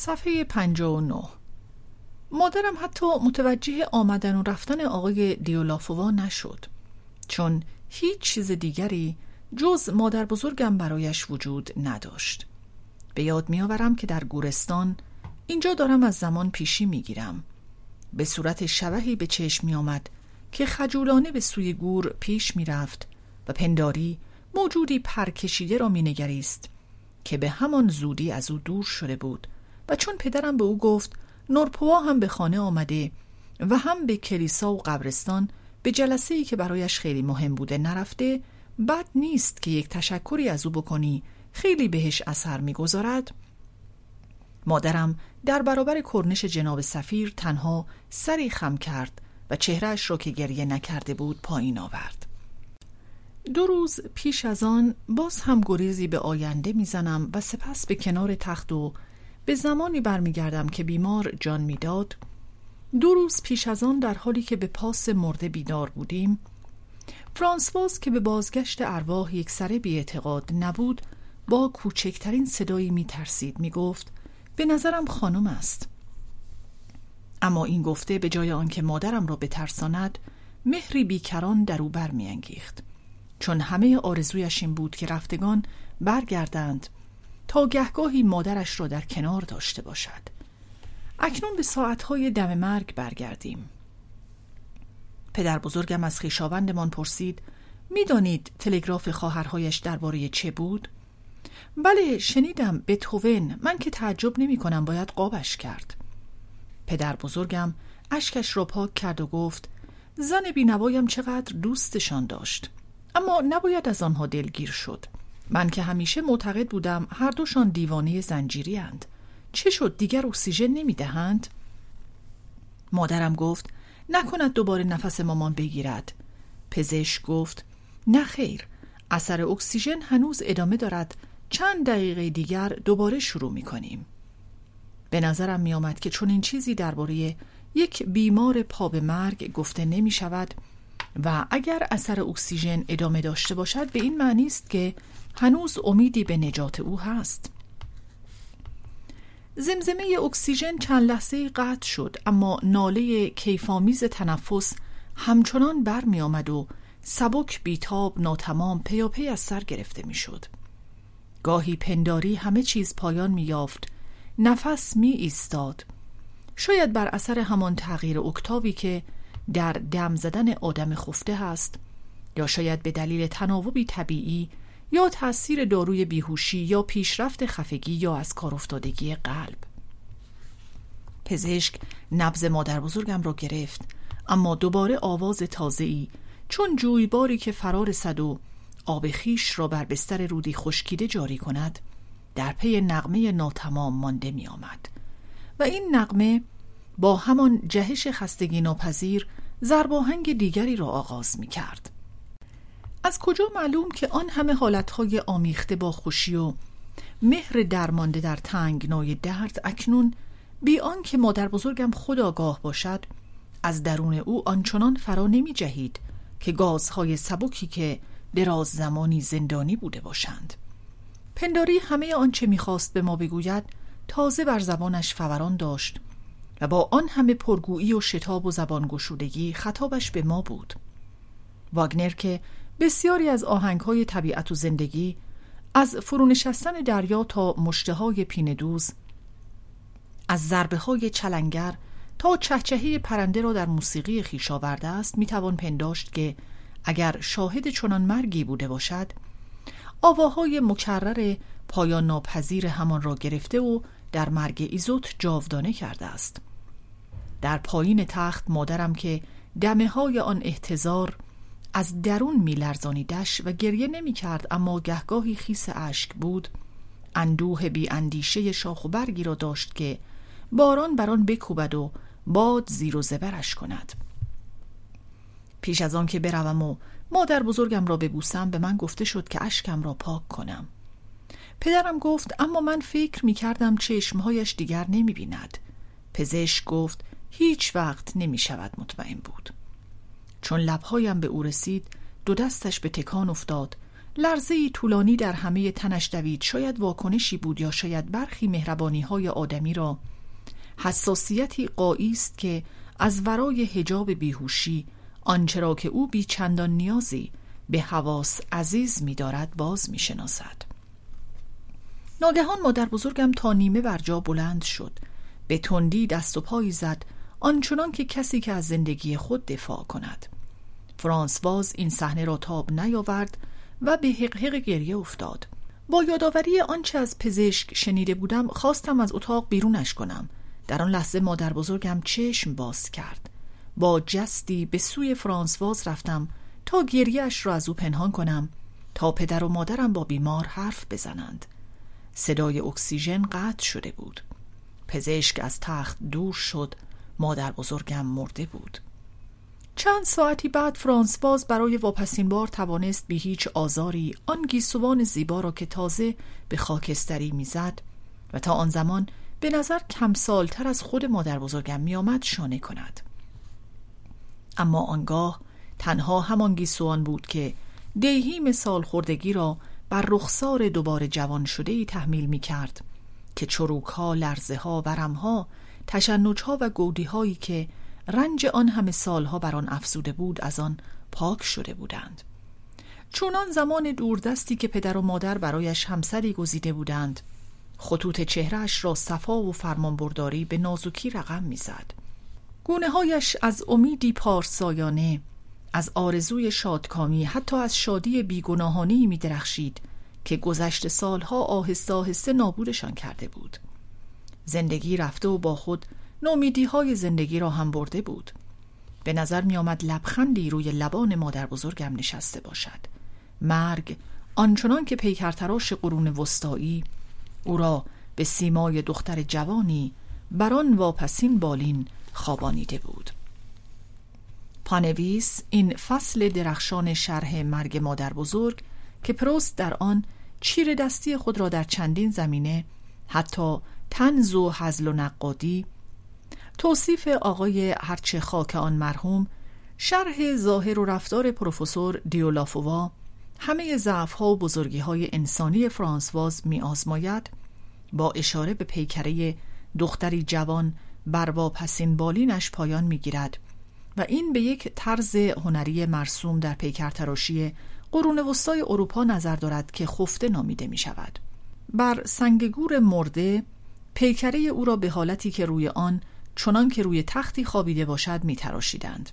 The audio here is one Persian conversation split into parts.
صفحه 59 مادرم حتی متوجه آمدن و رفتن آقای دیولافووا نشد چون هیچ چیز دیگری جز مادر بزرگم برایش وجود نداشت. به یاد میآورم که در گورستان اینجا دارم از زمان پیشی می‌گیرم. به صورت شبهی به چشم می آمد که خجولانه به سوی گور پیش می رفت و پنداری موجودی پرکشیده را می نگریست که به همان زودی از او دور شده بود و چون پدرم به او گفت نورپوا هم به خانه آمده و هم به کلیسا و قبرستان به جلسه ای که برایش خیلی مهم بوده نرفته بد نیست که یک تشکری از او بکنی. خیلی بهش اثر می‌گذارد. مادرم در برابر کرنش جناب سفیر تنها سری خم کرد و چهرهش را که گریه نکرده بود پایین آورد. دو روز پیش از آن باز هم گریزی به آینده می‌زنم و سپس به کنار تخت و به زمانی برمیگردم که بیمار جان می‌داد. دو روز پیش از آن در حالی که به پاس مرده بیدار بودیم فرانسواز که به بازگشت ارواح یک سره بی اعتقاد نبود با کوچکترین صدایی می ترسید می گفت به نظرم خانم است. اما این گفته به جای آنکه مادرم را بترساند مهری بیکران در او برمیانگیخت. چون همه آرزویش این بود که رفتگان برگردند تا گهگاهی مادرش را در کنار داشته باشد. اکنون به ساعتهای دم مرگ برگردیم. پدر بزرگم از خیشاوندمان پرسید می‌دانید تلگراف خواهرهایش درباره چه بود؟ بله شنیدم. توون من که تعجب نمی کنم باید قابش کرد. پدر بزرگم اشکش را پاک کرد و گفت زن بینوایم چقدر دوستشان داشت. اما نباید از آنها دلگیر شد. من که همیشه معتقد بودم هر دوشان دیوانه زنجیری اند. چه شد دیگر اکسیژن نمی دهند؟ مادرم گفت نکند دوباره نفس مامان بگیرد پزشک گفت نه خیر اثر اکسیژن هنوز ادامه دارد چند دقیقه دیگر دوباره شروع می کنیم به نظرم می آمد که چون این چیزی درباره یک بیمار پا به مرگ گفته نمی شود و اگر اثر اکسیژن ادامه داشته باشد به این معنی است که هنوز امیدی به نجات او هست زمزمه اکسیژن چند لحظه قطع شد اما ناله کیفامیز تنفس همچنان برمی آمد و سبک بیتاب ناتمام پیاپی از سر گرفته می‌شد. گاهی پنداری همه چیز پایان می یافت نفس می ایستاد شاید بر اثر همان تغییر اکتاوی که در دم زدن آدم خفته هست یا شاید به دلیل تناوبی طبیعی یا تاثیر داروی بیهوشی یا پیشرفت خفگی یا از کار افتادگی قلب. پزشک نبز مادر بزرگم را گرفت اما دوباره آواز تازه‌ای چون جویباری که فرار صد و آب خیش را بر بستر رودی خشکیده جاری کند در پی نغمه ناتمام مانده می آمد و این نغمه با همان جهش خستگی ناپذیر زرباهنگ دیگری را آغاز می کرد از کجا معلوم که آن همه حالتهای آمیخته با خوشی و مهر درمانده در تنگنای درد اکنون بی که مادر بزرگم خود آگاه باشد از درون او آنچنان فرا نمی جهید که گازهای سبکی که دراز زمانی زندانی بوده باشند. پنداری همه آنچه می‌خواست به ما بگوید تازه بر زبانش فوران داشت و با آن همه پرگویی و شتاب و زبان گشودگی خطابش به ما بود. واگنر که بسیاری از آهنگهای طبیعت و زندگی از فرونشستن دریا تا مشته پین دوز از ضربه های چلنگر تا چهچهه پرنده را در موسیقی خیش آورده است می‌توان پنداشت که اگر شاهد چنان مرگی بوده باشد آواهای مکرر پایان ناپذیر همان را گرفته و در مرگ ایزوت جاودانه کرده است. در پایین تخت مادرم که دمه های آن احتضار از درون میلرزانیدش و گریه نمی کرد اما گهگاهی خیس اشک بود. اندوه بی اندیشه شاخ و برگی را داشت که باران بر آن بکوبد و باد زیر و زبرش کند. پیش از آن که بروم و مادر بزرگم را ببوسم به من گفته شد که اشکم را پاک کنم. پدرم گفت اما من فکر می کردم چشمهایش دیگر نمی بیند پزشک گفت هیچ وقت نمی شود مطمئن بود. چون لبهایم به او رسید دو دستش به تکان افتاد. لرزه طولانی در همه تنش دوید شاید واکنشی بود یا شاید برخی مهربانی های آدمی را. حساسیتی قایی است که از ورای هجاب بیهوشی آنچه را که او بی چندان نیازی به حواس عزیز می دارد باز می شناسد. ناگهان مادر بزرگم تا نیمه بر جا بلند شد. به تندی دست و پایی زد. آنچنان که کسی که از زندگی خود دفاع کند. فرانسواز این صحنه را تاب نیاورد و به حقحق گریه افتاد. با یادآوری آنچه از پزشک شنیده بودم خواستم از اتاق بیرونش کنم. در آن لحظه مادر بزرگم چشم باز کرد. با جستی به سوی فرانسواز رفتم تا گریهش را از او پنهان کنم تا پدر و مادرم با بیمار حرف بزنند. صدای اکسیژن قطع شده بود. پزشک از تخت دور شد مادر بزرگم مرده بود. چند ساعتی بعد فرانسواز برای واپسین بار توانست بی هیچ آزاری آن گیسوان زیبا را که تازه به خاکستری می‌زد و تا آن زمان به نظر کم سالتر از خود مادر بزرگم میآمد شانه کند. اما آنگاه تنها همان گیسوان بود که دیهیم خوردگی را بر رخسار دوباره جوان شده ای تحمیل می کرد که چروک ها، لرزه ها، ورم ها، تشنج ها و گودی هایی که رنج آن همه سالها بر آن افزوده بود از آن پاک شده بودند. چونان زمان دوردستی که پدر و مادر برایش همسری گزیده بودند خطوط چهرهش را صفا و فرمانبرداری به نازکی رقم می‌زد. گونه هایش از امیدی پارسایانه از آرزوی شادکامی حتی از شادی بیگناهانی می درخشید که گذشت سالها آهسته آهسته نابودشان کرده بود. زندگی رفته و با خود نومیدی های زندگی را هم برده بود. به نظر می آمد لبخندی روی لبان مادر بزرگم نشسته باشد. مرگ آنچنان که پیکرتراش قرون وسطایی او را به سیمای دختر جوانی بران واپسین بالین خوابانیده بود. پانویس این فصل درخشان شرح مرگ مادر بزرگ که پروست در آن چیر دستی خود را در چندین زمینه حتی تنز و حزل و نقادی. توصیف آقای هرچه خاک آن مرحوم شرح ظاهر و رفتار پروفسور دیولافوا همه ضعف ها و بزرگی های انسانی فرانسواز می آزماید با اشاره به پیکره دختری جوان بر واپسین بالینش پایان می گیرد و این به یک طرز هنری مرسوم در پیکرتراشی قرون وسطای اروپا نظر دارد که خفته نامیده می شود بر سنگگور مرده پیکره او را به حالتی که روی آن چنان که روی تختی خوابیده باشد می تراشیدند.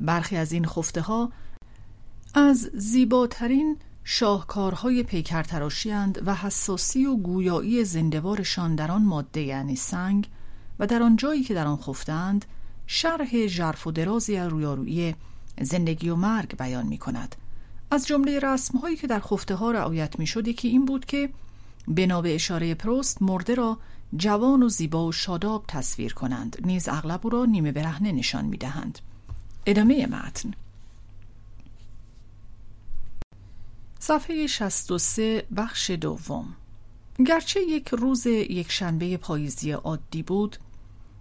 برخی از این خفته ها از زیباترین شاهکارهای پیکر و حساسی و گویایی زندوارشان در آن ماده یعنی سنگ و در آن جایی که در آن خفتند شرح ژرف و درازی از رویارویی زندگی و مرگ بیان می کند از جمله رسم هایی که در خفته ها رعایت می شد که این بود که بنا به اشاره پروست مرده را جوان و زیبا و شاداب تصویر کنند. نیز اغلب او را نیمه برهنه نشان می دهند ادامه متن. صفحه 63 بخش دوم. گرچه یک روز یک شنبه پاییزی عادی بود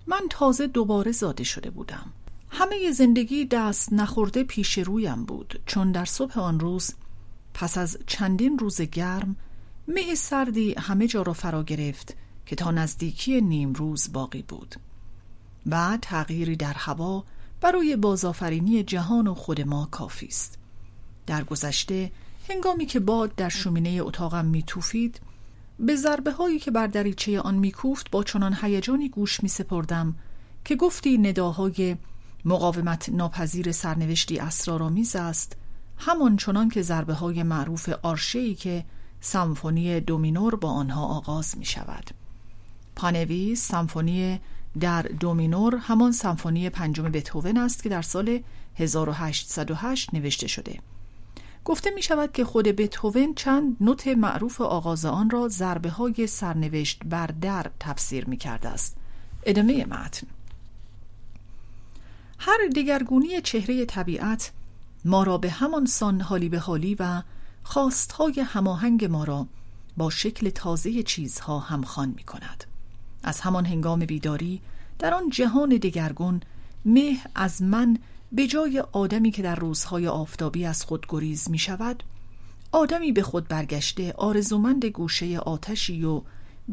من تازه دوباره زاده شده بودم. همه زندگی دست نخورده پیش رویم بود. چون در صبح آن روز پس از چندین روز گرم مه سردی همه جا را فرا گرفت. که تا نزدیکی نیم روز باقی بود. و تغییری در هوا برای بازآفرینی جهان و خود ما کافی است. در گذشته هنگامی که باد در شومینه اتاقم میتوفید به ضربه هایی که بر دریچه آن میکوفت با چنان هیجانی گوش می سپردم که گفتی نداهای مقاومت ناپذیر سرنوشتی اسرارآمیز است همان چنان که ضربه های معروف آرشه‌ای که سمفونی دومینور با آنها آغاز می شود پانویس سمفونی در دومینور همان سمفونی پنجم بتهوون است که در سال 1808 نوشته شده. گفته می شود که خود بتهوون چند نوت معروف آغاز آن را ضربه های سرنوشت بر در تفسیر می کرده است. ادامه متن. هر دیگرگونی چهره طبیعت ما را به همان سان حالی به حالی و خواستهای هماهنگ ما را با شکل تازه چیزها همخوان می کند. از همان هنگام بیداری در آن جهان دگرگون مه از من به جای آدمی که در روزهای آفتابی از خود گریز می شود آدمی به خود برگشته آرزومند گوشه آتشی و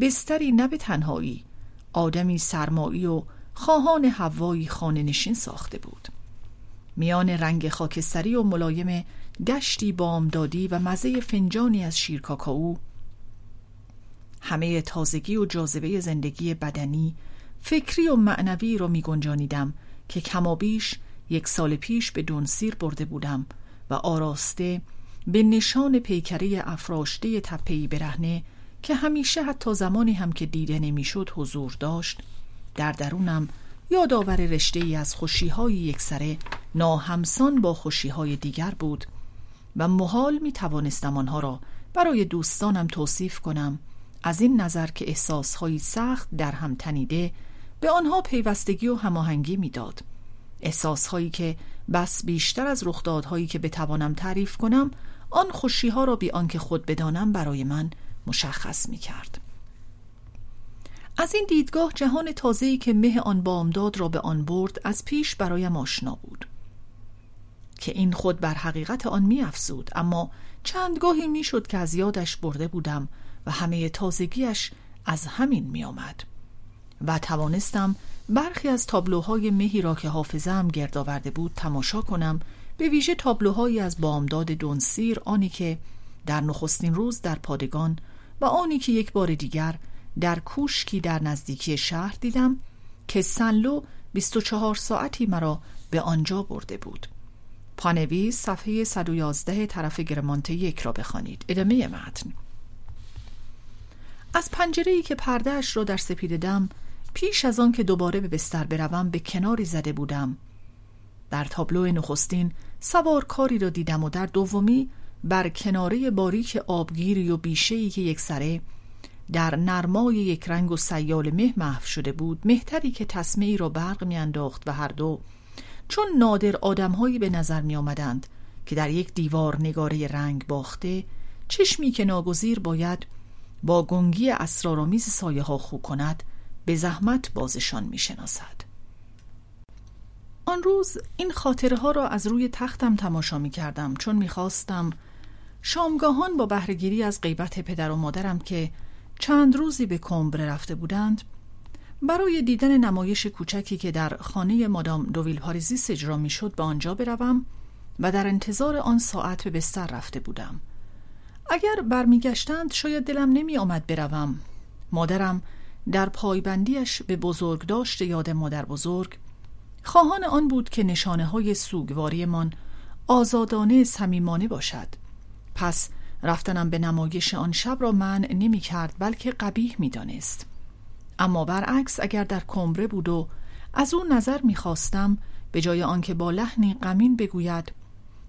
بستری نه به تنهایی آدمی سرمایی و خواهان هوایی خانه نشین ساخته بود. میان رنگ خاکستری و ملایم دشتی بامدادی و مزه فنجانی از شیر کاکائو همه تازگی و جاذبه زندگی بدنی فکری و معنوی را می گنجانیدم که کمابیش یک سال پیش به دونسیر برده بودم و آراسته به نشان پیکره افراشته تپهی برهنه که همیشه حتی زمانی هم که دیده نمی‌شد حضور داشت در درونم یادآور رشته ای از خوشیهای یکسره ناهمسان با خوشیهای دیگر بود و محال می توانستم آنها را برای دوستانم توصیف کنم از این نظر که احساسهایی سخت در هم تنیده به آنها پیوستگی و هماهنگی می‌داد احساسهایی که بس بیشتر از رخدادهایی که بتوانم تعریف کنم آن خوشیها را بی آنکه خود بدانم برای من مشخص می کرد. از این دیدگاه جهان تازه‌ای که مه آن بامداد را به آن برد از پیش برایم آشنا بود که این خود بر حقیقت آن می افزود اما چندگاهی می شد که از یادش برده بودم و همه تازگیش از همین می آمد. و توانستم برخی از تابلوهای مهی را که حافظم گرد آورده بود تماشا کنم به ویژه تابلوهایی از بامداد دونسیر آنی که در نخستین روز در پادگان و آنی که یک بار دیگر در کوشکی در نزدیکی شهر دیدم که سنلو 24 ساعتی مرا به آنجا برده بود. پانویس صفحه 111 طرف گرمانته یک را بخوانید. ادامه متن. از پنجره که پردهش را در سپید دم پیش از آن که دوباره به بستر بروم به کناری زده بودم. در تابلو نخستین سوار کاری را دیدم و در دومی بر کناره باریک آبگیری و بیشهی که یک سره در نرمای یک رنگ و سیال مه محو شده بود مهتری که تصمیعی را برق میانداخت و هر دو چون نادر آدمهایی به نظر می آمدند که در یک دیوار نگاره رنگ باخته چشمی که ناگزیر باید با گنگی اسرارآمیز سایه ها خو کند به زحمت بازشان می شناسد. آن روز این خاطره ها را از روی تختم تماشا می کردم چون می خواستم شامگاهان با بهرهگیری از غیبت پدر و مادرم که چند روزی به کمبره رفته بودند برای دیدن نمایش کوچکی که در خانه مادام دوویل پاریزی اجرا می‌شد به آنجا بروم و در انتظار آن ساعت به بستر رفته بودم اگر برمیگشتند شاید دلم نمی آمد بروم. مادرم در پایبندیش به بزرگ داشت یاد مادر بزرگ. خواهان آن بود که نشانه های سوگواریمان آزادانه صمیمانه باشد. پس رفتنم به نمایش آن شب را من نمی کرد بلکه قبیح می دانست. اما برعکس اگر در کمبره بود و از او نظر می خواستم به جای آنکه با لحنی غمین بگوید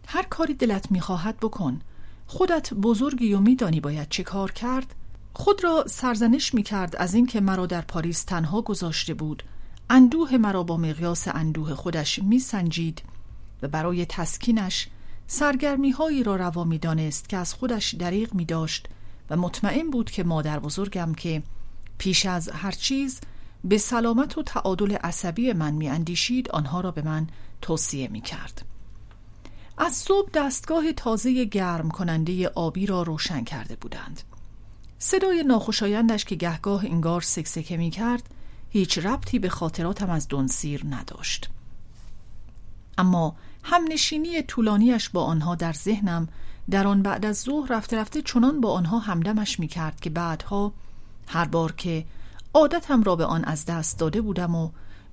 هر کاری دلت می خواهد بکن خودت بزرگی و میدانی باید چه کار کرد خود را سرزنش می کرد از اینکه مرا در پاریس تنها گذاشته بود اندوه مرا با مقیاس اندوه خودش می سنجید و برای تسکینش سرگرمی هایی را روا می دانست که از خودش دریغ می داشت و مطمئن بود که مادر بزرگم که پیش از هر چیز به سلامت و تعادل عصبی من می اندیشید آنها را به من توصیه می کرد. از صبح دستگاه تازه گرم کننده آبی را روشن کرده بودند. صدای ناخوشایندش که گهگاه انگار سکسکه می کرد هیچ ربطی به خاطراتم از دونسیر نداشت. اما همنشینی طولانیش با آنها در ذهنم در آن بعد از ظهر رفته رفته چنان با آنها همدمش می کرد که بعدها هر بار که عادتم را به آن از دست داده بودم و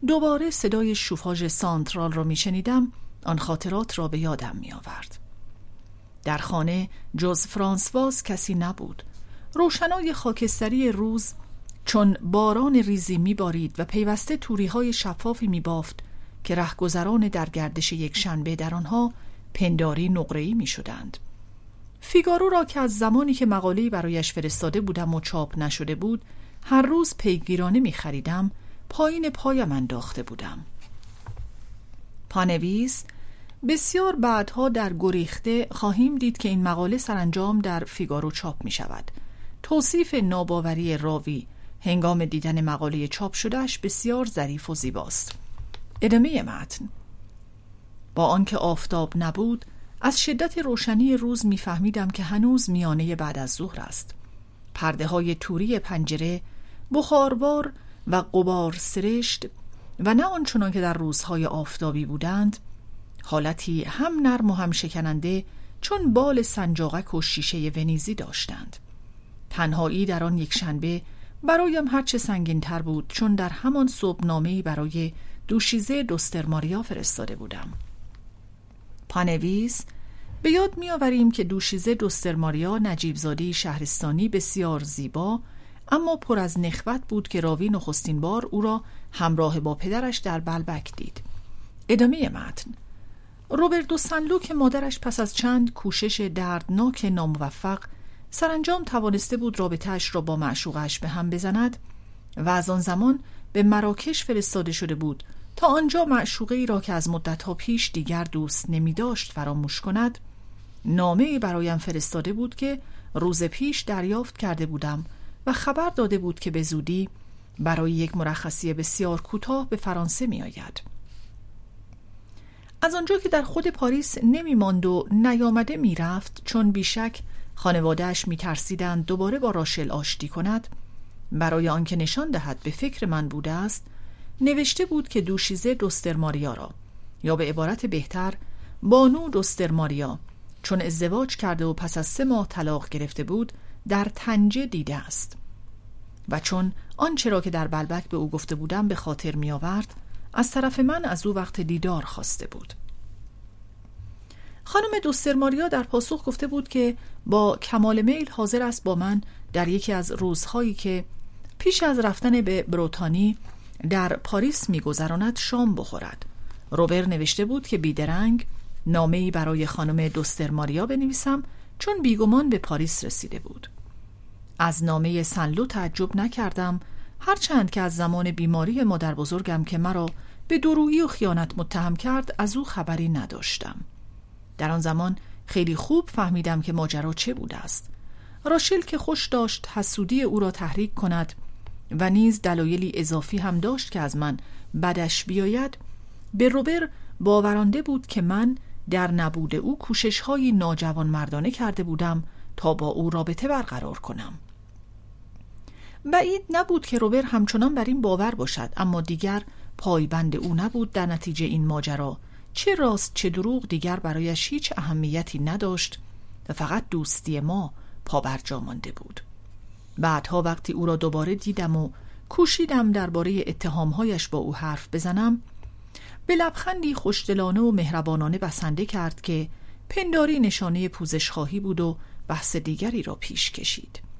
دوباره صدای شوفاژ سانترال را می شنیدم آن خاطرات را به یادم می آورد. در خانه جز فرانسواز کسی نبود روشنای خاکستری روز چون باران ریزی میبارید و پیوسته توری های شفافی میبافت که رهگذران در گردش یک شنبه در آنها پنداری نقره‌ای می شدند. فیگارو را که از زمانی که مقاله‌ای برایش فرستاده بودم و چاپ نشده بود هر روز پیگیرانه می خریدم پایین پایم انداخته بودم پانویس بسیار بعدها در گریخته خواهیم دید که این مقاله سرانجام در فیگارو چاپ می شود توصیف ناباوری راوی هنگام دیدن مقاله چاپ شدهش بسیار ظریف و زیباست. ادامه متن با آنکه آفتاب نبود از شدت روشنی روز میفهمیدم که هنوز میانه بعد از ظهر است. پرده های توری پنجره بخاربار و قبار سرشت و نه آنچنان که در روزهای آفتابی بودند حالتی هم نرم و هم شکننده چون بال سنجاقک و شیشه ونیزی داشتند. تنهایی در آن یک شنبه برایم هرچه سنگین تر بود چون در همان صبحنامه‌ای برای دوشیزه دوستر ماریا فرستاده بودم. پانویز به یاد میآوریم که دوشیزه دوستر ماریا نجیبزادی شهرستانی بسیار زیبا اما پر از نخوت بود که راوی نخستین بار او را همراه با پدرش در بلبک دید. ادامه متن. روبردو سنلو که مادرش پس از چند کوشش دردناک ناموفق سرانجام توانسته بود رابطهش را با معشوقش به هم بزند و از آن زمان به مراکش فرستاده شده بود تا آنجا معشوقه ای را که از مدتها پیش دیگر دوست نمی داشت فراموش کند نامه برایم فرستاده بود که روز پیش دریافت کرده بودم و خبر داده بود که به زودی برای یک مرخصی بسیار کوتاه به فرانسه می آید. از آنجا که در خود پاریس نمی ماند و نیامده می رفت چون بیشک خانوادهش می ترسیدند دوباره با راشل آشتی کند برای آنکه نشان دهد به فکر من بوده است نوشته بود که دوشیزه دوستر ماریا را یا به عبارت بهتر بانو دوستر ماریا چون ازدواج کرده و پس از سه ماه طلاق گرفته بود در تنجه دیده است. و چون آنچه را که در بلبک به او گفته بودم به خاطر می آورد از طرف من از او وقت دیدار خواسته بود. خانم دوستر ماریا در پاسخ گفته بود که با کمال میل حاضر است با من در یکی از روزهایی که پیش از رفتن به بروتانی در پاریس میگذراند شام بخورد. روبر نوشته بود که بیدرنگ نامه برای خانم دوستر ماریا بنویسم چون بیگمان به پاریس رسیده بود. از نامه سنلو تعجب نکردم هرچند که از زمان بیماری مادر بزرگم که مرا به درویی و خیانت متهم کرد از او خبری نداشتم. در آن زمان خیلی خوب فهمیدم که ماجرا چه بوده است. راشل که خوش داشت حسودی او را تحریک کند و نیز دلایلی اضافی هم داشت که از من بدش بیاید به روبر باورانده بود که من در نبود او کوشش های ناجوان مردانه کرده بودم تا با او رابطه برقرار کنم. بعید نبود که روبر همچنان بر این باور باشد اما دیگر پایبند او نبود در نتیجه این ماجرا. چه راست چه دروغ دیگر برایش هیچ اهمیتی نداشت و فقط دوستی ما پابرجا مانده بود. بعدها وقتی او را دوباره دیدم و کوشیدم درباره اتهامهایش با او حرف بزنم به لبخندی خوشدلانه و مهربانانه بسنده کرد که پنداری نشانه پوزش خواهی بود و بحث دیگری را پیش کشید.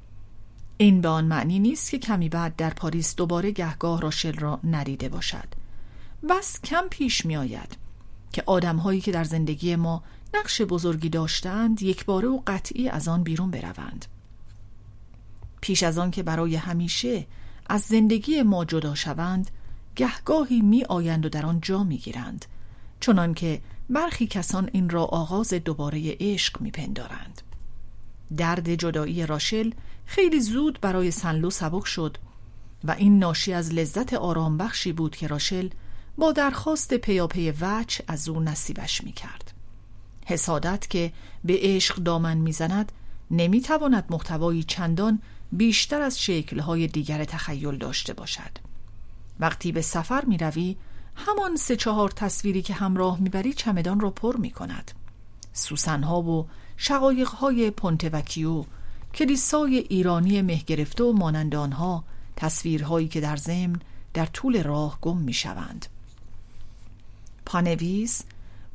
این به آن معنی نیست که کمی بعد در پاریس دوباره گهگاه راشل را ندیده باشد بس کم پیش می آید که آدمهایی که در زندگی ما نقش بزرگی داشتند یک باره و قطعی از آن بیرون بروند پیش از آن که برای همیشه از زندگی ما جدا شوند گهگاهی می آیند و در آن جا می گیرند چنان که برخی کسان این را آغاز دوباره عشق می پندارند. درد جدایی راشل خیلی زود برای سنلو سبک شد و این ناشی از لذت آرام بخشی بود که راشل با درخواست پیاپی وچ از او نصیبش می کرد. حسادت که به عشق دامن می‌زند نمی‌تواند محتوایی چندان بیشتر از شکلهای دیگر تخیل داشته باشد وقتی به سفر می روی همان سه چهار تصویری که همراه می‌بری چمدان را پر می کند سوسنها و شقایقهای پونتوکیو کلیسای ایرانی مهگرفته و مانند آنها تصویرهایی که در ضمن در طول راه گم می شوند. پانویس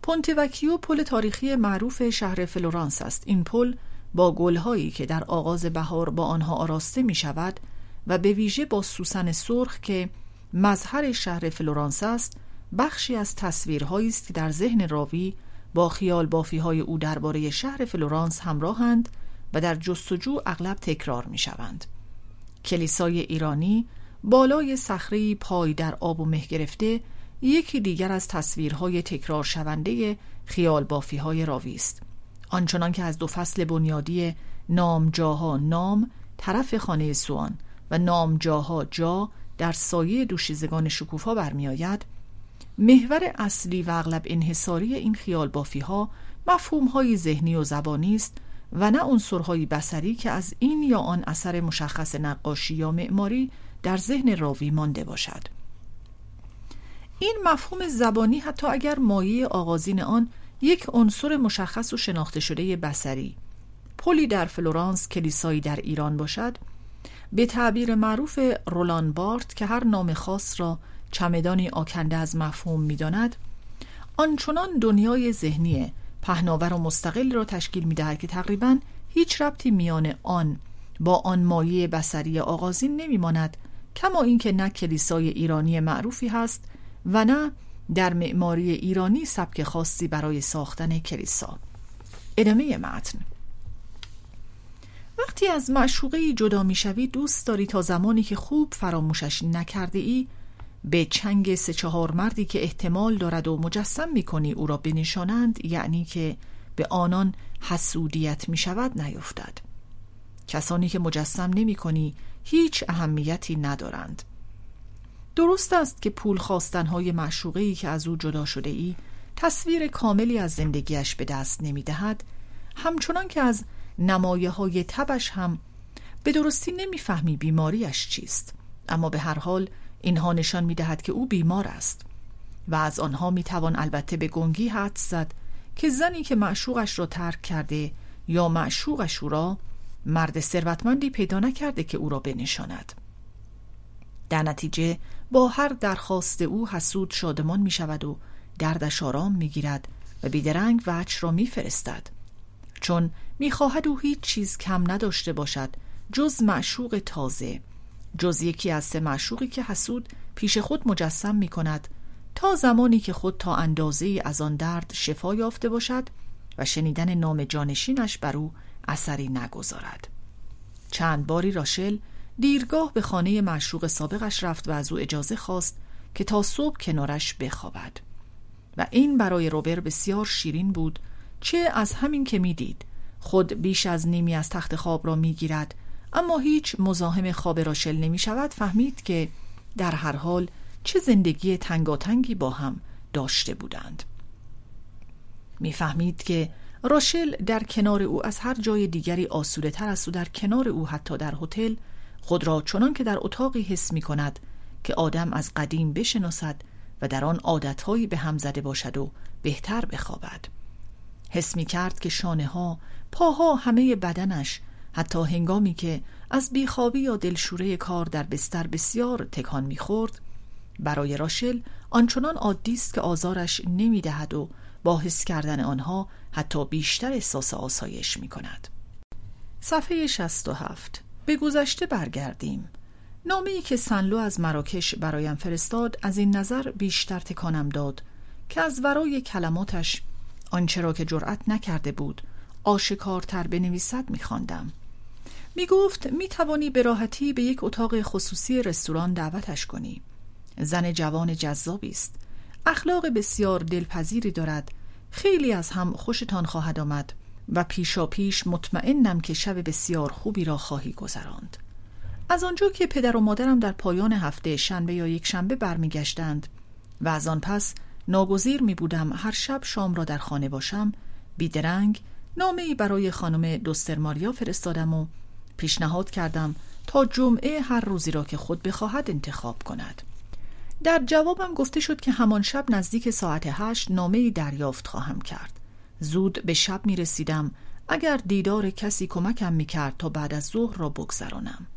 پونته‌وکیو پل تاریخی معروف شهر فلورانس است این پل با گلهایی که در آغاز بهار با آنها آراسته می شود و به ویژه با سوسن سرخ که مظهر شهر فلورانس است بخشی از تصویرهایی است که در ذهن راوی با خیال بافی های او درباره شهر فلورانس همراهند در جستجو اغلب تکرار می شوند. کلیسای ایرانی بالای صخره پای در آب و مه گرفته یکی دیگر از تصویرهای تکرار شونده خیال بافی های راوی است. آنچنان که از دو فصل بنیادی نام جاها نام طرف خانه سوان و نام جاها جا در سایه دوشیزگان شکوفا برمیآید محور اصلی و اغلب انحصاری این خیال بافی ها های ذهنی و زبانی است و نه عنصرهای بصری که از این یا آن اثر مشخص نقاشی یا معماری در ذهن راوی مانده باشد. این مفهوم زبانی حتی اگر مایه آغازین آن یک عنصر مشخص و شناخته شده بصری پلی در فلورانس کلیسایی در ایران باشد به تعبیر معروف رولان بارت که هر نام خاص را چمدانی آکنده از مفهوم می‌داند آنچنان دنیای ذهنی پهناور و مستقل را تشکیل می‌دهد که تقریبا هیچ ربطی میان آن با آن مایه بسری آغازین نمیماند کما اینکه نه کلیسای ایرانی معروفی هست و نه در معماری ایرانی سبک خاصی برای ساختن کلیسا. ادامه متن. وقتی از معشوقه جدا می‌شوی دوست داری تا زمانی که خوب فراموشش نکرده ای به چنگ سه چهار مردی که احتمال دارد و مجسم می‌کنی او را بنشانند یعنی که به آنان حسودیت می شود نیفتد. کسانی که مجسم نمی کنی هیچ اهمیتی ندارند. درست است که پول خواستنهای معشوقه که از او جدا شده ای تصویر کاملی از زندگیش به دست نمی دهد همچنان که از نمایه های تبش هم به درستی نمی‌فهمی بیماریش چیست. اما به هر حال اینها نشان می دهد که او بیمار است و از آنها می توان البته به گنگی حد زد که زنی که معشوقش را ترک کرده یا معشوقش او را مرد ثروتمندی پیدا نکرده که او را بنشاند در نتیجه با هر درخواست او حسود شادمان می شود و دردش آرام می گیرد و بیدرنگ وچ را می فرستد. چون می خواهد او هیچ چیز کم نداشته باشد جز معشوق تازه جز یکی از سه معشوقی که حسود پیش خود مجسم می کند تا زمانی که خود تا اندازه از آن درد شفا یافته باشد و شنیدن نام جانشینش بر او اثری نگذارد. چند باری راشل دیرگاه به خانه معشوق سابقش رفت و از او اجازه خواست که تا صبح کنارش بخوابد. و این برای روبر بسیار شیرین بود چه از همین که می‌دید خود بیش از نیمی از تخت خواب را می‌گیرد اما هیچ مزاحم خواب راشل نمی شود فهمید که در هر حال چه زندگی تنگاتنگی با هم داشته بودند. می‌فهمید که راشل در کنار او از هر جای دیگری آسوده تر است و در کنار او حتی در هتل خود را چنان که در اتاقی حس می کند که آدم از قدیم بشناسد و در آن عادتهایی به هم زده باشد و بهتر بخوابد. حس می کرد که شانه ها پاها همه بدنش حتی هنگامی که از بیخوابی یا دلشوره کار در بستر بسیار تکان می‌خورد برای راشل آنچنان عادی است که آزارش نمی‌دهد و با حس کردن آنها حتی بیشتر احساس آسایش می کند. صفحه 67 به گذشته برگردیم. نامی که سنلو از مراکش برایم فرستاد از این نظر بیشتر تکانم داد که از ورای کلماتش آنچه را که جرأت نکرده بود آشکارتر بنویسد میخواندم. می گفت می توانی به راحتی به یک اتاق خصوصی رستوران دعوتش کنی. زن جوان جذابی است. اخلاق بسیار دلپذیری دارد. خیلی از هم خوشتان خواهد آمد و پیشا پیش مطمئنم که شب بسیار خوبی را خواهی گذراند. از آنجا که پدر و مادرم در پایان هفته شنبه یا یک شنبه برمیگشتند و از آن پس ناگزیر می بودم هر شب شام را در خانه باشم بیدرنگ نامه برای خانم دوستر ماریا فرستادم و پیشنهاد کردم تا جمعه هر روزی را که خود بخواهد انتخاب کند. در جوابم گفته شد که همان شب نزدیک ساعت هشت نامه دریافت خواهم کرد. زود به شب می رسیدم. اگر دیدار کسی کمکم می کرد تا بعد از ظهر را بگذرانم.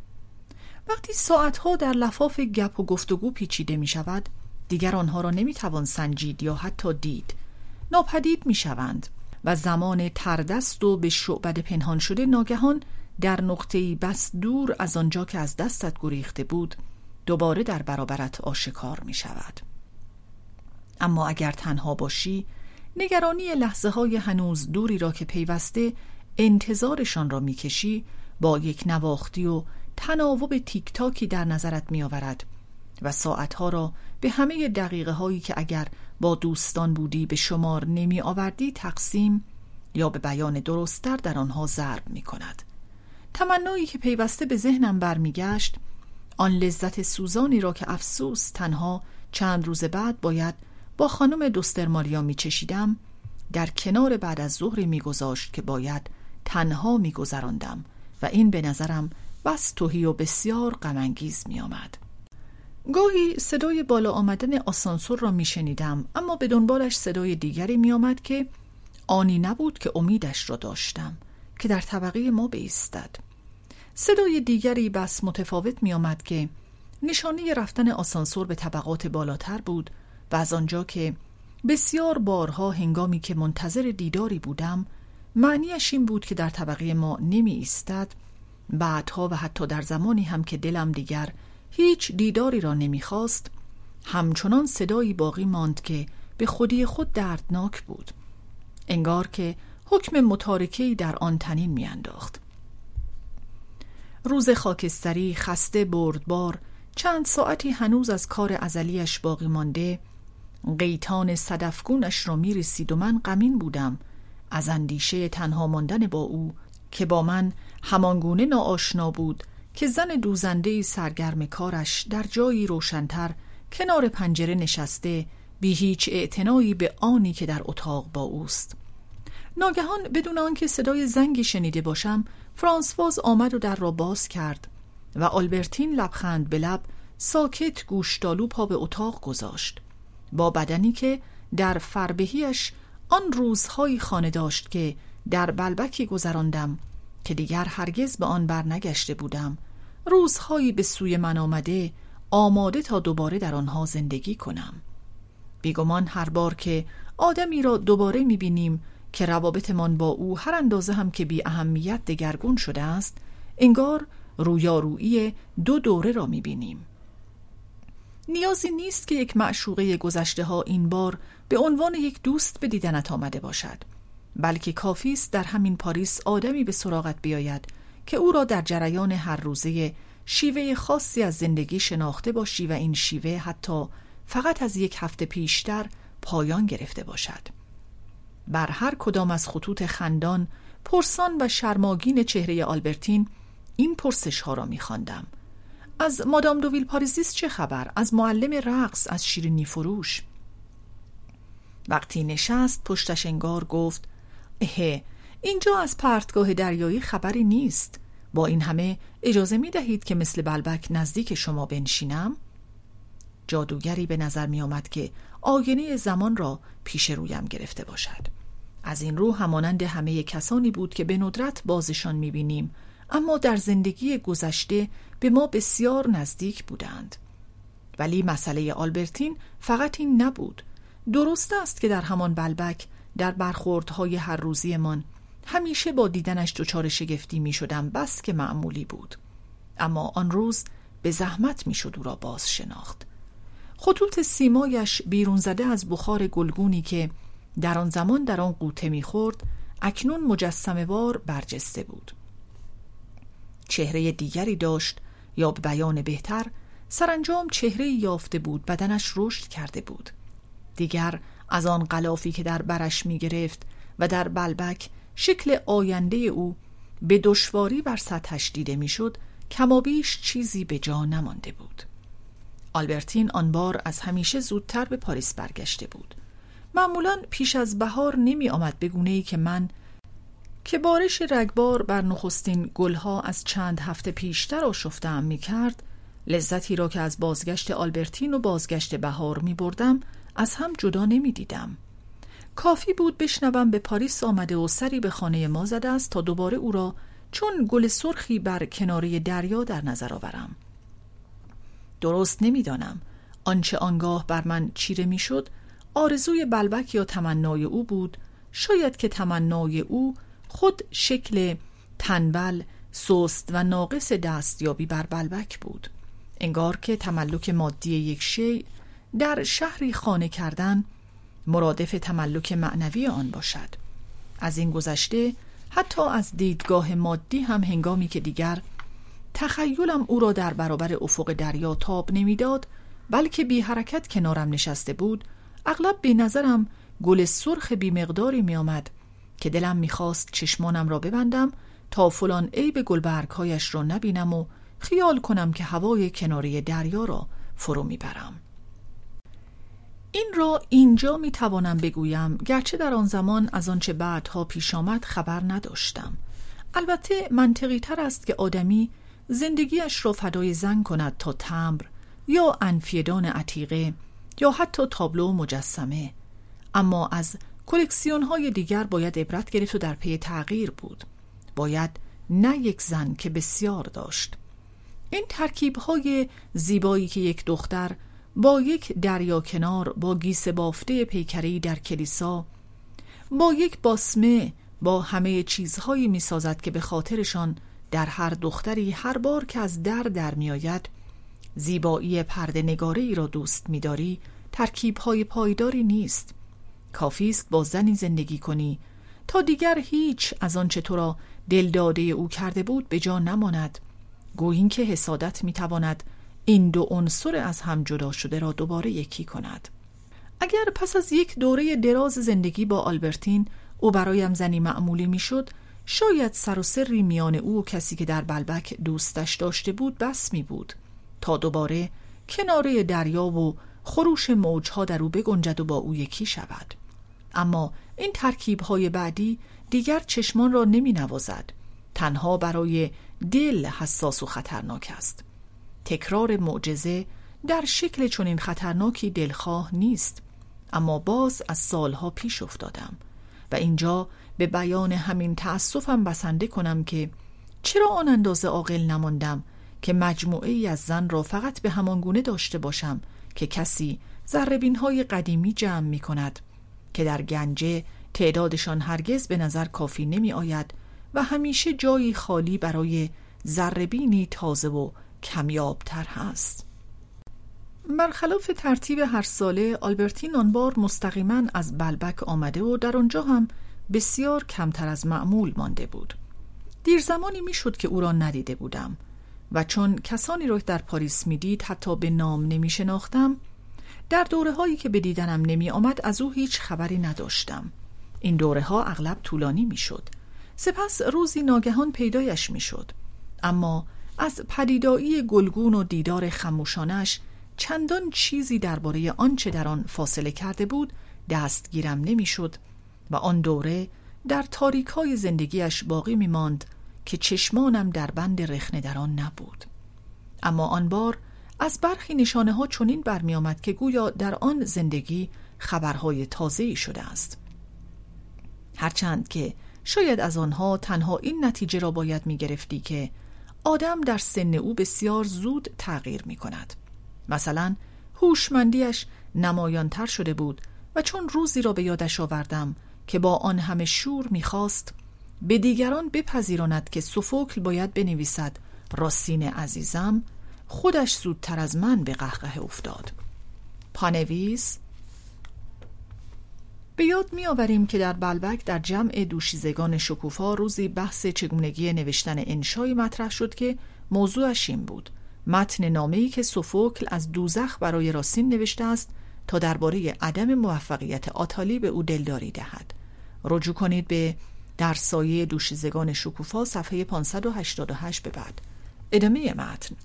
وقتی ساعتها در لفاف گپ و گفتگو پیچیده می شود دیگر آنها را نمی توان سنجید یا حتی دید. ناپدید می شوند و زمان تردست و به شعبد پنهان شده ناگهان در نقطه‌ای بس دور از آنجا که از دستت گریخته بود دوباره در برابرت آشکار می شود اما اگر تنها باشی نگرانی لحظه های هنوز دوری را که پیوسته انتظارشان را می‌کشی با یک نواختی و تناوب تیک تاکی در نظرت می آورد و ساعتها را به همه دقیقه هایی که اگر با دوستان بودی به شمار نمی آوردی تقسیم یا به بیان درستتر در آنها ضرب می کند تمنایی که پیوسته به ذهنم برمیگشت آن لذت سوزانی را که افسوس تنها چند روز بعد باید با خانم دوستر ماریا می چشیدم در کنار بعد از ظهری میگذاشت که باید تنها میگذراندم و این به نظرم بس توهی و بسیار غمانگیز میآمد. گاهی صدای بالا آمدن آسانسور را میشنیدم اما به دنبالش صدای دیگری میآمد که آنی نبود که امیدش را داشتم که در طبقه ما بیستد. صدای دیگری بس متفاوت میآمد که نشانه رفتن آسانسور به طبقات بالاتر بود و از آنجا که بسیار بارها هنگامی که منتظر دیداری بودم معنیش این بود که در طبقه ما نمی ایستد بعدها و حتی در زمانی هم که دلم دیگر هیچ دیداری را نمی‌خواست همچنان صدایی باقی ماند که به خودی خود دردناک بود. انگار که حکم متارکهی در آن تنین میانداخت. روز خاکستری خسته بردبار چند ساعتی هنوز از کار ازلیش باقی مانده. قیتان صدفگونش را می‌رسید و من غمین بودم. از اندیشه تنها ماندن با او که با من همانگونه ناآشنا بود که زن دوزنده سرگرم کارش در جایی روشنتر کنار پنجره نشسته بی هیچ اعتنایی به آنی که در اتاق با اوست. ناگهان بدون آنکه صدای زنگی شنیده باشم فرانسواز آمد و در را باز کرد و آلبرتین لبخند به لب ساکت گوشتالو پا به اتاق گذاشت با بدنی که در فربهیش آن روزهایی خانه داشت که در بلبکی گذراندم که دیگر هرگز به آن بر نگشته بودم. روزهایی به سوی من آمده آماده تا دوباره در آنها زندگی کنم. بیگمان هر بار که آدمی را دوباره می‌بینیم که روابطمان با او هر اندازه هم که بی اهمیت دگرگون شده است انگار رویارویی دو دوره را می‌بینیم. نیازی نیست که یک معشوقه گذشته ها این بار به عنوان یک دوست به دیدنت آمده باشد بلکه کافی است در همین پاریس آدمی به سراغت بیاید که او را در جریان هر روزه شیوه خاصی از زندگی شناخته باشی و این شیوه حتی فقط از یک هفته پیشتر پایان گرفته باشد. بر هر کدام از خطوط خندان پرسان و شرماگین چهره آلبرتین این پرسش ها را می خواندم. از مادام دوویل پاریزیس چه خبر؟ از معلم رقص از شیرینی فروش وقتی نشست پشتش انگار گفت اهه اینجا از پرتگاه دریایی خبری نیست با این همه اجازه می دهید که مثل بلبک نزدیک شما بنشینم؟ جادوگری به نظر می آمد که آینه زمان را پیش رویم گرفته باشد از این رو همانند همه کسانی بود که به ندرت بازشان می بینیم اما در زندگی گذشته به ما بسیار نزدیک بودند. ولی مسئله آلبرتین فقط این نبود. درست است که در همان بلبک در برخوردهای هر روزیمان همیشه با دیدنش دچار شگفتی می شدم بس که معمولی بود. اما آن روز به زحمت می شد او را باز شناخت خطوط سیمایش بیرون زده از بخار گلگونی که در آن زمان در آن قوطه می‌خورد اکنون مجسمه وار برجسته بود. چهره دیگری داشت یا به بیان بهتر سرانجام چهره یافته بود بدنش رشد کرده بود. دیگر از آن غلافی که در برش می گرفت و در بلبک شکل آینده او به دشواری بر سطحش دیده می‌شد کمابیش چیزی به جا نمانده بود. آلبرتین آن بار از همیشه زودتر به پاریس برگشته بود. معمولا پیش از بهار نمی آمد به گونه ای که من که بارش رگبار بر نخستین گلها از چند هفته پیشتر آشفتم می کرد لذتی را که از بازگشت آلبرتین و بازگشت بهار می بردم از هم جدا نمی دیدم. کافی بود بشنوم به پاریس آمده و سری به خانه ما زده است تا دوباره او را چون گل سرخی بر کناره دریا در نظر آورم درست نمی‌دانم آنچه آنگاه بر من چیره می‌شد آرزوی بلبک یا تمنای او بود. شاید که تمنای او خود شکل تنبل سست و ناقص دستیابی بر بلبک بود. انگار که تملک مادی یک شی در شهری خانه کردن مرادف تملک معنوی آن باشد. از این گذشته حتی از دیدگاه مادی هم هنگامی که دیگر تخیلم او را در برابر افق دریا تاب نمی‌داد بلکه بی حرکت کنارم نشسته بود اغلب به نظرم گل سرخ بی مقداری می آمد که دلم می‌خواست چشمانم را ببندم تا فلان عیب گلبرگهایش را نبینم و خیال کنم که هوای کناری دریا را فرو می‌برم. این را اینجا می توانم بگویم گرچه در آن زمان از آنچه بعدها پیش آمد خبر نداشتم. البته منطقی تر است که آدمی زندگیش را فدای زن کند تا تمر یا انفیدان عتیقه. یا حتی تابلو مجسمه. اما از کلکسیون های دیگر باید عبرت گرفت و در پی تغییر بود. باید نه یک زن که بسیار داشت. این ترکیب های زیبایی که یک دختر با یک دریا کنار با گیس بافته پیکری در کلیسا با یک باسمه با همه چیزهایی می سازد که به خاطرشان در هر دختری هر بار که از در در می آید زیبایی پرده نگاره ای را دوست می داری ترکیب های پایداری نیست. کافی است با زنی زندگی کنی. تا دیگر هیچ از آنچه تو را دلداده او کرده بود به جا نماند. گویین که حسادت می تواند این دو عنصر از هم جدا شده را دوباره یکی کند. اگر پس از یک دوره دراز زندگی با آلبرتین او برایم زنی معمولی می‌شد شاید سر و سری میان او و کسی که در بلبک دوستش داشته بود بس می بود تا دوباره کناره دریا و خروش موجها در او بگنجد و با او یکی شود. اما این ترکیب های بعدی دیگر چشمان را نمی نوازد تنها برای دل حساس و خطرناک است. تکرار معجزه در شکل چنین خطرناکی دلخواه نیست. اما باز از سالها پیش افتادم و اینجا به بیان همین تأسفم بسنده کنم که چرا آن اندازه عاقل نماندم که مجموعه ای از زن را فقط به همان گونه داشته باشم که کسی زربین های قدیمی جمع می کند که در گنجه تعدادشان هرگز به نظر کافی نمی آید و همیشه جایی خالی برای زربینی تازه و کمیابتر هست. برخلاف ترتیب هر ساله آلبرتین آن بار مستقیما از بلبک آمده و در آنجا هم بسیار کمتر از معمول مانده بود. دیر زمانی می‌شد که او را ندیده بودم. و چون کسانی را در پاریس می‌دید حتی به نام نمی شناختم در دوره هایی که به دیدنم نمی آمد از او هیچ خبری نداشتم. این دوره ها اغلب طولانی می شد سپس روزی ناگهان پیدایش می شد اما از پدیدایی گلگون و دیدار خموشانش چندان چیزی درباره آنچه در آن فاصله کرده بود دستگیرم نمی‌شد و آن دوره در تاریک های زندگیش باقی می ماند که چشمانم در بند رخنه در آن نبود. اما آن بار از برخی نشانه ها چنین برمی آمد که گویا در آن زندگی خبرهای تازه شده است. هرچند که شاید از آنها تنها این نتیجه را باید می گرفتی که آدم در سن او بسیار زود تغییر می کند مثلا هوشمندیش نمایانتر شده بود و چون روزی را به یادش آوردم که با آن همه شور می‌خواست به دیگران بپذیراند که سوفوکل باید بنویسد. راستین عزیزم خودش زودتر از من به قهقه افتاد. پانویس؟ به یاد میآوریم که در بلبک در جمع دوشیزگان شکوفا روزی بحث چگونگی نوشتن انشایی مطرح شد که موضوعش این بود. متن نامه‌ای که سوفوکل از دوزخ برای راسین نوشته است تا درباره عدم موفقیت آتالی به او دلداری دهد. رجوع کنید به در سایه دوشیزگان شکوفا صفحه 588 به بعد. ادامه متن.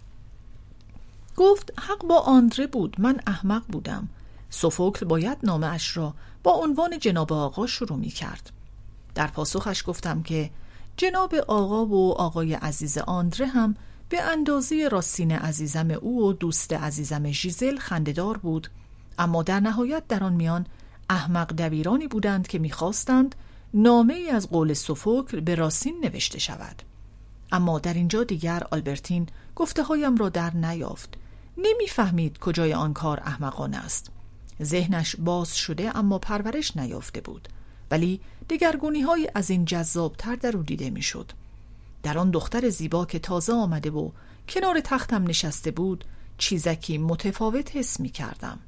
گفت حق با آندره بود من احمق بودم. سوفوکل باید نامه اش را با عنوان جناب آقا شروع می کرد در پاسخش گفتم که جناب آقا و آقای عزیز آندره هم به اندازه راستین عزیزم او و دوست عزیزم ژیزل خندهدار بود. اما در نهایت در آن میان احمق دبیرانی بودند که می‌خواستند نامه ای از قول سوفوکل به راسین نوشته شود اما در اینجا دیگر آلبرتین گفته هایم را در نیافت نمی‌فهمید کجای آن کار احمقانه است ذهنش باز شده اما پرورش نیافته بود ولی دگرگونی های از این جذابتر در او دیده می‌شد. در آن دختر زیبا که تازه آمده و کنار تختم نشسته بود چیزکی متفاوت حس می کردم.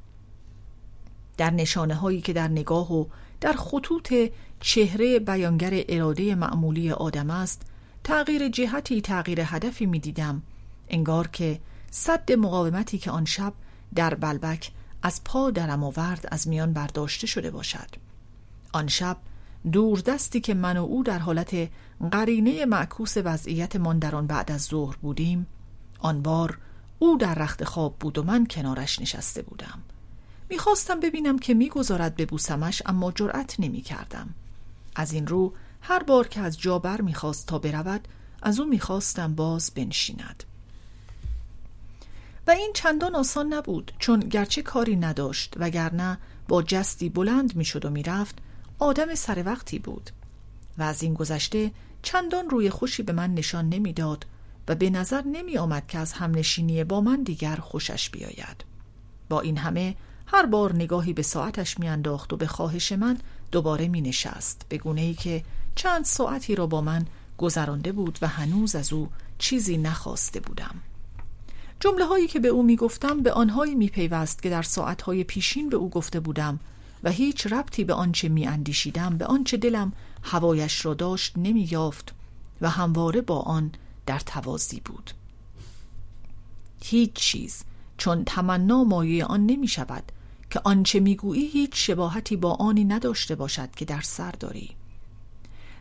در نشانه هایی که در نگاه و در خطوط چهره بیانگر اراده معمولی آدم است تغییر جهتی تغییر هدفی می دیدم انگار که صد مقاومتی که آن شب در بلبک از پا درم آورد از میان برداشته شده باشد. آن شب دور دستی که من و او در حالت قرینه معکوس وضعیتمان در آن بعد از ظهر بودیم آن بار او در رخت خواب بود و من کنارش نشسته بودم. می‌خواستم ببینم که می‌گذارد به بوسمش اما جرأت نمی کردم. از این رو هر بار که از جا بر می‌خواست تا برود از او می‌خواستم باز بنشیند. و این چندان آسان نبود چون گرچه کاری نداشت وگرنه با جستی بلند می‌شد و می‌رفت آدم سر وقتی بود. و از این گذشته چندان روی خوشی به من نشان نمی‌داد و به نظر نمی آمد که از همنشینی با من دیگر خوشش بیاید. با این همه هر بار نگاهی به ساعتش میانداخت و به خواهش من دوباره می نشست به گونه ای که چند ساعتی را با من گذرانده بود و هنوز از او چیزی نخواسته بودم. جمله هایی که به او می گفتم به آنهایی می پیوست که در ساعتهای پیشین به او گفته بودم و هیچ ربطی به آنچه می اندیشیدم به آنچه دلم هوایش را داشت نمی یافت و همواره با آن در توازی بود. هیچ چیز چون تمنا مایه آن نمی شود که آنچه می‌گویی هیچ شباهتی با آنی نداشته باشد که در سر داری.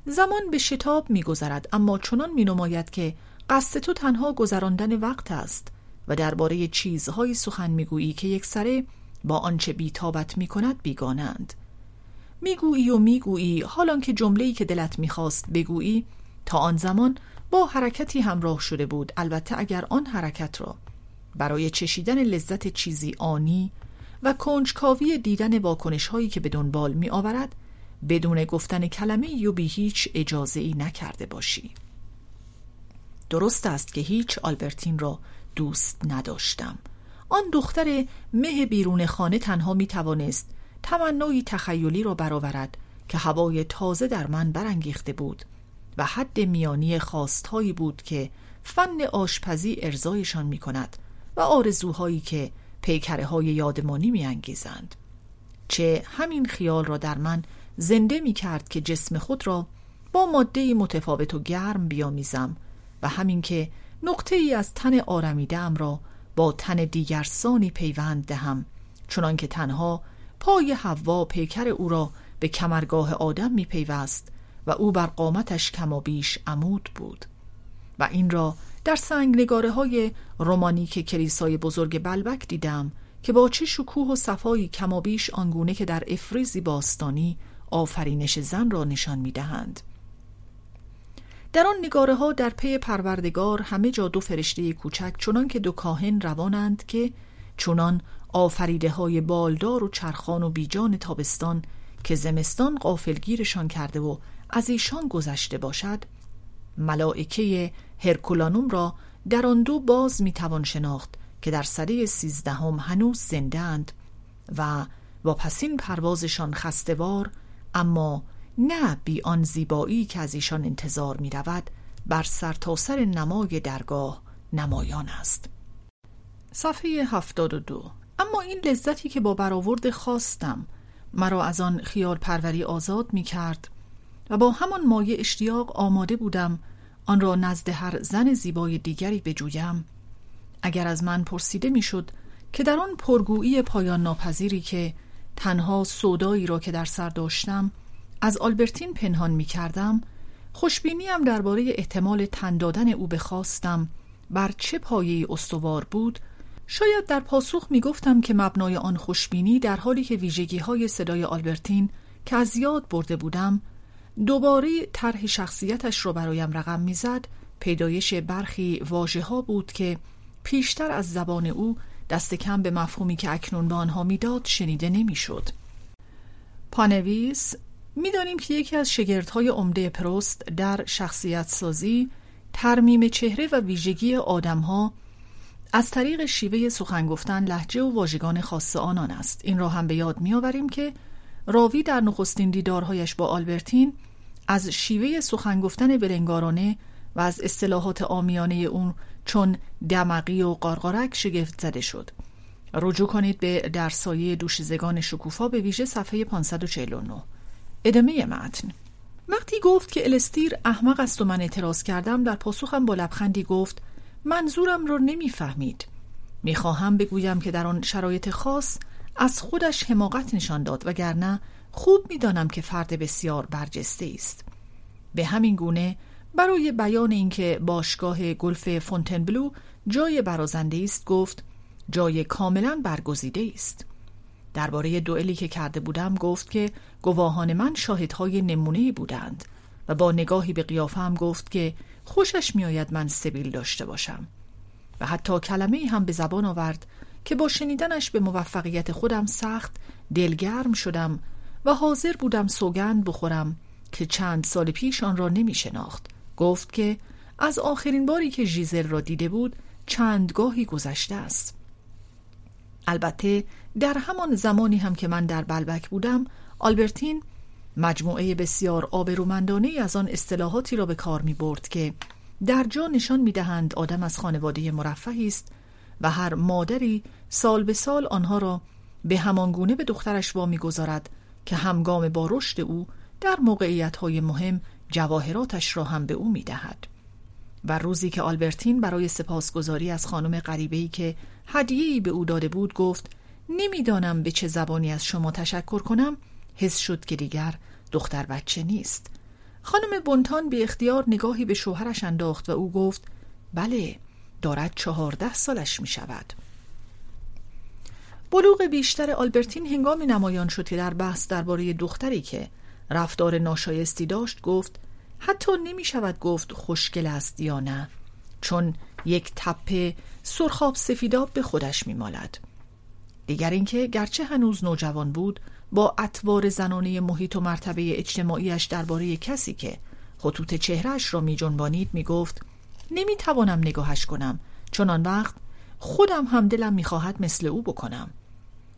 زمان به شتاب میگذرد اما چنان مینماید که قصد تو تنها گذراندن وقت است و درباره چیزهایی سخن می‌گویی که یک سره با آنچه بیتابت می‌کند بیگانند. می‌گویی و می‌گویی حالان که جمله‌ای که دلت می‌خواست بگویی تا آن زمان با حرکتی همراه شده بود. البته اگر آن حرکت را برای چشیدن لذت چیزی آنی و کنجکاوی دیدن واکنش هایی که به دنبال می آورد بدون گفتن کلمه یو بی هیچ اجازه ای نکرده باشی. درست است که هیچ آلبرتین را دوست نداشتم. آن دختر مه بیرون خانه تنها می توانست تمنایی تخیلی را برآورد که هوای تازه در من برانگیخته بود و حد میانی خواستهایی بود که فن آشپزی ارزایشان می کند و آرزوهایی که پیکره های یادمانی می انگیزند. چه همین خیال را در من زنده می کرد که جسم خود را با ماده متفاوت و گرم بیامیزم و همین که نقطه ای از تن آرمیدم را با تن دیگر سانی پیوند دهم چنان که تنها پای حوا پیکر او را به کمرگاه آدم می پیوست و او بر قامتش کم و بیش عمود بود و این را در سنگ نگاره های رومانیک کلیسای بزرگ بلبک دیدم که با چه شکوه و صفایی کمابیش آنگونه که در افریزی باستانی آفرینش زن را نشان می‌دهند. در آن نگاره ها در پی پروردگار همه جا دو فرشته کوچک چنان که دو کاهن روانند که چنان آفریده های بالدار و چرخان و بیجان تابستان که زمستان قافلگیرشان کرده و از ایشان گذشته باشد ملائکه هرکولانوم را در آن دو باز می‌توان شناخت که در سده سیزدهم هنوز زندند و با پسین پروازشان خستوار اما نه بی آن زیبایی که از ایشان انتظار می رود بر سرتاسر سر نمای درگاه نمایان است. صفحه هفتاد و دو. اما این لذتی که با برآورد خواستم مرا از آن خیال پروری آزاد می کرد و با همان مایه اشتیاق آماده بودم آن را نزد هر زن زیبای دیگری بجویم. اگر از من پرسیده می‌شد که در آن پرگویی پایان ناپذیری که تنها سودایی را که در سر داشتم از آلبرتین پنهان می کردم خوشبینیم درباره احتمال تن دادن او بخواستم. بر چه پایه استوار بود؟ شاید در پاسخ می گفتم که مبنای آن خوشبینی در حالی که ویژگی های صدای آلبرتین که از یاد برده بودم دوباره طرح شخصیتش را برایم رقم می‌زد پیدایش برخی واژه ها بود که پیشتر از زبان او دست کم به مفهومی که اکنون به آنها می‌داد شنیده نمی‌شد. پانویس می‌دانیم که یکی از شگردهای عمده پروست در شخصیت سازی ترمیم چهره و ویژگی آدمها از طریق شیوه سخن گفتن لحجه و واژگان خاص آنان است این را هم به یاد میآوریم که راوی در نخستین دیدارهایش با آلبرتین از شیوه سخن گفتن بلنگارانه و از اصطلاحات آمیانه اون چون دمقی و قارقارک شگفت زده شد. رجوع کنید به در سایه دوشیزگان شکوفا به ویژه صفحه 549 ادامه متن. وقتی گفت که الستیر احمق است و من اعتراض کردم در پاسخم با لبخندی گفت منظورم را نمی‌فهمید. می‌خواهم بگویم که در آن شرایط خاص از خودش حماقت نشان داد وگرنه خوب می‌دانم که فرد بسیار برجسته است. به همین گونه برای بیان اینکه باشگاه گلف فونتنبلو جای برازنده است گفت جای کاملا برگزیده است. درباره دوئلی که کرده بودم گفت که گواهان من شاهدهای نمونه بودند و با نگاهی به قیافم گفت که خوشش میآید من سبیل داشته باشم. و حتی کلمه هم به زبان آورد که با شنیدنش به موفقیت خودم سخت دلگرم شدم و حاضر بودم سوگند بخورم که چند سال پیش آن را نمی شناخت. گفت که از آخرین باری که ژیزل را دیده بود چندگاهی گذشته است. البته در همان زمانی هم که من در بلبک بودم آلبرتین مجموعه بسیار آبرومندانه از آن اصطلاحاتی را به کار می برد که در جا نشان می دهند آدم از خانواده مرفهی است و هر مادری سال به سال آنها را به همان گونه به دخترش وامی گذارد که همگام با رشد او در موقعیت های مهم جواهراتش را هم به او می دهد. و روزی که آلبرتین برای سپاسگزاری از خانم غریبه‌ای که هدیه‌ای به او داده بود گفت نمی‌دانم به چه زبانی از شما تشکر کنم حس شد که دیگر دختر بچه نیست خانم بونتان به اختیار نگاهی به شوهرش انداخت و او گفت بله دارد چهارده سالش می شود بلوغ بیشتر آلبرتین هنگامی نمایان شد که در بحث درباره دختری که رفتار ناشایستی داشت گفت حتی نمی شود گفت خوشگل است یا نه چون یک تپه سرخاب سفیداب به خودش می مالد. دیگر اینکه گرچه هنوز نوجوان بود با اطوار زنانه محیط و مرتبه اجتماعیش درباره کسی که خطوط چهرهش را می جنبانید می گفت نمی توانم نگاهش کنم چون آن وقت خودم هم دلم می خواهد مثل او بکنم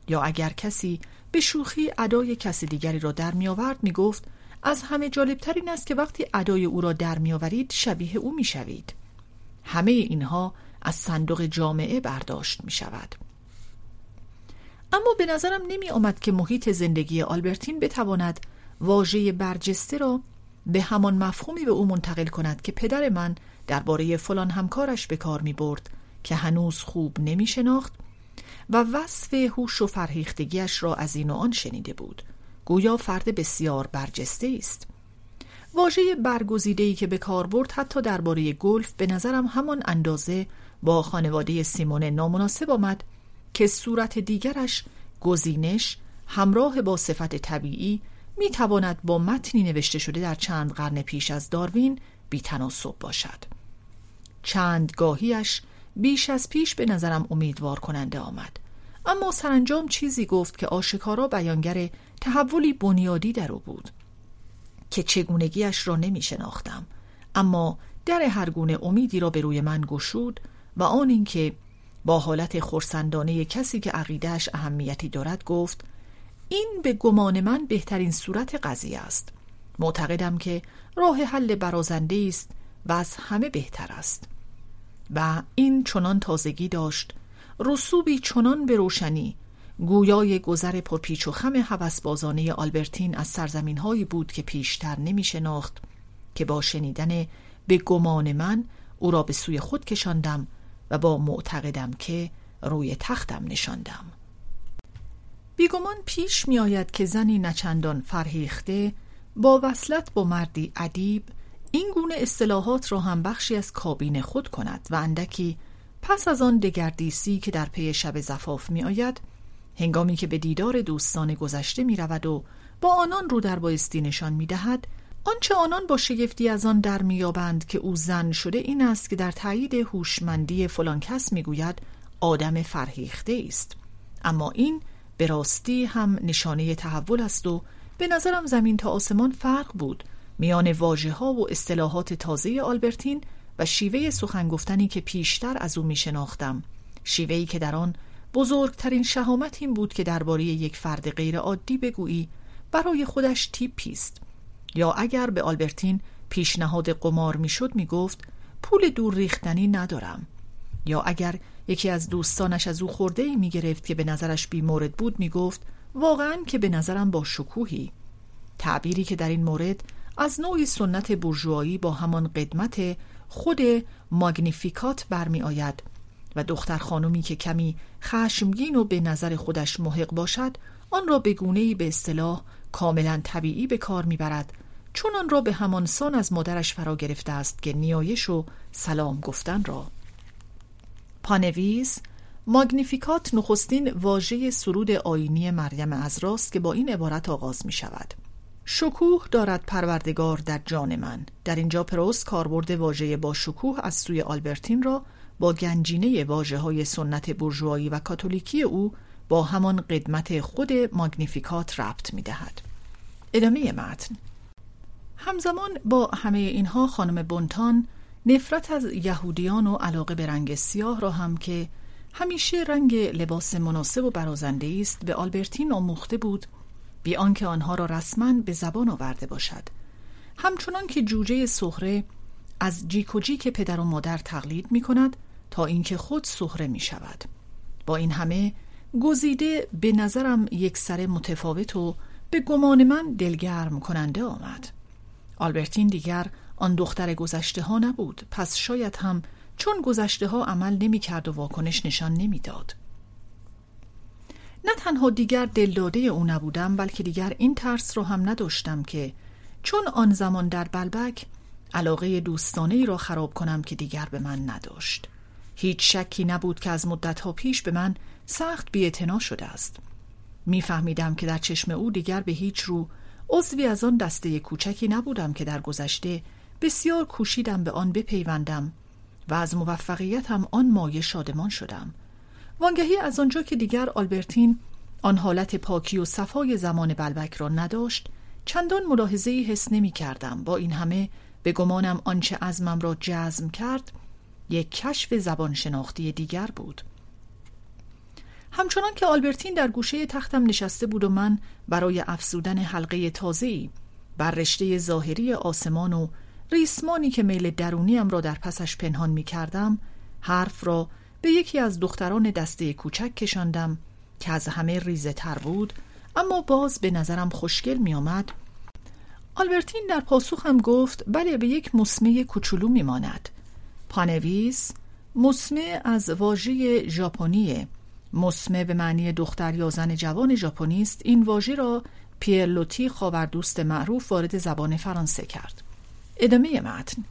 یا اگر کسی به شوخی ادای کسی دیگری را در می آورد می گفت از همه جالبتر این است که وقتی ادای او را در می آورید شبیه او می شوید همه اینها از صندوق جامعه برداشت می شود اما به نظرم نمی آمد که محیط زندگی آلبرتین بتواند واژه برجسته را به همان مفهومی به او منتقل کند که پدر من درباره فلان همکارش به کار می برد که هنوز خوب نمی شناخت و وصف هوش و فرهیختگیش را از این و آن شنیده بود. گویا فرد بسیار برجسته است. واژه برگزیده که به کار برد حتی درباره گلف به نظرم همان اندازه با خانواده سیمون نامناسب آمد که صورت دیگرش گزینش همراه با صفت طبیعی می تواند با متنی نوشته شده در چند قرن پیش از داروین بیتناسب باشد. چند گاهیش بیش از پیش به نظرم امیدوار کننده آمد. اما سرانجام چیزی گفت که آشکارا بیانگر تحولی بنیادی در او بود که چگونگیش را نمی شناختم اما در هر گونه امیدی را به روی من گشود و آن اینکه با حالت خورسندانه کسی که عقیدهش اهمیتی دارد گفت این به گمان من بهترین صورت قضیه است. معتقدم که راه حل برازنده است و از همه بهتر است. و این چنان تازگی داشت. رسوبی چنان به روشنی. گویای گذر پرپیچ و خم هوسبازانه آلبرتین از سرزمین هایی بود که پیشتر نمی شناخت که با شنیدن به گمان من او را به سوی خود کشاندم و با معتقدم که روی تختم نشاندم. بیگمان پیش می آید که زنی نچندان فرهیخته با وصلت با مردی ادیب این گونه اصطلاحات را هم بخشی از کابین خود کند و اندکی پس از آن دگردیسی که در پی شب زفاف می آید هنگامی که به دیدار دوستان گذشته می رود و با آنان رو در بایستی نشان می دهد آنچه آنان با شگفتی از آن در میابند که او زن شده این است که در تایید هوشمندی فلان کس می‌گوید آدم فرهیخته است. اما این به راستی هم نشانه تحول است و به نظرم زمین تا آسمان فرق بود. میان واژه ها و اصطلاحات تازه آلبرتین و شیوه سخن گفتنی که پیشتر از او می شناختم شیوهی که در آن بزرگترین شهامت این بود که درباره یک فرد غیر عادی بگویی برای خودش تیپی است. یا اگر به آلبرتین پیشنهاد قمار می‌شد می‌گفت پول دور ریختنی ندارم. یا اگر یکی از دوستانش از او خورده ای می گرفت که به نظرش بیمورد بود می گفت واقعا که به نظرم با شکوهی. تعبیری که در این مورد از نوعی سنت برجوهایی با همان قدمت خود ماگنیفیکات برمی آید و دختر خانمی که کمی خشمگین و به نظر خودش محق باشد آن را به گونه‌ای به اصطلاح کاملا طبیعی به کار می‌برد چون آن را به همان سان از مادرش فرا گرفته است که نیایش و سلام گفتن را. پانویز ماگنیفیکات نخستین واژه سرود آینی مریم ازراست که با این عبارت آغاز می شود شکوه دارد پروردگار در جان من در اینجا پروست کاربرد واژه با شکوه از سوی آلبرتین را با گنجینه واجه های سنت برجوایی و کاتولیکی او با همان قدمت خود ماگنیفیکات ربط می دهد. ادامه متن همزمان با همه اینها خانم بونتان نفرت از یهودیان و علاقه به رنگ سیاه را هم که همیشه رنگ لباس مناسب و برازنده است به آلبرتین آموخته بود بی آنکه آنها را رسما به زبان آورده باشد. همچنان که جوجه سخره از جیک و جیک پدر و مادر تقلید می کند تا اینکه خود سخره می شود. با این همه گزیده به نظرم یک سر متفاوت و به گمان من دلگرم کننده آمد. آلبرتین دیگر آن دختر گذشته ها نبود پس شاید هم چون گذشته ها عمل نمی کرد و واکنش نشان نمی‌داد. نه تنها دیگر دلداده او نبودم بلکه دیگر این ترس رو هم نداشتم که چون آن زمان در بلبک علاقه دوستانه ای را خراب کنم که دیگر به من نداشت. هیچ شکی نبود که از مدتها پیش به من سخت بیعتنا شده است. میفهمیدم که در چشم او دیگر به هیچ رو عضوی از آن دسته کوچکی نبودم که در گذشته بسیار کوشیدم به آن بپیوندم و از موفقیت هم آن مایه شادمان شدم. وانگهی از آنجا که دیگر آلبرتین آن حالت پاکی و صفای زمان بلبک را نداشت چندان ملاحظه حس نمی کردم با این همه به گمانم آنچه ازمم را جزم کرد یک کشف زبان شناختی دیگر بود. همچنان که آلبرتین در گوشه تختم نشسته بود و من برای افزودن حلقه تازه‌ای بر رشته ظاهری آسمان و ریسمانی که میل درونیم را در پسش پنهان می کردم حرف را به یکی از دختران دسته کوچک کشاندم که از همه ریزه تر بود اما باز به نظرم خوشگل می آمد آلبرتین در پاسخم گفت بله به یک مسمه کوچولو می ماند پانویس مسمه از واژه ژاپنی مسمه به معنی دختر یا زن جوان ژاپنی است. این واژه را پیرلوتی خاوردوست معروف وارد زبان فرانسه کرد. ادامه متن.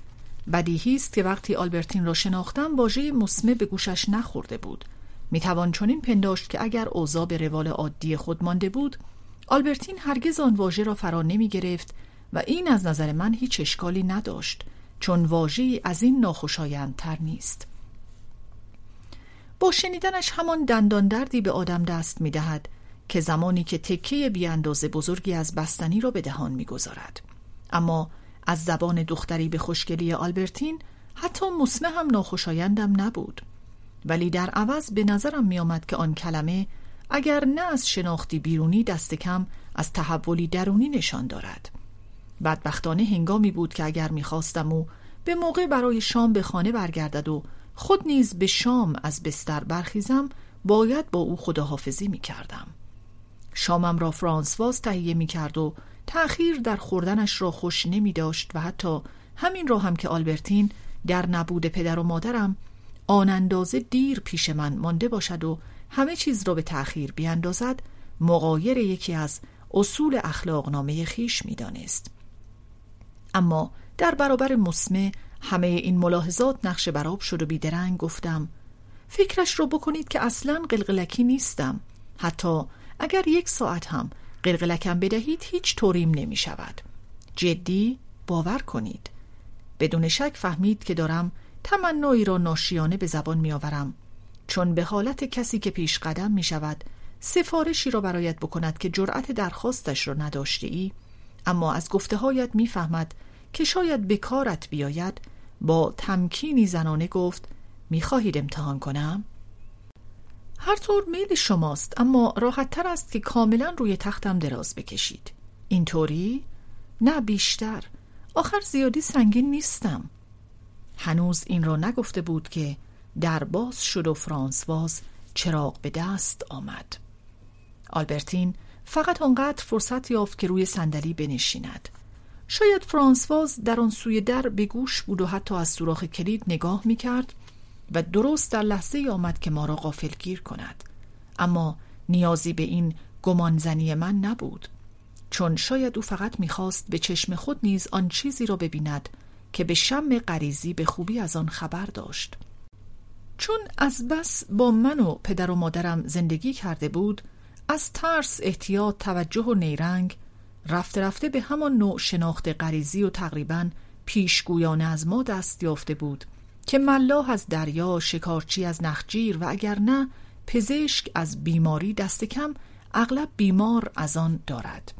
بدیهی است که وقتی آلبرتین را شناختم واژه مسمه به گوشش نخورده بود می‌توان چنین پنداشت که اگر اوضاع به روال عادی خود مانده بود آلبرتین هرگز آن واژه را فرا نمی گرفت و این از نظر من هیچ اشکالی نداشت چون واژه‌ای از این ناخوشایندتر نیست با شنیدنش همان دندان دردی به آدم دست می دهد که زمانی که تکه بی اندازه بزرگی از بستنی را به دهان می گذارد. اما از زبان دختری به خوشگلی آلبرتین حتی مسمه هم ناخوشایندم نبود ولی در عوض به نظرم می آمد که آن کلمه اگر نه از شناختی بیرونی دست کم از تحولی درونی نشان دارد بدبختانه هنگامی بود که اگر می‌خواستم او به موقع برای شام به خانه برگردد و خود نیز به شام از بستر برخیزم باید با او خداحافظی می کردم. شامم را فرانسواز تهیه می کرد و تأخیر در خوردنش را خوش نمی داشت و حتی همین را هم که آلبرتین در نبود پدر و مادرم آن اندازه دیر پیش من مانده باشد و همه چیز را به تأخیر بیاندازد مقایر یکی از اصول اخلاق نامه خیش می دانست. اما در برابر مسمه همه این ملاحظات نقش براب شد و بیدرنگ گفتم فکرش رو بکنید که اصلا قلقلکی نیستم حتی اگر یک ساعت هم قلقلکم بدهید هیچ طوریم نمی شود جدی باور کنید. بدون شک فهمید که دارم تمنایی را ناشیانه به زبان می آورم چون به حالت کسی که پیش قدم می شود سفارشی را برایت بکند که جرأت درخواستش را نداشته ای اما از گفته هایت می‌فهمد که شاید به کارت بیاید با تمکینی زنانه گفت می‌خواهید امتحان کنم؟ هر طور میل شماست اما راحت تر است که کاملا روی تختم دراز بکشید. اینطوری؟ نه بیشتر. آخر زیادی سنگین نیستم. هنوز این را نگفته بود که در باز شد و فرانسواز چراغ به دست آمد. آلبرتین فقط آنقدر فرصت یافت که روی صندلی بنشیند. شاید فرانسواز در آن سوی در به گوش بود و حتی از سوراخ کلید نگاه می کرد و درست در لحظه آمد که ما را غافل گیر کند. اما نیازی به این گمانزنی من نبود. چون شاید او فقط می‌خواست به چشم خود نیز آن چیزی را ببیند که به شم غریزی به خوبی از آن خبر داشت. چون از بس با من و پدر و مادرم زندگی کرده بود از ترس احتیاط توجه و نیرنگ رفته رفته به همان نوع شناخت غریزی و تقریبا پیشگویانه از ما دست یافته بود. که ملاح از دریا شکارچی از نخجیر و اگر نه پزشک از بیماری دست کم اغلب بیمار از آن دارد.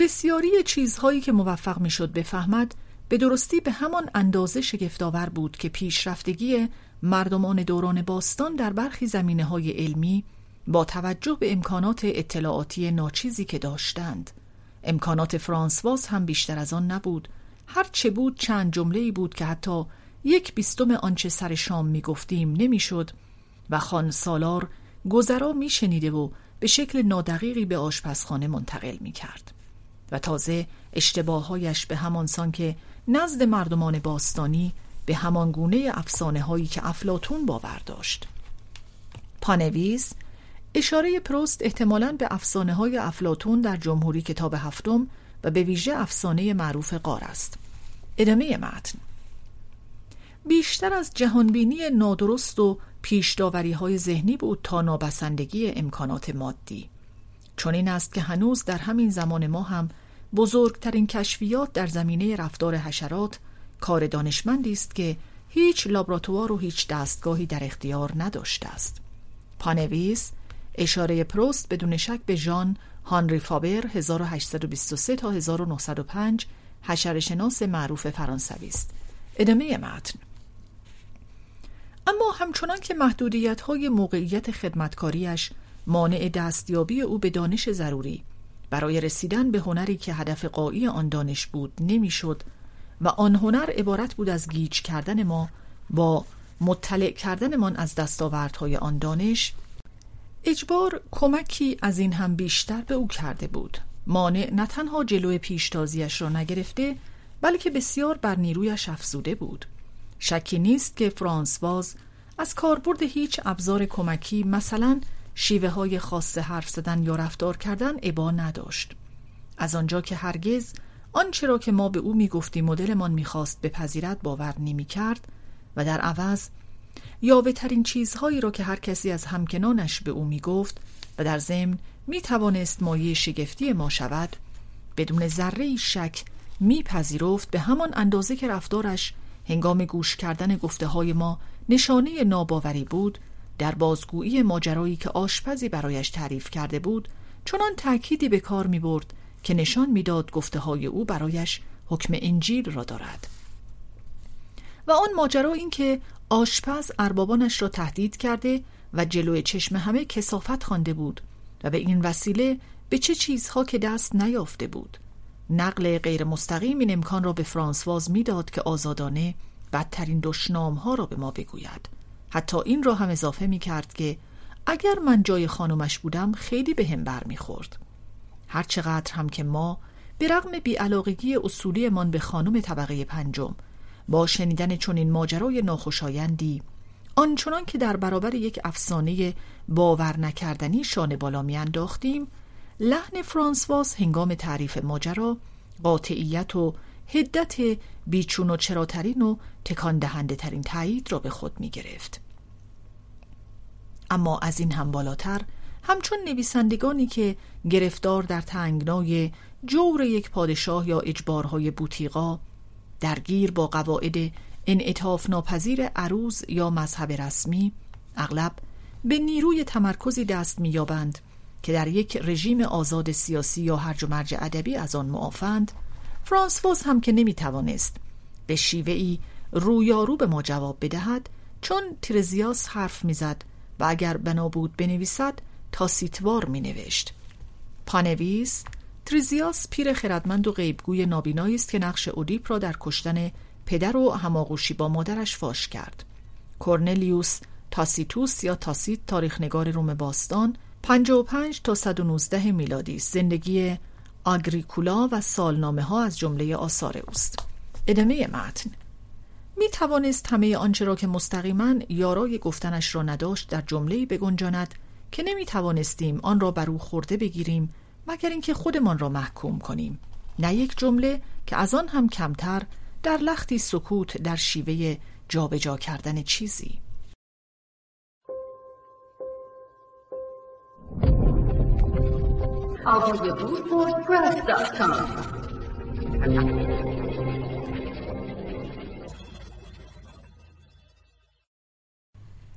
بسیاری چیزهایی که موفق می‌شد بفهمد به درستی به همان اندازه شگفتآور بود که پیشرفتگی مردمان دوران باستان در برخی زمینه های علمی با توجه به امکانات اطلاعاتی ناچیزی که داشتند. امکانات فرانسواز هم بیشتر از آن نبود. هر چه بود چند جمله بود که حتی یک بیستم آنچه سر شام می گفتیم نمی شد و خان سالار گذرا می شنیده و به شکل نادقیقی به آشپزخانه منتقل می کرد و تازه اشتباههایش به همان سان که نزد مردمان باستانی به همان گونه افسانه هایی که افلاتون باور داشت. پانویز اشاره پروست احتمالاً به افسانه های افلاتون در جمهوری کتاب هفتم و به ویژه افسانه معروف قار است. ادامه متن. بیشتر از جهانبینی نادرست و پیشداوری های ذهنی بود تا نابسندگی امکانات مادی. چون این است که هنوز در همین زمان ما هم بزرگترین کشفیات در زمینه رفتار حشرات کار دانشمندی است که هیچ لابراتوار و هیچ دستگاهی در اختیار نداشته است. پانویس اشاره پروست بدون شک به ژان هانری فابر 1823 تا 1905 حشرشناس معروف فرانسوی است. ادامه متن. اما همچنان که محدودیت های موقعیت خدمتکاریش مانع دستیابی او به دانش ضروری برای رسیدن به هنری که هدف قایی آن دانش بود نمی‌شد و آن هنر عبارت بود از گیج کردن ما با مطلع کردنمان از دستاوردهای آن دانش اجبار کمکی از این هم بیشتر به او کرده بود. مانع نه تنها جلو پیشتازیش را نگرفته بلکه بسیار بر نیرویش افزوده بود. شکی نیست که فرانسواز از کاربرد هیچ ابزار کمکی مثلا شیوه های خاص حرف زدن یا رفتار کردن ابا نداشت. از آنجا که هرگز آنچه را که ما به او می‌گفتیم مدلمان می‌خواست بپذیرد باور نمی‌کرد و در عوض یاوه ترین چیزهایی را که هر کسی از همکنانش به او می‌گفت و در ضمن می توانست مایه شگفتی ما شود بدون ذره شک میپذیرفت به همان اندازه که رفتارش هنگام گوش کردن گفته های ما نشانه ناباوری بود در بازگویی ماجرایی که آشپزی برایش تعریف کرده بود چنان تأکیدی به کار می برد که نشان می‌داد گفته های او برایش حکم انجیل را دارد. و آن ماجرا این که آشپز اربابانش را تهدید کرده و جلوی چشم همه کسافت خوانده بود و به این وسیله به چه چیزها که دست نیافته بود. نقل غیر مستقیم این امکان را به فرانسواز می‌داد که آزادانه بدترین دشنام ها را به ما بگوید حتی این را هم اضافه می کرد که اگر من جای خانمش بودم خیلی به هم بر می خورد. هرچقدر هم که ما به رغم بیعلاقگی من به خانم طبقه پنجم با شنیدن چنین ماجرای ناخوشایندی آنچنان که در برابر یک افسانه باور نکردنی شانه بالا میانداختیم لحن فرانسواز هنگام تعریف ماجرا قاطعیت و هدت بیچون و چراترین و تکان دهنده ترین تایید را به خود می گرفت. اما از این هم بالاتر همچون نویسندگانی که گرفتار در تنگنای جور یک پادشاه یا اجبارهای بوتیقا درگیر با قواعد انعطاف ناپذیر عروض یا مذهب رسمی اغلب به نیروی تمرکزی دست میابند که در یک رژیم آزاد سیاسی یا هرج و مرج ادبی از آن معافند فرانسواز هم که نمی‌توانست به شیوهی رویارو به ما جواب بدهد چون ترزیاس حرف می‌زد و اگر بنا بود بنویسد تاسیتوار می نوشت پانویس تریزیاس پیر خردمند و غیبگوی نابینایی است که نقش اودیپ را در کشتن پدر و هماغوشی با مادرش فاش کرد. کورنلیوس تاسیتوس یا تاسیت تاریخنگار روم باستان 55 تا 119 میلادی زندگی آگریکولا و سالنامه ها از جمله آثار اوست. ادامه متن. می توانست همه آنچه را که مستقیما یارای گفتنش را نداشت در جمله بگنجاند که نمی توانستیم آن را بر او خورده بگیریم مگر اینکه خودمان را محکوم کنیم. نه یک جمله که از آن هم کمتر در لختی سکوت در شیوه جابجا کردن چیزی.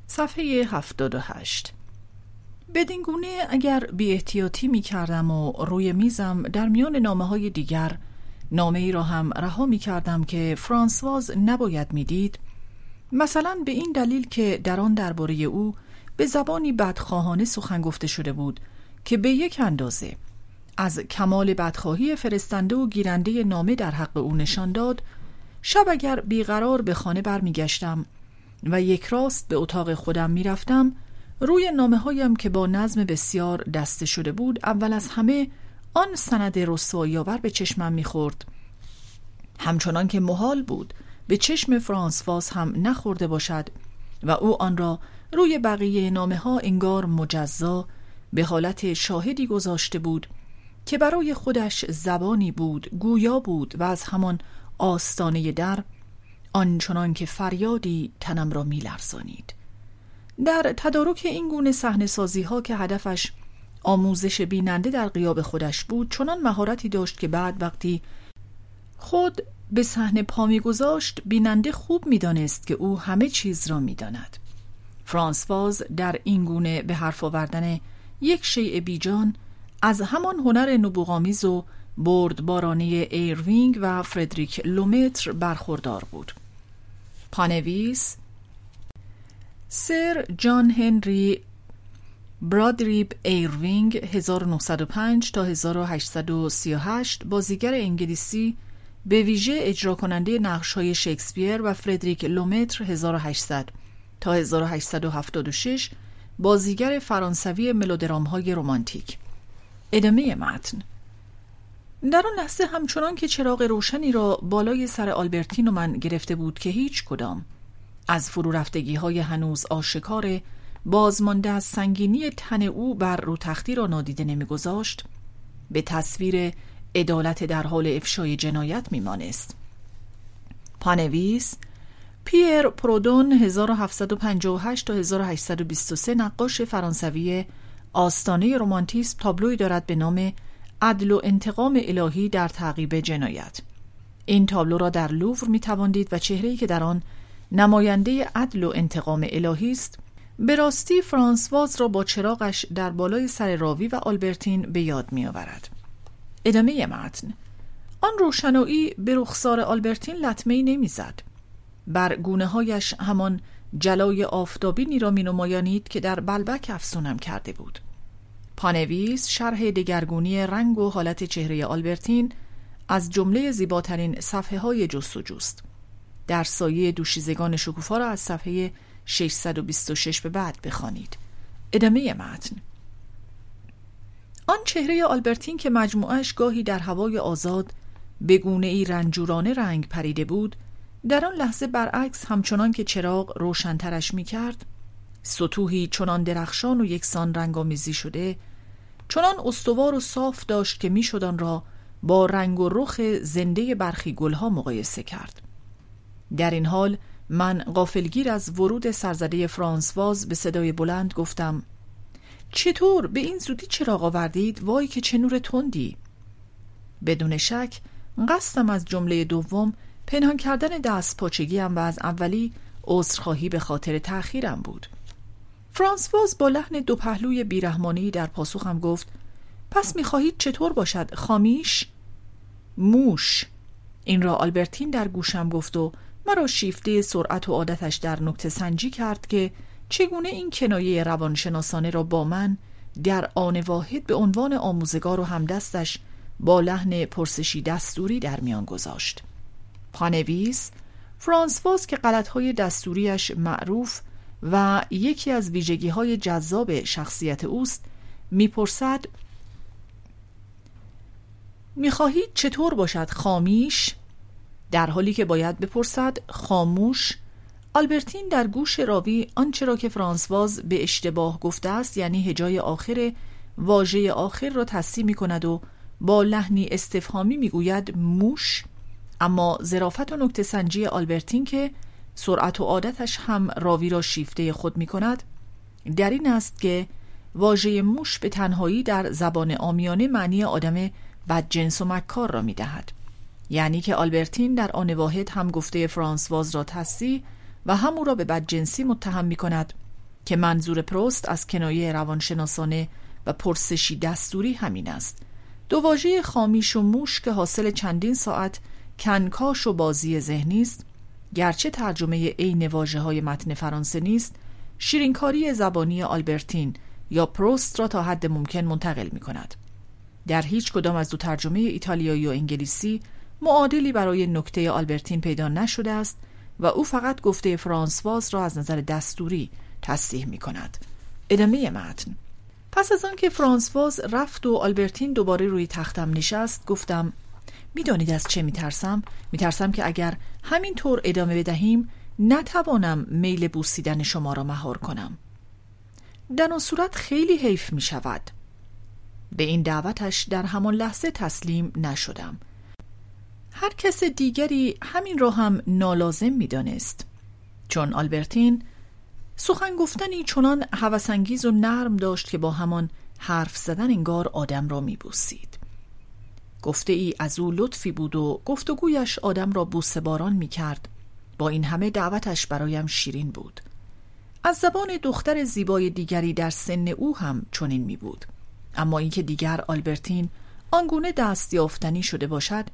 صفحه 78 بدین گونه اگر بی احتیاطی می کردم و روی میزم در میان نامه های دیگر نامه ای را هم رها می کردم که فرانسواز نباید می‌دید مثلا به این دلیل که در آن درباره او به زبانی بدخواهانه سخن گفته شده بود. که به یک اندازه از کمال بدخواهی فرستنده و گیرنده نامه در حق او نشان داد شب اگر بیقرار به خانه برمیگشتم و یک راست به اتاق خودم می‌رفتم روی نامه هایم که با نظم بسیار دسته شده بود اول از همه آن سند رسوایی آور به چشمم می‌خورد. همچنان که محال بود به چشم فرانسواز هم نخورده باشد و او آن را روی بقیه نامه ها انگار مجزا به حالت شاهدی گذاشته بود که برای خودش زبانی بود گویا بود و از همان آستانه در آنچنان که فریادی تنم را میلرزانید. در تدارک این گونه صحنه سازی ها که هدفش آموزش بیننده در قیاب خودش بود چنان مهارتی داشت که بعد وقتی خود به صحنه پا میگذاشت بیننده خوب می‌دانست که او همه چیز را می‌داند. فرانسواز در این گونه به حرف آوردن یک شیء بیجان از همان هنر نبوغ‌آمیز و بردبارانه ایروینگ و فردریک لومتر برخوردار بود. پانویس سر جان هنری برادریب ایروینگ 1905 تا 1838 بازیگر انگلیسی به ویژه اجرا کننده نقش های شکسپیر و فردریک لومتر 1800 تا 1876 بازیگر فرانسوی ملودرام های رومانتیک ادامه متن. در آن لحظه همچنان که چراغ روشنی را بالای سر آلبرتین و من گرفته بود که هیچ کدام. از فرو رفتگی های هنوز آشکار بازمانده از سنگینی تن او بر رو تختی را نادیده نمیگذاشت به تصویر عدالت در حال افشای جنایت میمانست. پانویس پیر پرودون 1758 تا 1823 نقاش فرانسوی آستانه رومانتیسم تابلوی دارد به نام عدل و انتقام الهی در تعقیب جنایت این تابلو را در لوور می تواندید و چهره‌ای که در آن نماینده عدل و انتقام الهی است به راستی فرانسواز را با چراغش در بالای سر راوی و آلبرتین به یاد می آورد. ادامه متن آن روشنایی به رخسار آلبرتین لطمه نمی‌زد. بر گونه هایش همان جلای آفتابینی را می نمایانید که در بلبک افسونم کرده بود. پانویس شرح دگرگونی رنگ و حالت چهره آلبرتین از جمله زیباترین صفحه های جستجوست. در سایه دوشیزگان شکوفا را از صفحه 626 به بعد بخوانید. ادامه متن آن چهره آلبرتین که مجموعش گاهی در هوای آزاد به گونه ای رنجورانه رنگ پریده بود در آن لحظه برعکس همچنان که چراغ روشنترش می کرد سطوحی چنان درخشان و یکسان رنگامیزی شده چنان استوار و صاف داشت که می‌شد آن را با رنگ و رخ زنده برخی گلها مقایسه کرد. در این حال من غافلگیر از ورود سرزده فرانسواز به صدای بلند گفتم چطور؟ به این زودی چراغ آوردید؟ وای که چه نور تندی! بدون شک قصدم از جمله دوم پنهان کردن دست پاچگیم و از اولی عذرخواهی به خاطر تأخیرم بود. فرانسواز با لحن دو پهلوی بیرحمانی در پاسخم گفت پس می‌خواهید چطور باشد؟ خامیش؟ موش. این را آلبرتین در گوشم گفت و مرا شیفته سرعت و عادتش در نکته سنجی کرد که چگونه این کنایه روانشناسانه را با من در آن واحد به عنوان آموزگار و همدستش با لحن پرسشی دستوری در میان گذاشت. پانویس فرانسواز که غلطهای دستوریش معروف و یکی از ویژگی های جذاب شخصیت اوست می‌پرسد می‌خواهید چطور باشد خامیش در حالی که باید بپرسد خاموش؟ آلبرتین در گوش راوی آنچه را که فرانسواز به اشتباه گفته است یعنی هجای آخر واژه آخر را تصحیح می کند و با لحنی استفهامی می‌گوید موش؟ اما ظرافت و نکته سنجی آلبرتین که سرعت و عادتش هم راوی را شیفته خود می کند در این است که واژه موش به تنهایی در زبان آمیانه معنی آدم بدجنس و مکار را می دهد. یعنی که آلبرتین در آن واحد هم گفته فرانسواز را تصدیح و هم او را به بدجنسی متهم می کند که منظور پروست از کنایه روانشناسانه و پرسشی دستوری همین است دو واژه خامیش و موش که حاصل چندین ساعت کنکاش و بازی ذهنی است گرچه ترجمه عین واژه های متن فرانسه نیست شیرینکاری زبانی آلبرتین یا پروست را تا حد ممکن منتقل می کند. در هیچ کدام از دو ترجمه ایتالیایی و انگلیسی معادلی برای نکته آلبرتین پیدا نشده است و او فقط گفته فرانسواز را از نظر دستوری تصدیح می کند. ادامه متن پس از آنکه فرانسواز رفت و آلبرتین دوباره روی تختم نشست گفتم می‌دانید از چه میترسم؟ میترسم که اگر همین طور ادامه بدهیم نتوانم میل بوسیدن شما را مهار کنم در آن صورت خیلی حیف می شود به این دعوتش در همان لحظه تسلیم نشدم هر کس دیگری همین را هم نالازم می دانست. چون آلبرتین سخن گفتنی چنان هوسانگیز و نرم داشت که با همان حرف زدن انگار آدم را می بوسید. گفته ای از او لطفی بود و گفتگویش آدم را بوسه باران می کرد. با این همه دعوتش برایم شیرین بود. از زبان دختر زیبای دیگری در سن او هم چنین می بود. اما اینکه دیگر آلبرتین آنگونه دست یافتنی شده باشد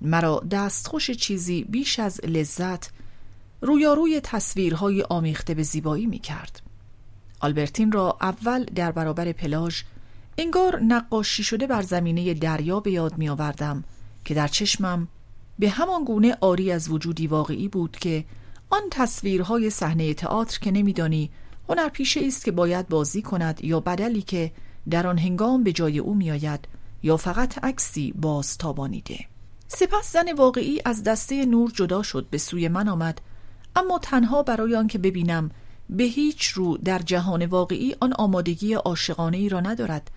مرا دستخوش چیزی بیش از لذت رویاروی تصویرهای آمیخته به زیبایی می کرد. آلبرتین را اول در برابر پلاژ انگار نقاشی شده بر زمینه دریا به یاد می آوردم که در چشمم به همان گونه آری از وجودی واقعی بود که آن تصویرهای صحنه تئاتر که نمیدانی هنرپیشه است که باید بازی کند یا بدلی که در آن هنگام به جای او میآید یا فقط عکسی باز تابانیده سپس زن واقعی از دسته نور جدا شد به سوی من آمد. اما تنها برای آنکه ببینم به هیچ رو در جهان واقعی آن آمادگی عاشقانه ای را ندارد.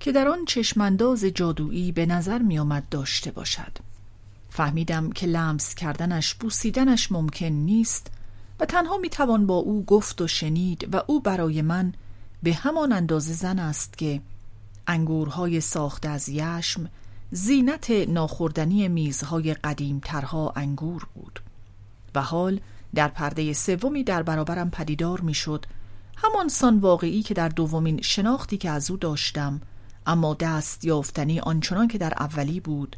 که در آن چشمانداز جادویی به نظر می آمد داشته باشد. فهمیدم که لمس کردنش بوسیدنش ممکن نیست و تنها می توان با او گفت و شنید و او برای من به همان اندازه زن است که انگورهای ساخته از یشم زینت ناخوردنی میزهای قدیمترها انگور بود. و حال در پرده سومی در برابرم پدیدار می‌شد. همان سان واقعی که در دومین شناختی که از او داشتم اما دست یافتنی آنچنان که در اولی بود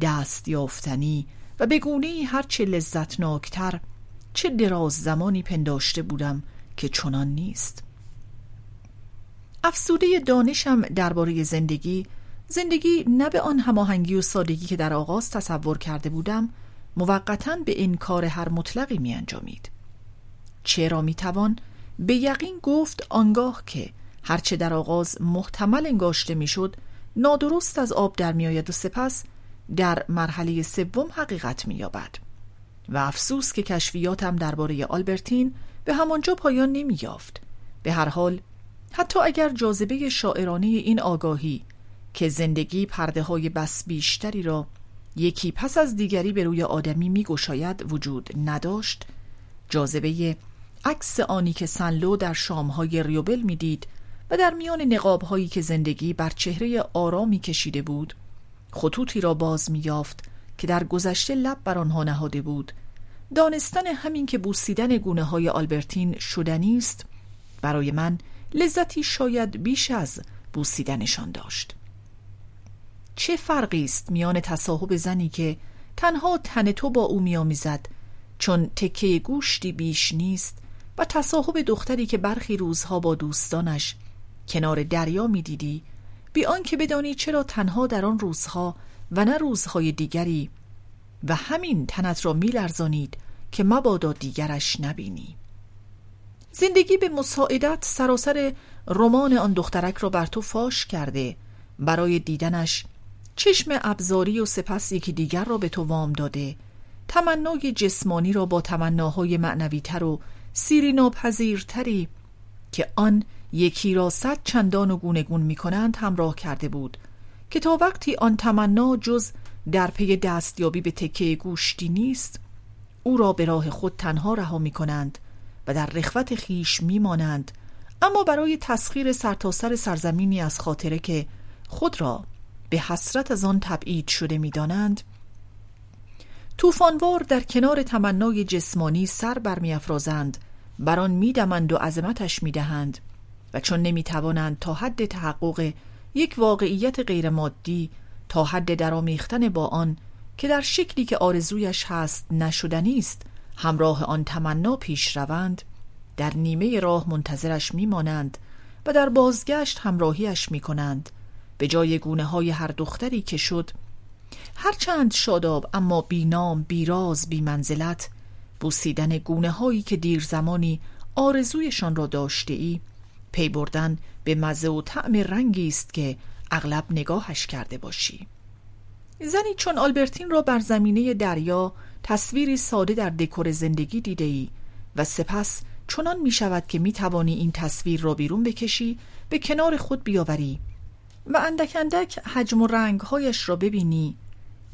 دست یافتنی و به گونه هرچه لذتناکتر چه دراز زمانی پنداشته بودم که چنان نیست افسوده دانشم درباره زندگی زندگی نه به آن هماهنگی و سادگی که در آغاز تصور کرده بودم موقتا به انکار هر مطلقی می انجامید. چرا می توان به یقین گفت آنگاه که هرچه در آغاز محتمل انگاشته می‌شد نادرست از آب در میآید و سپس در مرحله سوم حقیقت مییابد. و افسوس که کشفیاتم درباره آلبرتین به همانجا پایان نمییافت. به هر حال حتی اگر جاذبه شاعرانه این آگاهی که زندگی پرده های بس بیشتری را یکی پس از دیگری به روی آدمی می گشاید وجود نداشت جاذبه عکس آنی که سنلو در شامهای ریوبل می‌دید و در میان نقابهایی که زندگی بر چهره آرامی کشیده بود خطوطی را باز یافت که در گذشته لب بر آنها نهاده بود. دانستن همین که بوسیدن گونه های آلبرتین شدنی است برای من لذتی شاید بیش از بوسیدنشان داشت. چه فرقی است میان تصاحب زنی که تنها تن تو با او میآمیزد چون تکه گوشتی بیش نیست و تصاحب دختری که برخی روزها با دوستانش کنار دریا می‌دیدی. بی آنکه بدانی چرا تنها در آن روزها و نه روزهای دیگری. و همین تنت را میلرزانید که مبادا دیگرش نبینی. زندگی به مساعدت سراسر رمان آن دخترک را بر تو فاش کرده. برای دیدنش چشم ابزاری و سپس یکی دیگر را به تو وام داده. تمنای جسمانی را با تمناهای معنویتر و سیری ناپذیرتری که آن یکی را صد چندان و گونگون می کنند همراه کرده بود که تا وقتی آن تمنا جز در پی دستیابی به تکه گوشتی نیست او را به راه خود تنها رها می کنند و در رخوت خیش می مانند اما برای تسخیر سرتاسر سر سرزمینی از خاطره که خود را به حسرت از آن تبعید شده می‌دانند طوفانوار در کنار تمنای جسمانی سر برمیافرازند بر آن میدمند و عظمتش می‌دهند. و چون نمی‌توانند تا حد تحقق یک واقعیت غیرمادی تا حد درامیختن با آن که در شکلی که آرزویش هست نشدنی است همراه آن تمنا پیش روند در نیمه راه منتظرش میمانند و در بازگشت همراهیش می‌کنند. به جای گونه های هر دختری که شد هرچند شاداب اما بینام بیراز بی منزلت بوسیدن گونه هایی که دیر زمانی آرزویشان را داشته ای پی بردن به مزه و طعم رنگی است که اغلب نگاهش کرده باشی. زنی چون آلبرتین را بر زمینه دریا تصویری ساده در دکور زندگی دیده ای و سپس چنان می شود که می توانی این تصویر را بیرون بکشی به کنار خود بیاوری و اندک اندک حجم و رنگهایش را ببینی.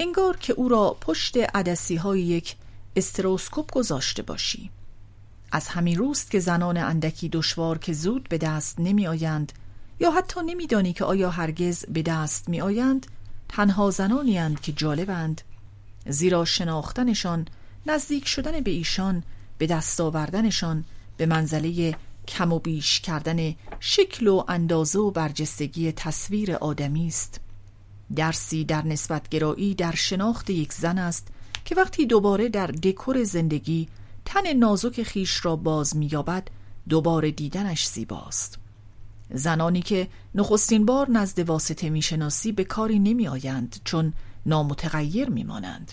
انگار که او را پشت عدسی های یک استروسکوپ گذاشته باشی. از همین روست که زنان اندکی دشوار که زود به دست نمی آیند یا حتی نمیدانی که آیا هرگز به دست می آیند تنها زنانی اند که جالبند. زیرا شناختنشان نزدیک شدن به ایشان به دست آوردنشان به منزله کم و بیش کردن شکل و اندازه و برجستگی تصویر آدمی است. درسی در نسبت گرایی در شناخت یک زن است که وقتی دوباره در دکور زندگی تن نازک خیش را باز مییابد دوباره دیدنش زیباست. زنانی که نخستین بار نزد واسطه می‌شناسی به کاری نمی آیند چون نامتغیر میمانند.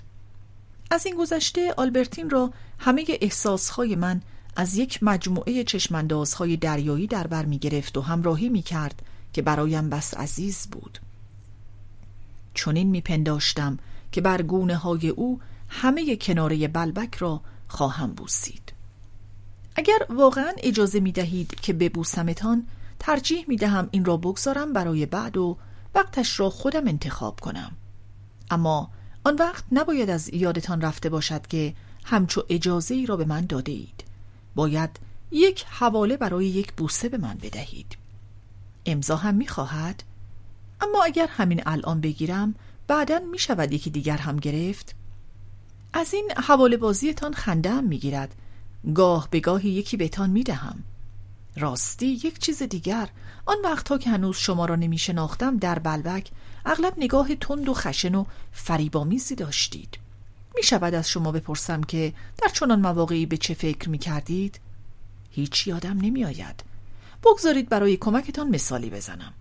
از این گذشته آلبرتین را همه احساسهای من از یک مجموعه چشماندازهای دریایی در بر می گرفت و همراهی می کرد که برایم بس عزیز بود. چنین میپنداشتم که بر گونه های او همه کناره بلبک را خواهم بوسید. اگر واقعا اجازه می دهید که ببوسمتان ترجیح می دهم این را بگذارم برای بعد و وقتش را خودم انتخاب کنم. اما آن وقت نباید از یادتان رفته باشد که همچو اجازه ای را به من داده اید. باید یک حواله برای یک بوسه به من بدهید. امضا هم می خواهد. اما اگر همین الان بگیرم بعدا می شود یکی دیگر هم گرفت. از این حواله بازیتان خنده هم می گیرد گاه به گاهی یکی بهتان می دهم راستی یک چیز دیگر. آن وقتها که هنوز شما را نمی شناختم در بلبک اغلب نگاه تند و خشن و فریبامیزی داشتید. می شود از شما بپرسم که در چنان مواقعی به چه فکر می کردید؟ هیچ یادم نمی آید بگذارید برای کمکتان مثالی بزنم.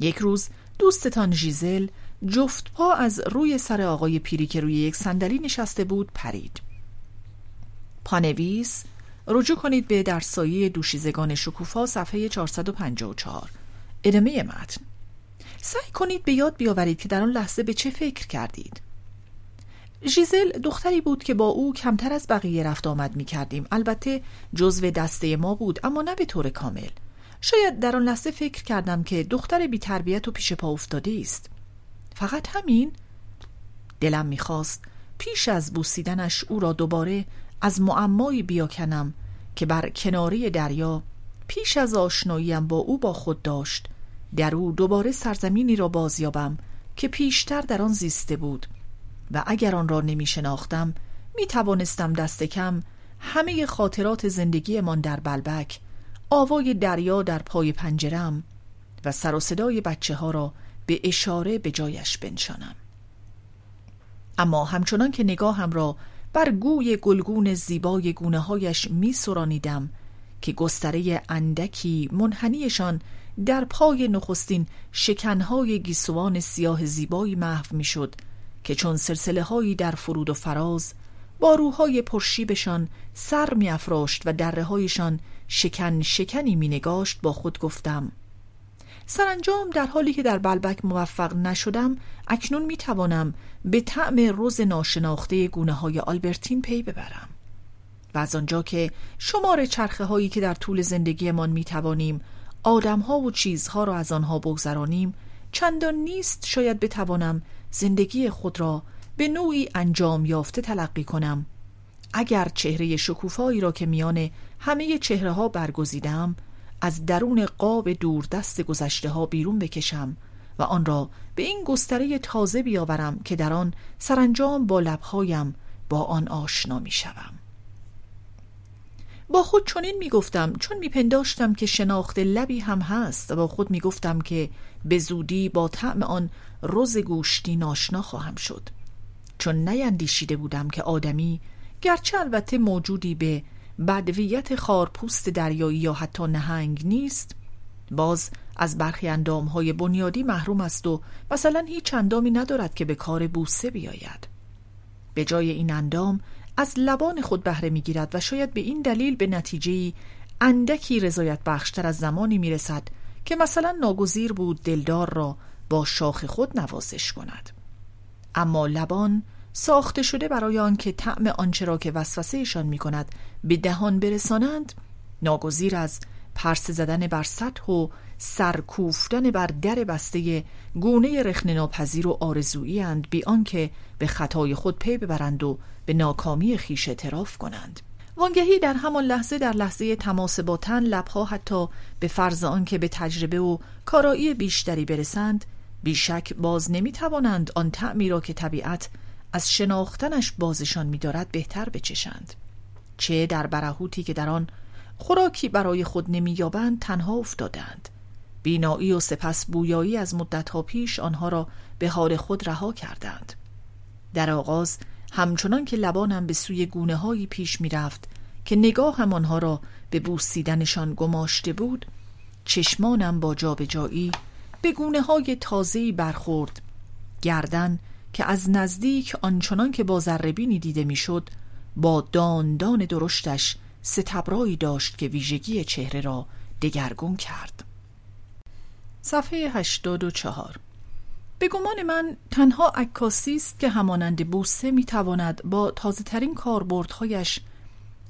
یک روز دوستتان ژیزل جفت پا از روی سر آقای پیری که روی یک صندلی نشسته بود پرید. پانویس رجوع کنید به در سایه دوشیزگان شکوفا صفحه 454 ادامه متن. سعی کنید به یاد بیاورید که در آن لحظه به چه فکر کردید. ژیزل دختری بود که با او کمتر از بقیه رفت آمد می کردیم البته جزو دسته ما بود اما نه به طور کامل. شاید در آن لحظه فکر کردم که دختر بی تربیت و پیش پا افتاده است. فقط همین؟ دلم می‌خواست پیش از بوسیدنش او را دوباره از معمایی بیاکنم که بر کناری دریا پیش از آشناییم با او با خود داشت. در او دوباره سرزمینی را بازیابم که پیشتر در آن زیسته بود و اگر آن را نمی شناختم می توانستم دست کم همه خاطرات زندگیمان در بلبک آوای دریا در پای پنجرم و سر و صدای بچه ها را به اشاره به جایش بنشانم. اما همچنان که نگاهم را بر گوی گلگون زیبای گونه هایش می سرانیدم که گستره اندکی منحنیشان در پای نخستین شکنهای گیسوان سیاه زیبایی محو می شد که چون سلسله هایی در فرود و فراز با روهای پرشیبشان سر می افراشت و دره هایشان شکن شکنی می نگاشت با خود گفتم سرانجام در حالی که در بلبک موفق نشدم اکنون می توانم به طعم روز ناشناخته گونه های آلبرتین پی ببرم. و از آنجا که شمار چرخه هایی که در طول زندگیمان می توانیم آدم ها و چیزها را از آنها بگذرانیم چندان نیست شاید بتوانم زندگی خود را به نوعی انجام یافته تلقی کنم. اگر چهره شکوفایی را که میان همه چهره ها برگزیدم از درون قاب دوردست گذشته ها بیرون بکشم و آن را به این گستره تازه بیاورم که در آن سرانجام با لبهایم با آن آشنا می شوم. با خود چنین می گفتم چون می پنداشتم که شناخت لبی هم هست و با خود می گفتم که به زودی با طعم آن روز گوشتی ناشنا خواهم شد چون نیندیشیده بودم که آدمی گرچه البته موجودی به بدویت خارپوست دریایی یا حتی نهنگ نیست. باز از برخی های بنیادی محروم است و مثلا هیچ اندامی ندارد که به کار بوسه بیاید. به جای این اندام از لبان خود بهره می‌گیرد و شاید به این دلیل به نتیجه اندکی رضایت بخشتر از زمانی می‌رسد که مثلا ناگزیر بود دلدار را با شاخ خود نوازش کند. اما لبان ساخته شده برای آنکه طعم آنچه را که وسوسهشان می کند به دهان برسانند ناگزیر از پرس زدن بر سطح و سرکوفتن بر در بسته گونه رخن ناپذیر و آرزویی اند بی آنکه به خطای خود پی ببرند و به ناکامی خیش اعتراف کنند. وانگهی در همان لحظه در لحظه تماس با تن لبها حتی به فرض آنکه به تجربه و کارایی بیشتری برسند بیشک باز نمی توانند آن تعمی را که طبیعت از شناختنش بازشان میدارد بهتر بچشند. چه در برهوتی که در آن خوراکی برای خود نمییابند تنها افتادند. بینایی و سپس بویایی از مدتها پیش آنها را به حال خود رها کردند. در آغاز همچنان که لبانم به سوی گونه هایی پیش می‌رفت که نگاه هم آنها را به بوسیدنشان گماشته بود چشمانم با جابجایی به گونه های تازهی برخورد. گردن که از نزدیک آنچنان که با ذربینی دیده می‌شد با داندان درشتش ستبرایی داشت که ویژگی چهره را دگرگون کرد. صفحه 84 به گمان من تنها عکاسی است که همانند بوسه می‌تواند با تازه ترین کاربردهایش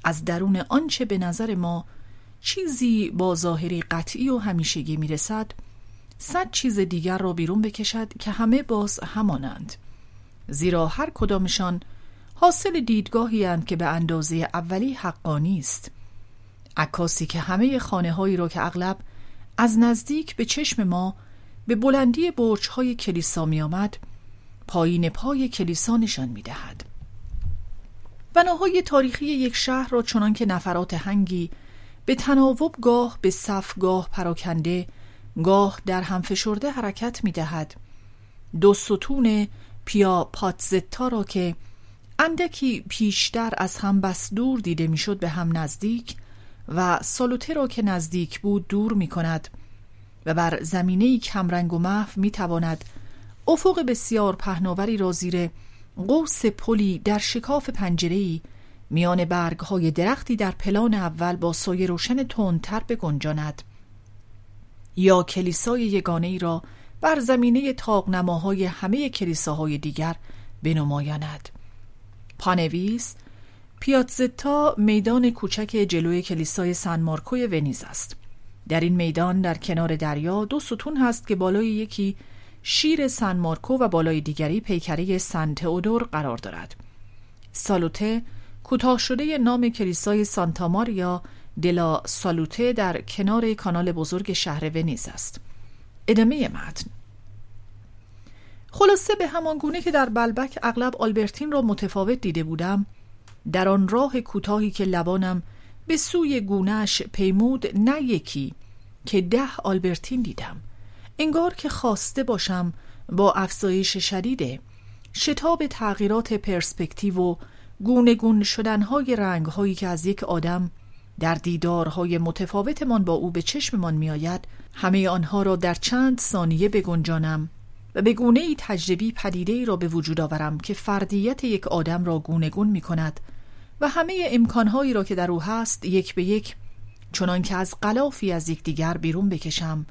از درون آنچه به نظر ما چیزی با ظاهری قطعی و همیشگی می‌رسد صد چیز دیگر را بیرون بکشد که همه باز همانند. زیرا هر کدامشان حاصل دیدگاهی هند که به اندازه اولی حقانی است. عکاسی که همه خانه هایی را که اغلب از نزدیک به چشم ما به بلندی برچ های کلیسا می آمد پایین پای کلیسا نشان می دهد بناهای تاریخی یک شهر را چنان که نفرات هنگی به تناوب گاه به صف گاه پراکنده گاه در هم فشرده حرکت می دهد دو ستون پیا پاتزتا را که اندکی پیشتر از هم بس دور دیده می‌شد به هم نزدیک و سالوته را که نزدیک بود دور می کند و بر زمینه کمرنگ و محو می تواند افق بسیار پهناوری را زیر قوس پلی در شکاف پنجره‌ای میان برگ های درختی در پلان اول با سایه روشن تندتر بگنجاند. یا کلیسای یگانه ای را بر زمینه تاقنماهای همه کلیساهای دیگر بنمایاند. پانویس پیاتزتا میدان کوچک جلوی کلیسای سن مارکوی ونیز است. در این میدان در کنار دریا دو ستون هست که بالای یکی شیر سن مارکو و بالای دیگری پیکره سن تئودور قرار دارد. سالوته کوتاه شده نام کلیسای سانتا ماریا دلا سالوته در کنار کانال بزرگ شهر ونیز است. ادامه متن. خلاصه به همان گونه که در بلبک اغلب آلبرتین را متفاوت دیده بودم در آن راه کوتاهی که لبانم به سوی گونهش پیمود نه یکی که ده آلبرتین دیدم. انگار که خواسته باشم با افزایش شدید شتاب تغییرات پرسپکتیو و گونه گون شدنهای رنگهایی که از یک آدم در دیدارهای متفاوتمان با او به چشممان میآید همه آنها را در چند ثانیه بگنجانم. و به گونه ای تجربی پدیده ای را به وجود آورم که فردیت یک آدم را گونه گون می کند و همه امکانهایی را که در او هست یک به یک چنان که از قلافی از یکدیگر بیرون بکشم.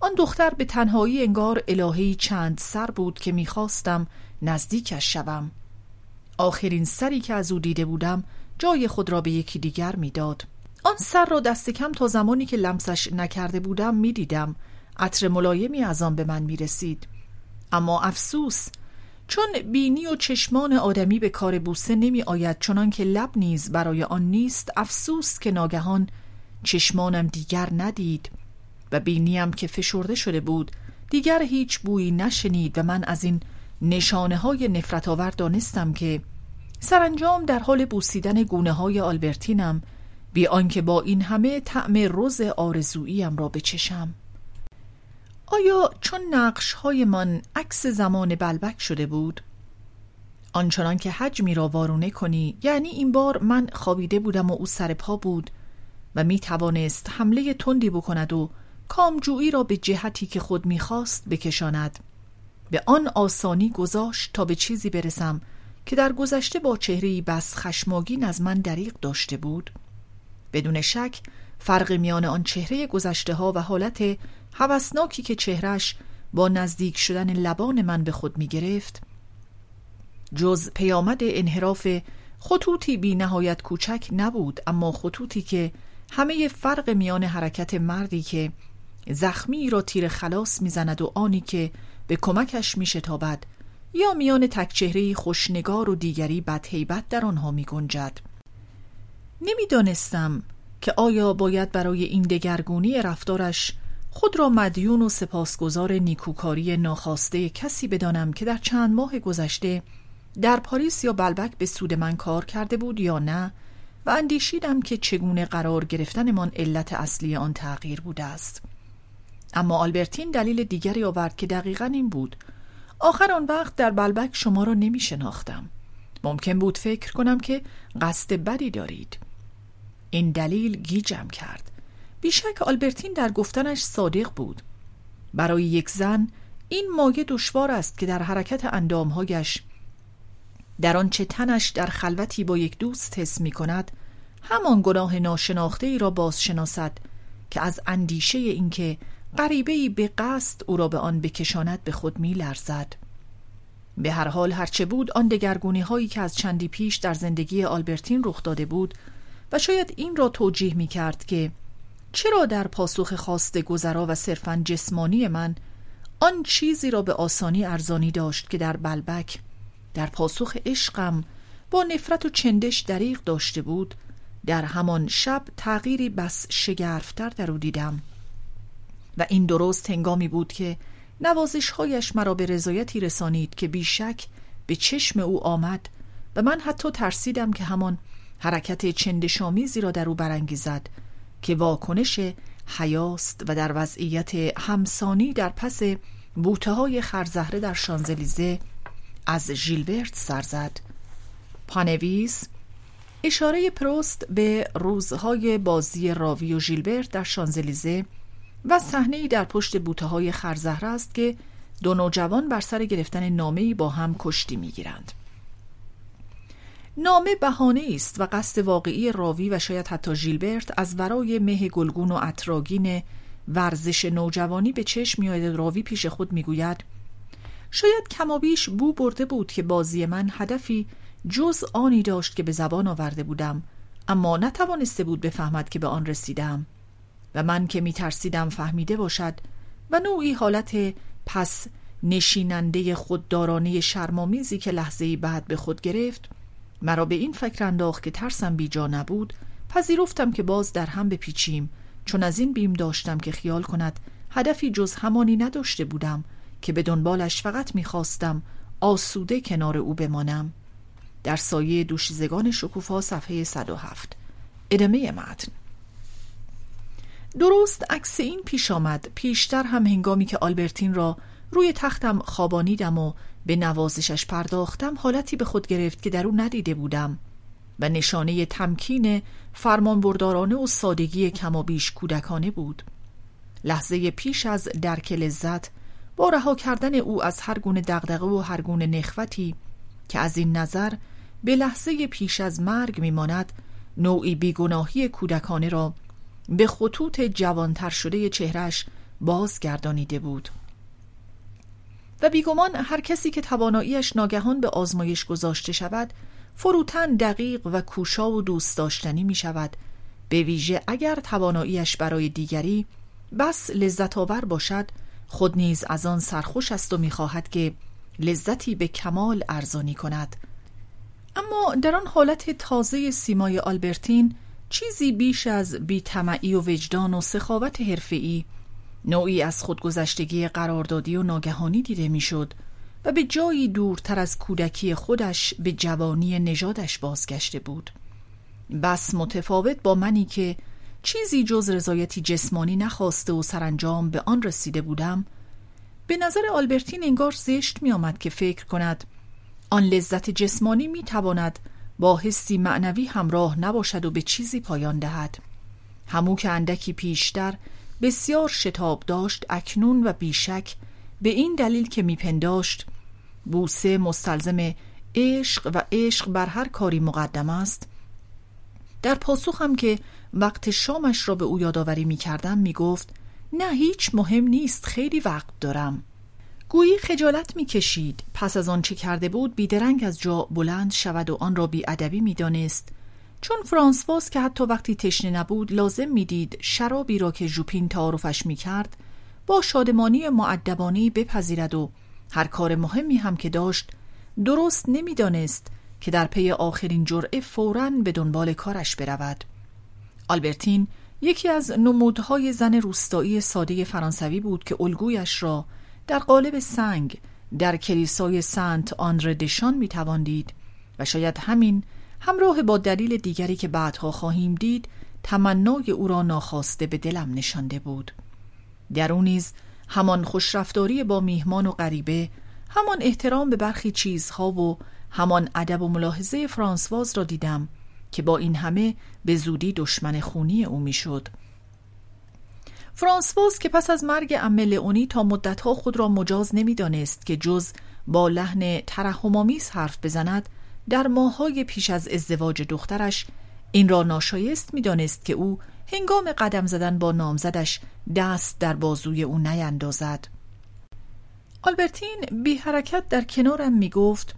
آن دختر به تنهایی انگار الهی چند سر بود که می‌خواستم نزدیکش شوم. آخرین سری که از او دیده بودم جای خود را به یکی دیگر می‌داد. آن سر را دست کم تا زمانی که لمسش نکرده بودم می‌دیدم. عطر ملایمی از آن به من می‌رسید. اما افسوس چون بینی و چشمان آدمی به کار بوسه نمی آید چنان که لب نیز برای آن نیست افسوس که ناگهان چشمانم دیگر ندید و بینیم که فشرده شده بود. دیگر هیچ بویی نشنید و من از این نشانه های نفرت آور دانستم که سرانجام در حال بوسیدن گونه های آلبرتینم بی آنکه با این همه طعم روز آرزوییم را بچشم آیا چون نقش های من عکس زمان بلبک شده بود؟ آنچنان که حجمی را وارونه کنی یعنی این بار من خوابیده بودم و او سر پا بود و می توانست حمله تندی بکند و کامجویی را به جهتی که خود می‌خواست بکشاند به آن آسانی گذاشت تا به چیزی برسم که در گذشته با چهره بس خشماگین از من دریق داشته بود بدون شک فرق میان آن چهره گذشته ها و حالت هوسناکی که چهرش با نزدیک شدن لبان من به خود می گرفت جز پیامد انحراف خطوطی بی نهایت کوچک نبود اما خطوطی که همه فرق میان حرکت مردی که زخمی را تیر خلاص می‌زند و آنی که به کمکش میشتابد یا میان تکچهره خوشنگار و دیگری بدهیبت در آنها می گنجد. نمی‌دانستم که آیا باید برای این دگرگونی رفتارش خود را مدیون و سپاسگزار نیکوکاری ناخواسته کسی بدانم که در چند ماه گذشته در پاریس یا بلبک به سود من کار کرده بود یا نه و اندیشیدم که چگونه قرار گرفتنمان علت اصلی آن تغییر بوده است. اما آلبرتین دلیل دیگری آورد که دقیقا این بود. آخر آن وقت در بلبک شما را نمی شناختم. ممکن بود فکر کنم که قصد بدی دارید. این دلیل گیجم کرد. بیشک آلبرتین در گفتنش صادق بود برای یک زن این مایه دشوار است که در حرکت اندامهایش در آنچه تنش در خلوتی با یک دوست حس می کند همان گناه ناشناخته ای را بازشناسد که از اندیشه اینکه غریبه ای به قصد او را به آن بکشاند به خود می لرزد. به هر حال هرچه بود آن دگرگونی هایی که از چندی پیش در زندگی آلبرتین رخ داده بود و شاید این را توجیه می کرد که چرا در پاسخ خواست گذرا و صرفا جسمانی من آن چیزی را به آسانی ارزانی داشت که در بلبک در پاسخ عشقم با نفرت و چندش دریغ داشته بود در همان شب تغییری بس شگرفتر در او دیدم. و این درست هنگامی بود که نوازشهایش مرا به رضایتی رسانید که بیشک به چشم او آمد و من حتی ترسیدم که همان حرکت چندشامیزی را در او برانگیزد. که واکنش حیاست و در وضعیت همسانی در پس بوته های خرزهره در شانزلیزه از ژیلبرت سر زد پانویس اشاره پروست به روزهای بازی راوی و ژیلبرت در شانزلیزه و صحنه در پشت بوته های خرزهره است که دو نوجوان بر سر گرفتن نامه با هم کشتی می‌گیرند. نامه بهانه است و قصد واقعی راوی و شاید حتی ژیلبرت از ورای مه گلگون و اطراگین ورزش نوجوانی به چشم میآید. راوی پیش خود می‌گوید شاید کمابیش بو برده بود که بازی من هدفی جز آنی داشت که به زبان آورده بودم اما نتوانسته بود بفهمد که به آن رسیدم و من که می ترسیدم فهمیده باشد و نوعی حالت پس نشیننده خوددارانه شرمامیزی که لحظه بعد به خود گرفت مرا به این فکر انداخت که ترسم بیجا نبود. پذیرفتم که باز در هم بپیچیم. چون از این بیم داشتم که خیال کند هدفی جز همانی نداشته بودم که به دنبالش فقط می‌خواستم آسوده کنار او بمانم. در سایه دوشیزگان شکوفا صفحه 107 ادامه متن. درست عکس این پیش آمد. پیشتر هم هنگامی که آلبرتین را روی تختم خوابانیدم و به نوازشش پرداختم حالتی به خود گرفت که در او ندیده بودم و نشانه تمکین فرمانبردارانه و سادگی کمابیش کودکانه بود. لحظه پیش از درک لذت با رها کردن او از هر گونه دغدغه و هر گونه نخوتی که از این نظر به لحظه پیش از مرگ میماند نوعی بیگناهی کودکانه را به خطوط جوانتر شده چهرش بازگردانیده بود. و بیگمان هر کسی که تواناییش ناگهان به آزمایش گذاشته شود فروتن دقیق و کوشا و دوست داشتنی می شود به ویژه اگر تواناییش برای دیگری بس لذت آور باشد خود نیز از آن سرخوش است و می‌خواهد که لذتی به کمال ارزانی کند. اما در آن حالت تازه سیمای آلبرتین چیزی بیش از بیتمعی و وجدان و سخاوت حرفه‌ای نوعی از خودگذشتگی قراردادی و ناگهانی دیده می‌شد و به جایی دورتر از کودکی خودش به جوانی نژادش بازگشته بود. بس متفاوت با منی که چیزی جز رضایتی جسمانی نخواسته و سرانجام به آن رسیده بودم به نظر آلبرتین انگار زشت می آمد که فکر کند آن لذت جسمانی می تواند با حسی معنوی همراه نباشد و به چیزی پایان دهد. همو که اندکی پیشتر بسیار شتاب داشت اکنون و بیشک به این دلیل که میپنداشت بوسه مستلزم عشق و عشق بر هر کاری مقدم است. در پاسخم که وقت شامش را به او یادآوری می کردم می گفت نه هیچ مهم نیست خیلی وقت دارم. گویی خجالت می کشید پس از آن چه کرده بود بیدرنگ از جا بلند شود و آن را بی ادبی می دانست چون فرانسواز که حتی وقتی تشنه نبود لازم می‌دید شرابی را که ژوپین تعارفش می کرد با شادمانی معدبانی بپذیرد و هر کار مهمی هم که داشت درست نمی‌دانست که در پی آخرین جرعه فوراً به دنبال کارش برود. آلبرتین یکی از نمودهای زن روستایی ساده فرانسوی بود که الگویش را در قالب سنگ در کلیسای سنت آندر دشان می‌توان دید و شاید همین همراه با دلیل دیگری که بعدها خواهیم دید تمنای او را ناخواسته به دلم نشانده بود در نیز همان خوشرفتاری با میهمان و غریبه همان احترام به برخی چیزها و همان ادب و ملاحظه فرانسواز را دیدم که با این همه به زودی دشمن خونی او می‌شد. فرانسواز که پس از مرگ ام لئونی تا مدتها خود را مجاز نمی‌دانست که جز با لحن ترحم‌آمیز حرف بزند در ماههای پیش از ازدواج دخترش این را ناشایست می‌دانست که او هنگام قدم زدن با نامزدش دست در بازوی او نیندازد. آلبرتین بی حرکت در کنارم می گفت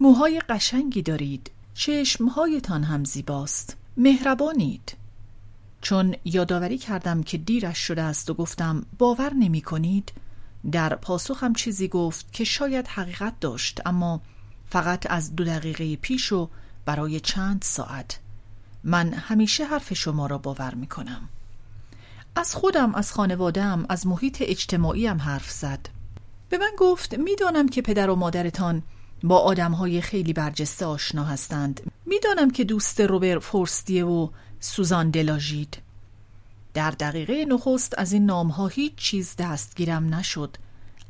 موهای قشنگی دارید چشمهایتان هم زیباست مهربانید. چون یادآوری کردم که دیرش شده است و گفتم باور نمی کنید در پاسخم چیزی گفت که شاید حقیقت داشت اما فقط از دو دقیقه پیش و برای چند ساعت. من همیشه حرف شما را باور می کنم از خودم از خانوادم از محیط اجتماعیم حرف زد. به من گفت می‌دانم که پدر و مادرتان با آدمهای خیلی برجسته آشنا هستند. می‌دانم که دوست روبر فورستیه و سوزان دلاژید. در دقیقه نخست از این نامها هیچ چیز دستگیرم نشد.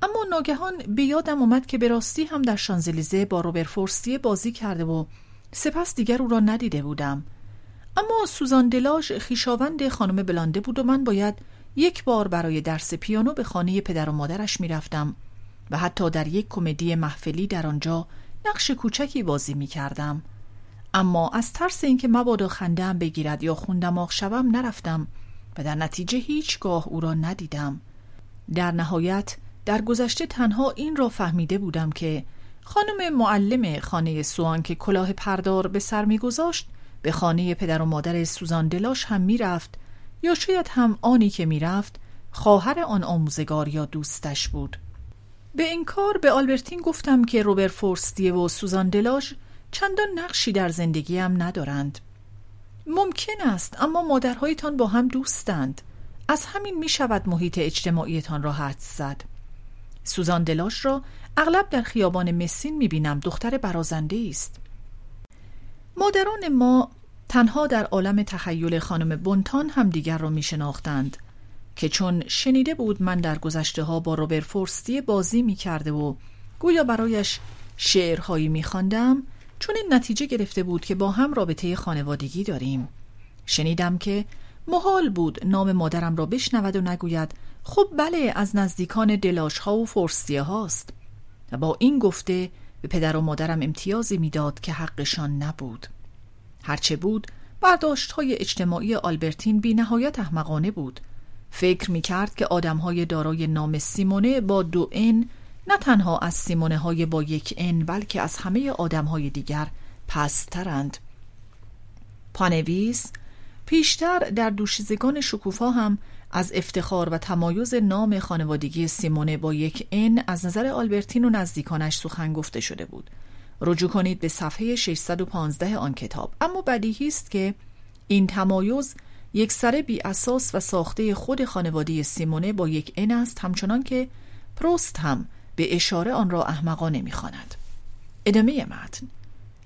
اما ناگهان به یادم اومد که به راستی هم در شانزلیزه با روبر فورستیه بازی کرده و سپس دیگر او را ندیده بودم اما سوزان دلاژ خیشاوند خانم بلانده بود و من باید یک بار برای درس پیانو به خانه پدر و مادرش می‌رفتم و حتی در یک کمدی محفلی در آنجا نقش کوچکی بازی می کردم. اما از ترس اینکه مبادا خندم بگیرد یا خوندماغ شوم نرفتم و در نتیجه هیچگاه او را ندیدم. در نهایت در گذشته تنها این را فهمیده بودم که خانم معلم خانه سوان که کلاه پردار به سر میگذاشت به خانه پدر و مادر سوزان دلاش هم می‌رفت یا شاید هم آنی که می‌رفت خواهر آن آموزگار یا دوستش بود. به این کار به آلبرتین گفتم که روبر فورستیه و سوزان دلاژ چندان نقشی در زندگیم ندارند. ممکن است اما مادرهایتان با هم دوستند. از همین می شود محیط اجتماعیتان را حد زد. سوزان دلاش را اغلب در خیابان مسین می بینم دختر برازنده است. مادران ما تنها در عالم تخیل خانم بونتان هم دیگر را می شناختند که چون شنیده بود من در گذشته ها با روبر فورستی بازی می کرده و گویا برایش شعرهایی می خواندم چون این نتیجه گرفته بود که با هم رابطه خانوادگی داریم. شنیدم که محال بود نام مادرم را بشنود و نگوید خب بله از نزدیکان دلاش ها و فورستیه هاست. و با این گفته به پدر و مادرم امتیازی می‌داد که حقشان نبود. هرچه بود برداشت های اجتماعی آلبرتین بی نهایت احمقانه بود. فکر می کرد که آدم های دارای نام سیمونه با دو ان نه تنها از سیمونه های با یک ان بلکه از همه آدم های دیگر پسترند پانویس پیشتر در دوشیزگان شکوفا هم از افتخار و تمایز نام خانوادگی سیمونه با یک ان از نظر آلبرتین و نزدیکانش سخن گفته شده بود. رجوع کنید به صفحه 615 آن کتاب. اما بدیهی است که این تمایز یک سر بی اساس و ساخته خود خانواده سیمونه با یک ان است همچنان که پروست هم به اشاره آن را احمقانه می‌خواند. ادامه متن.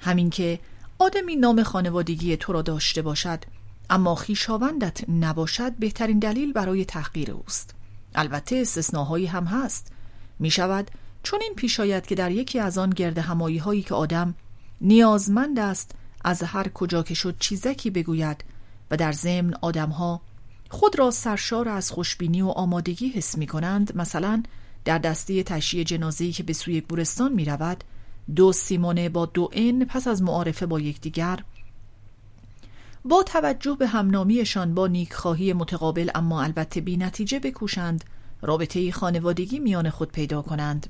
همین که آدمی نام خانوادگی تو را داشته باشد اما خیشاوندت نباشد بهترین دلیل برای تحقیر اوست. البته استثناهایی هم هست. می شود چون این پیش آید که در یکی از آن گرد همایی هایی که آدم نیازمند است از هر کجا که شد چیزکی بگوید و در ضمن آدمها خود را سرشار از خوشبینی و آمادگی حس می کنند مثلا در دسته تشییع جنازه‌ای که به سوی گورستان می رود دو سیمونه با دو این پس از معارفه با یکدیگر با توجه به همنامیشان با نیکخواهی متقابل اما البته بی نتیجه بکوشند. رابطه خانوادگی میان خود پیدا کنند.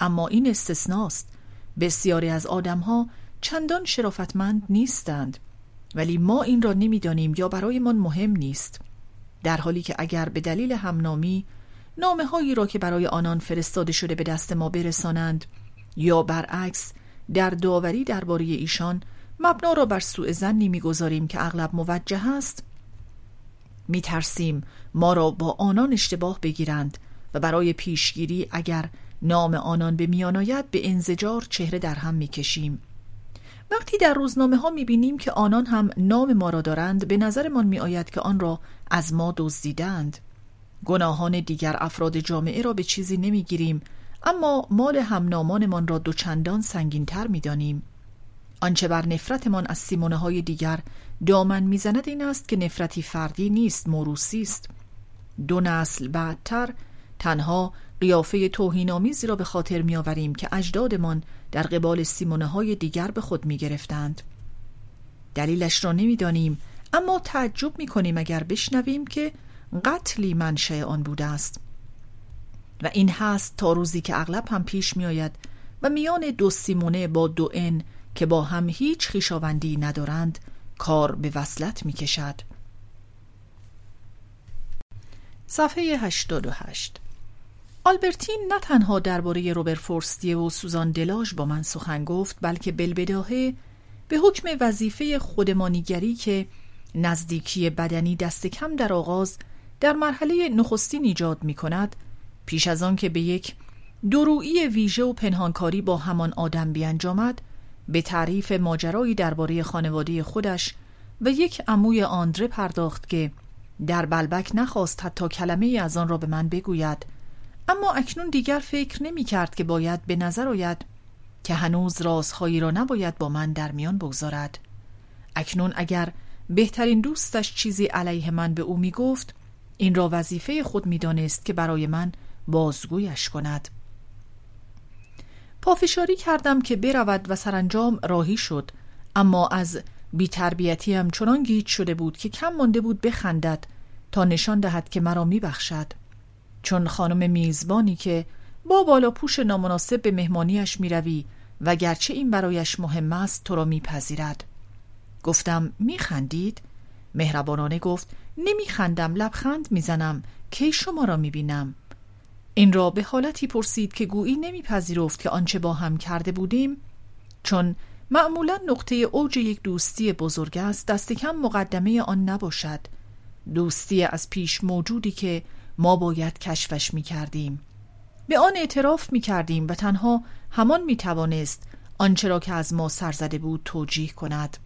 اما این استثناست. بسیاری از آدمها چندان شرافتمند نیستند. ولی ما این را نمی‌دانیم یا برایمان مهم نیست. در حالی که اگر به دلیل همنامی نامه هایی را که برای آنان فرستاده شده به دست ما برسانند یا برعکس در داوری درباره ایشان مبنا را بر سوء زنی می‌گذاریم که اغلب موجه است. میترسیم ما را با آنان اشتباه بگیرند و برای پیشگیری اگر نام آنان به میان آید به انزجار چهره در هم می‌کشیم. وقتی در روزنامه ها می‌بینیم که آنان هم نام ما را دارند به نظرمان میآید که آن را از ما دزدیدند. گناهان دیگر افراد جامعه را به چیزی نمی‌گیریم اما مال همنامانمان را دوچندان سنگینتر می‌دانیم. آنچه بر نفرتمان از سیمونه های دیگر دامن می‌زند این است که نفرتی فردی نیست موروسی است دو نسل بعدتر تنها قیافه توهینآمیزی را به خاطر میآوریم که اجدادمان در قبال سیمونه های دیگر به خود می گرفتند. دلیلش را نمی‌دانیم اما تعجب می کنیم اگر بشنویم که قتلی منشأ آن بوده است و این هست تا روزی که اغلب هم پیش می آید و میان دو سیمونه با دو ان که با هم هیچ خیشاوندی ندارند کار به وصلت می کشد. صفحه 88 آلبرتین نه تنها درباره روبر فورستیه و سوزان دلاژ با من سخن گفت بلکه بلبداهه به حکم وظیفه خودمانیگری که نزدیکی بدنی دست کم در آغاز در مرحله نخستین ایجاد می کند پیش از آن که به یک درویی ویژه و پنهانکاری با همان آدم بیانجامد به تعریف ماجرایی درباره خانواده خودش و یک عموی آندره پرداخت که در بلبک نخواست حتی کلمه از آن را به من بگوید. اما اکنون دیگر فکر نمی کرد که باید به نظر آید که هنوز رازهایی را نباید با من در میان بگذارد. اکنون اگر بهترین دوستش چیزی علیه من به او می گفت این را وظیفه خود می دانست که برای من بازگویش کند. پافشاری کردم که برود و سرانجام راهی شد. اما از بیتربیتی هم چنان گیج شده بود که کم مانده بود بخندد تا نشان دهد که مرا میبخشد. چون خانم میزبانی که با بالا پوش نامناسب به مهمانیش می‌روی و گرچه این برایش مهم است تو را میپذیرد. گفتم میخندید؟ مهربانانه گفت نمیخندم لبخند می‌زنم کی شما را می‌بینم؟ این را به حالتی پرسید که گویی نمیپذیرفت که آنچه با هم کرده بودیم چون معمولا نقطه اوج یک دوستی بزرگ است دست کم مقدمه آن نباشد. دوستی از پیش موجودی که ما باید کشفش می کردیم به آن اعتراف می کردیم و تنها همان می توانست آنچه را که از ما سرزده بود توجیه کند.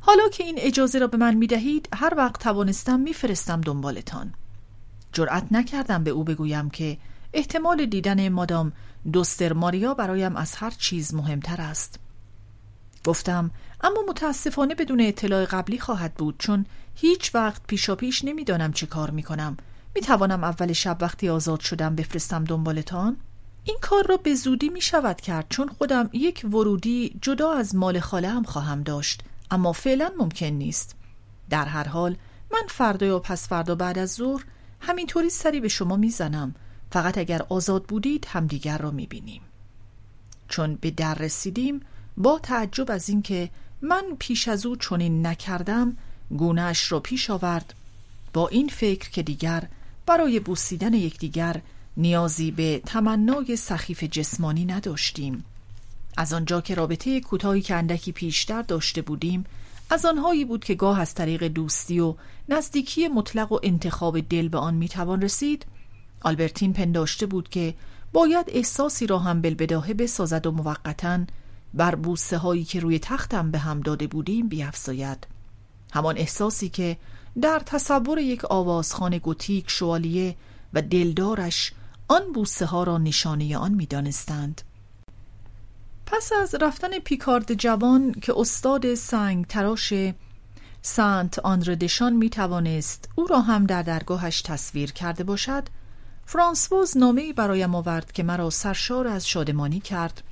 حالا که این اجازه را به من می دهید هر وقت توانستم می فرستم دنبالتان. جرأت نکردم به او بگویم که احتمال دیدن مادام دوستر ماریا برایم از هر چیز مهمتر است. گفتم اما متاسفانه بدون اطلاع قبلی خواهد بود چون هیچ وقت پیشا پیش نمی‌دانم چه کار می کنم می توانم اول شب وقتی آزاد شدم بفرستم دنبالتان؟ این کار را به زودی می شود کرد چون خودم یک ورودی جدا از مال خاله هم خواهم داشت اما فعلا ممکن نیست. در هر حال من فردا و پس فردا بعد از ظهر همینطوری سری به شما می‌زنم. فقط اگر آزاد بودید همدیگر را می‌بینیم. چون به در رسیدیم با تعجب از اینکه من پیش از او چنین نکردم گونهش را پیش آورد با این فکر که دیگر برای بوسیدن یکدیگر نیازی به تمنای سخیف جسمانی نداشتیم. از آنجا که رابطه کوتاهی که اندکی پیشتر داشته بودیم از آنهایی بود که گاه از طریق دوستی و نزدیکی مطلق و انتخاب دل به آن می‌توان رسید آلبرتین پنداشته بود که باید احساسی را هم بلبداهه بسازد و موقتا بر بوسه هایی که روی تختم به هم داده بودیم بیافزاید همان احساسی که در تصور یک آوازخان گوتیک شوالیه و دلدارش آن بوسه ها را نشانه آن می‌دانستند. پس از رفتن پیکارد جوان که استاد سنگ تراش سنت آندردشان می توانست او را هم در درگاهش تصویر کرده باشد فرانسوز نامه برایم آورد که مرا سرشار از شادمانی کرد.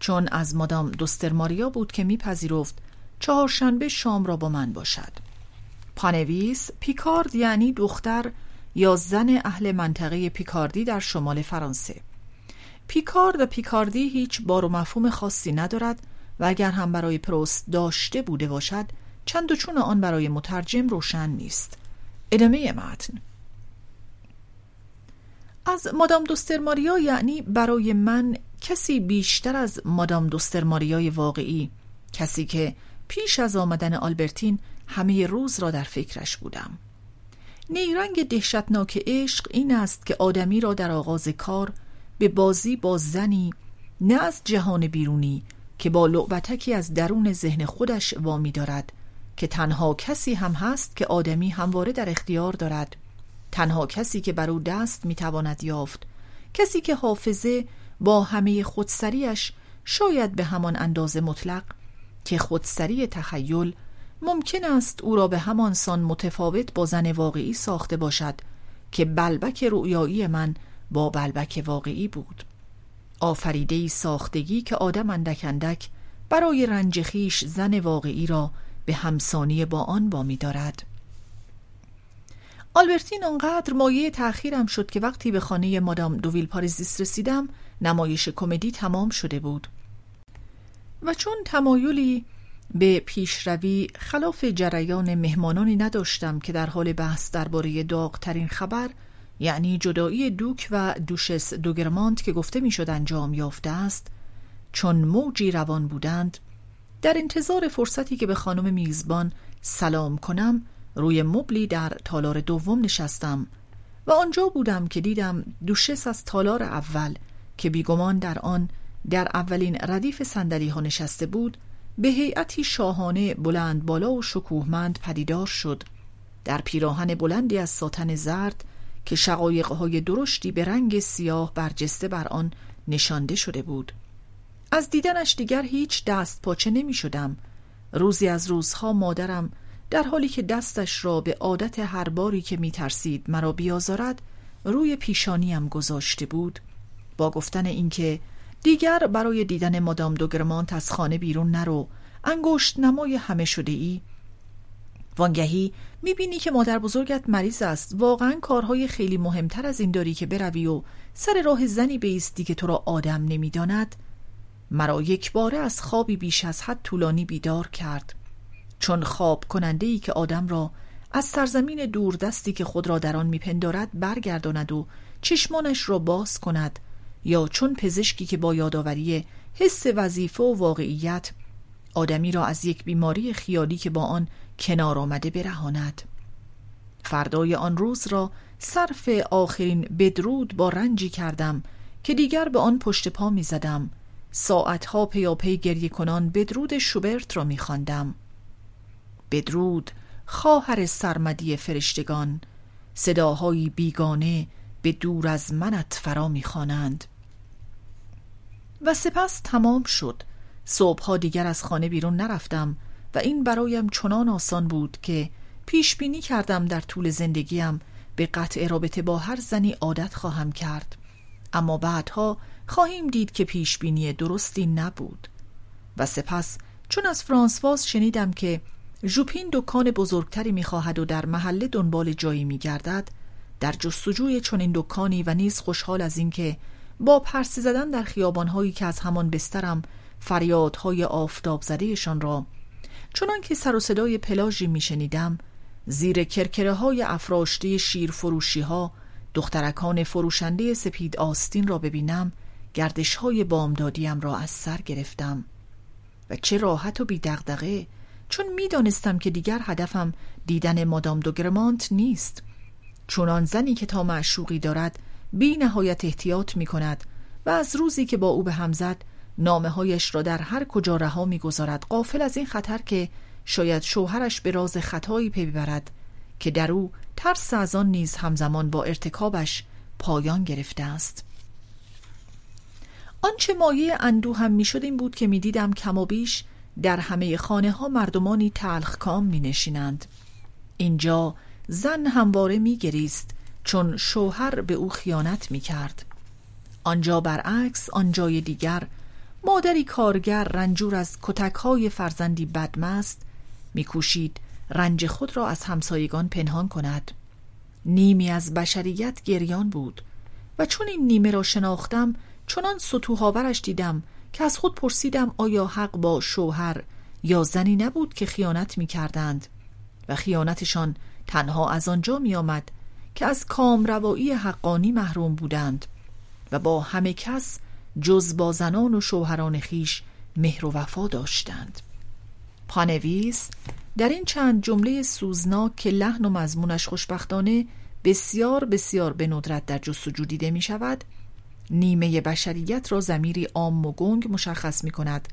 چون از مادام دوستر ماریا بود که میپذیرفت چهارشنبه شام را با من باشد. پانویس پیکارد یعنی دختر یا زن اهل منطقه پیکاردی در شمال فرانسه. پیکارد و پیکاردی هیچ بار و مفهوم خاصی ندارد و اگر هم برای پروست داشته بوده باشد چند و چون آن برای مترجم روشن نیست. ادامه متن. از مادام دوستر ماریا یعنی برای من کسی بیشتر از مادام دوستر ماریای واقعی کسی که پیش از آمدن آلبرتین همه روز را در فکرش بودم. نیرنگ دهشتناک عشق این است که آدمی را در آغاز کار به بازی با زنی نه از جهان بیرونی که با لعبتکی از درون ذهن خودش وامی دارد که تنها کسی هم هست که آدمی همواره در اختیار دارد. تنها کسی که بر او دست می‌تواند یافت کسی که حافظه با همه خودسریش شاید به همان اندازه مطلق که خودسری تخیل ممکن است او را به همان سان متفاوت با زن واقعی ساخته باشد که بلبک رویایی من با بلبک واقعی بود. آفریده ساختگی که آدم اندک اندک برای رنج خیش زن واقعی را به همسانی با آن بامی دارد. آلبرتین آنقدر مایه تأخیرم شد که وقتی به خانه مادام دوویل پاریزیس رسیدم نمایش کمدی تمام شده بود. و چون تمایلی به پیشروی خلاف جریان مهمانانی نداشتم که در حال بحث درباره داغترین خبر یعنی جدایی دوک و دوشس دوگرمانت که گفته می‌شد انجام یافته است چون موجی روان بودند در انتظار فرصتی که به خانم میزبان سلام کنم روی مبلی در تالار دوم نشستم و آنجا بودم که دیدم دوشس از تالار اول که بیگمان در آن در اولین ردیف سندلی ها نشسته بود به هیئتی شاهانه بلند بالا و شکوهمند پدیدار شد. در پیراهن بلندی از ساتن زرد که شقایقهای درشتی به رنگ سیاه برجسته بر آن نشانده شده بود. از دیدنش دیگر هیچ دست پاچه نمی شدم روزی از روزها مادرم در حالی که دستش را به عادت هر باری که می ترسید مرا بیازارد روی پیشانیم گذاشته بود با گفتن اینکه دیگر برای دیدن مادام دوگرمانت از خانه بیرون نرو انگشت نمای همه شده ای وانگهی می‌بینی که مادر بزرگت مریض است. واقعا کارهای خیلی مهمتر از این داری که بروی و سر راه زنی بیستی که تو را آدم نمی‌داند. مرا یک باره از خوابی بیش از حد طولانی بیدار کرد. چون خواب کننده ای که آدم را از سرزمین دوردستی که خود را در آن میپندارد برگرداند و چشمانش را باز کند یا چون پزشکی که با یادآوری حس وظیفه و واقعیت آدمی را از یک بیماری خیالی که با آن کنار آمده برهاند فردای آن روز را صرف آخرین بدرود با رنجی کردم که دیگر به آن پشت پا می زدم ساعتها پیاپی گریه کنان بدرود شوبرت را می خواندم. بدرود خواهر سرمدی فرشتگان. صداهایی بیگانه به دور از منت فرا می‌خوانند. و سپس تمام شد. صبحها دیگر از خانه بیرون نرفتم و این برایم چنان آسان بود که پیش بینی کردم در طول زندگیم به قطع رابطه با هر زنی عادت خواهم کرد. اما بعدها خواهیم دید که پیش بینی درستی نبود. و سپس چون از فرانسواز شنیدم که ژوپین دکان بزرگتری می‌خواهد و در محله دنبال جایی میگردد. در جستجوی چنین دکانی و نیز خوشحال از اینکه با پرسه زدن در خیابانهایی که از همان بسترم فریادهای آفتاب زدهشان را چنان که سر و صدای پلاژی میشنیدم زیر کرکره های افراشته شیر فروشی ها دخترکان فروشنده سپید آستین را ببینم گردش های بامدادیم را از سر گرفتم. و چه راحت و بی دغدغه چون می‌دانستم که دیگر هدفم دیدن مادام دوگرمانت نیست. چون آن زنی که تا معشوقی دارد بی نهایت احتیاط می کند و از روزی که با او به هم زد نامه هایش را در هر کجا رها می‌گذارد. قافل از این خطر که شاید شوهرش به راز خطایی پی ببرد که در او ترس از آن نیز همزمان با ارتکابش پایان گرفته است. آنچه مایه اندو هم می‌شد این بود که می‌دیدم کم و بیش در همه خانه ها مردمانی تلخ کام می نشینند. اینجا زن همواره می گریست چون شوهر به او خیانت می کرد. آنجا برعکس آنجای دیگر مادری کارگر رنجور از کتکهای فرزندی بدمست میکوشید رنج خود را از همسایگان پنهان کند نیمی از بشریت گریان بود و چون این نیمه را شناختم چنان سطوهاورش دیدم که از خود پرسیدم آیا حق با شوهر یا زنی نبود که خیانت می کردند و خیانتشان تنها از آنجا می آمد که از کامروایی حقانی محروم بودند و با همه کس جز با زنان و شوهران خیش مهر و وفا داشتند. پانویس در این چند جمله سوزناک که لحن و مضمونش خوشبختانه بسیار بسیار به ندرت در جستجو دیده می شود نیمه بشریت را زمیری عام و گنگ مشخص می کند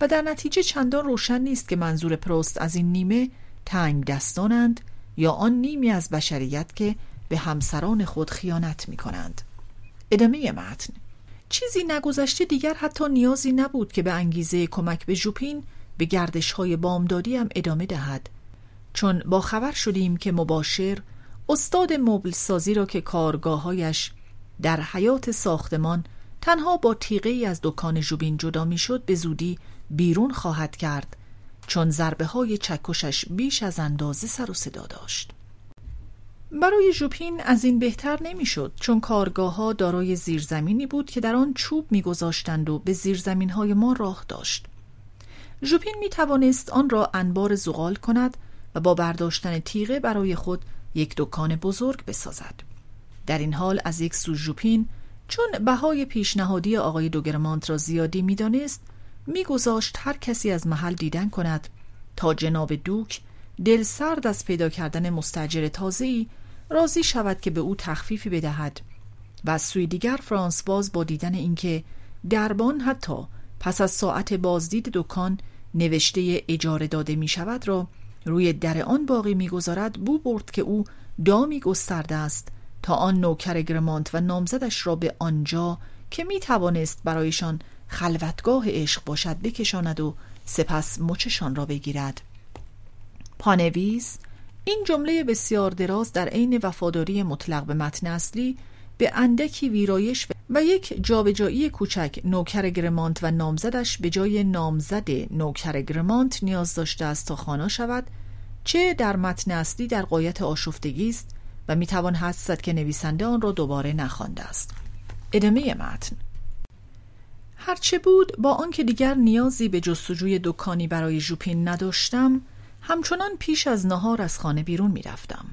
و در نتیجه چندان روشن نیست که منظور پروست از این نیمه تنگ دستانند یا آن نیمی از بشریت که به همسران خود خیانت می کنند ادامه متن. چیزی نگذشته دیگر حتی نیازی نبود که به انگیزه کمک به ژوپین به گردش های بامدادی هم ادامه دهد. چون با خبر شدیم که مباشر استاد مبل سازی را که کارگاههایش در حیات ساختمان تنها با تیغه ای از دکان ژوبین جدا می‌شد به زودی بیرون خواهد کرد چون ضربه های چکشش بیش از اندازه سر و صدا داشت. برای ژوپین از این بهتر نمی‌شد چون کارگاه ها دارای زیرزمینی بود که در آن چوب میگذاشتند و به زیرزمین های ما راه داشت. ژوپین می توانست آن را انبار زغال کند و با برداشتن تیغه برای خود یک دکان بزرگ بسازد. در این حال از یک سو ژوپین چون بهای پیشنهادی آقای دوگرمانت را زیادی می‌دانست میگذاشت هر کسی از محل دیدن کند تا جناب دوک دل سرد از پیدا کردن مستجر تازه‌ای راضی شود که به او تخفیفی بدهد و از سوی دیگر فرانسواز با دیدن اینکه دربان حتی پس از ساعت بازدید دکان نوشته اجاره داده می شود را روی در آن باقی می‌گذارد بو برد که او دامی گسترده است تا آن نوکر گرمانت و نامزدش را به آنجا که می توانست برایشان خلوتگاه عشق باشد بکشاند و سپس مچشان را بگیرد. پانویز این جمله بسیار دراز در عین وفاداری مطلق به متن اصلی به اندکی ویرایش و یک جابجایی کوچک نوکر گرمانت و نامزدش به جای نامزد نوکر گرمانت نیاز داشته است تا خانا شود چه در متن اصلی در قایت آشفتگی است و می‌توان حدس زد که نویسنده آن را دوباره نخوانده است. ادامه متن. هرچه بود با آنکه دیگر نیازی به جستجوی دکانی برای ژوپین نداشتم همچنان پیش از نهار از خانه بیرون می‌رفتم.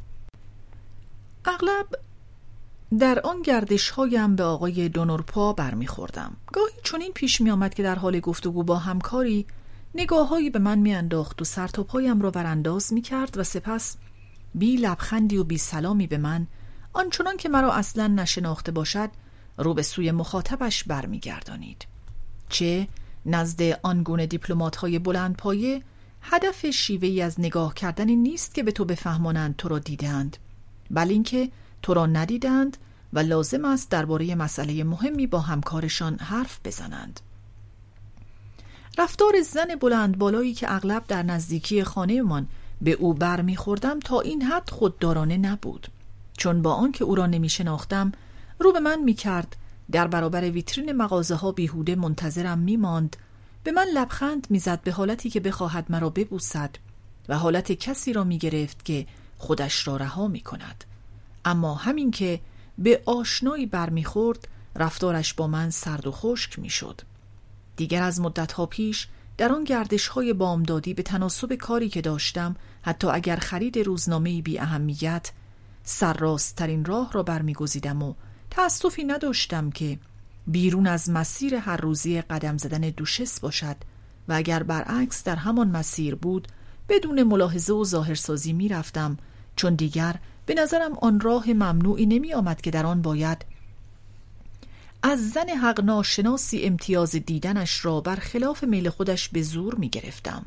اغلب در آن گردش هایم به آقای دونورپا برمیخوردم. گاهی چنین پیش می آمد که در حال گفتگو با همکاری نگاههایی به من میانداخت و سرتاپایم را برانداز می کرد و سپس بی لبخندی و بی سلامی به من آنچنان که مرا اصلا نشناخته باشد رو به سوی مخاطبش برمیگردانید. چه نزد آنگونه دیپلمات های بلند پایه هدف شیوهی از نگاه کردنی نیست که به تو بفهمانند تو را دیدند بل اینکه تو را ندیدند و لازم است درباره مسئله مهمی با همکارشان حرف بزنند. رفتار زن بلند بالایی که اغلب در نزدیکی خانهمان به او برمیخوردم تا این حد خوددارانه نبود. چون با آنکه او را نمی شناختم رو به من می کرد در برابر ویترین مغازه ها بیهوده منتظرم می ماند به من لبخند می‌زد به حالتی که بخواهد مرا ببوسد و حالت کسی را می گرفت که خودش را رها می کند اما همین که به آشنایی برمیخورد رفتارش با من سرد و خشک می‌شد. دیگر از مدتها پیش در آن گردش های بامدادی به تناسب کاری که داشتم حتی اگر خرید روزنامه بی اهمیت سرراستترین راه را برمیگزیدم و تأسفی نداشتم که بیرون از مسیر هر روزی قدم زدن دوشس باشد و اگر برعکس در همان مسیر بود بدون ملاحظه و ظاهرسازی می رفتم چون دیگر به نظرم آن راه ممنوعی نمی آمد که در آن باید از زن حق ناشناسی امتیاز دیدنش را بر خلاف میل خودش به زور می گرفتم.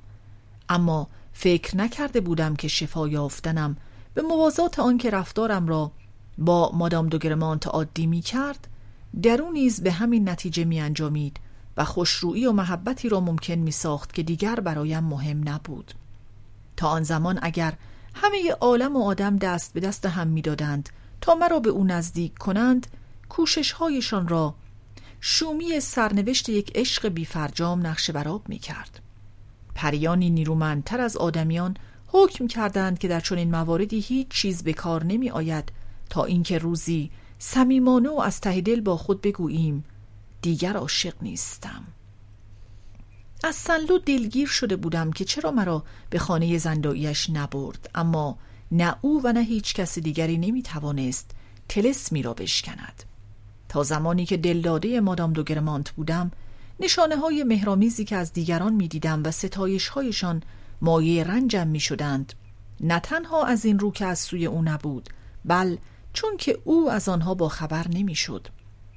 اما فکر نکرده بودم که شفا یافتنم به موازات آنکه رفتارم را با مادام دوگرمانت عادی می کرد به همین نتیجه می انجامید و خوشرویی و محبتی را ممکن می ساخت که دیگر برایم مهم نبود تا آن زمان اگر همه عالم و آدم دست به دست هم می‌دادند تا مرا به او نزدیک کنند کوشش هایشان را شومی سرنوشت یک عشق بیفرجام نقش براب می کرد. پریانی نیرومندتر از آدمیان حکم کردند که در چنین مواردی هیچ چیز به کار نمی آید تا اینکه روزی صمیمانه و از ته دل با خود بگوییم دیگر عاشق نیستم از سنلو دلگیر شده بودم که چرا مرا به خانه زنداییش نبرد اما نه او و نه هیچ کس دیگری نمی توانست تلسمی را بشکند تا زمانی که دلداده مادام دوگرمانت بودم نشانه های مهرامیزی که از دیگران می دیدم و ستایش هایشان مایه رنجم می شدند نه تنها از این رو که از سوی او نبود بل چون که او از آنها با خبر نمی شد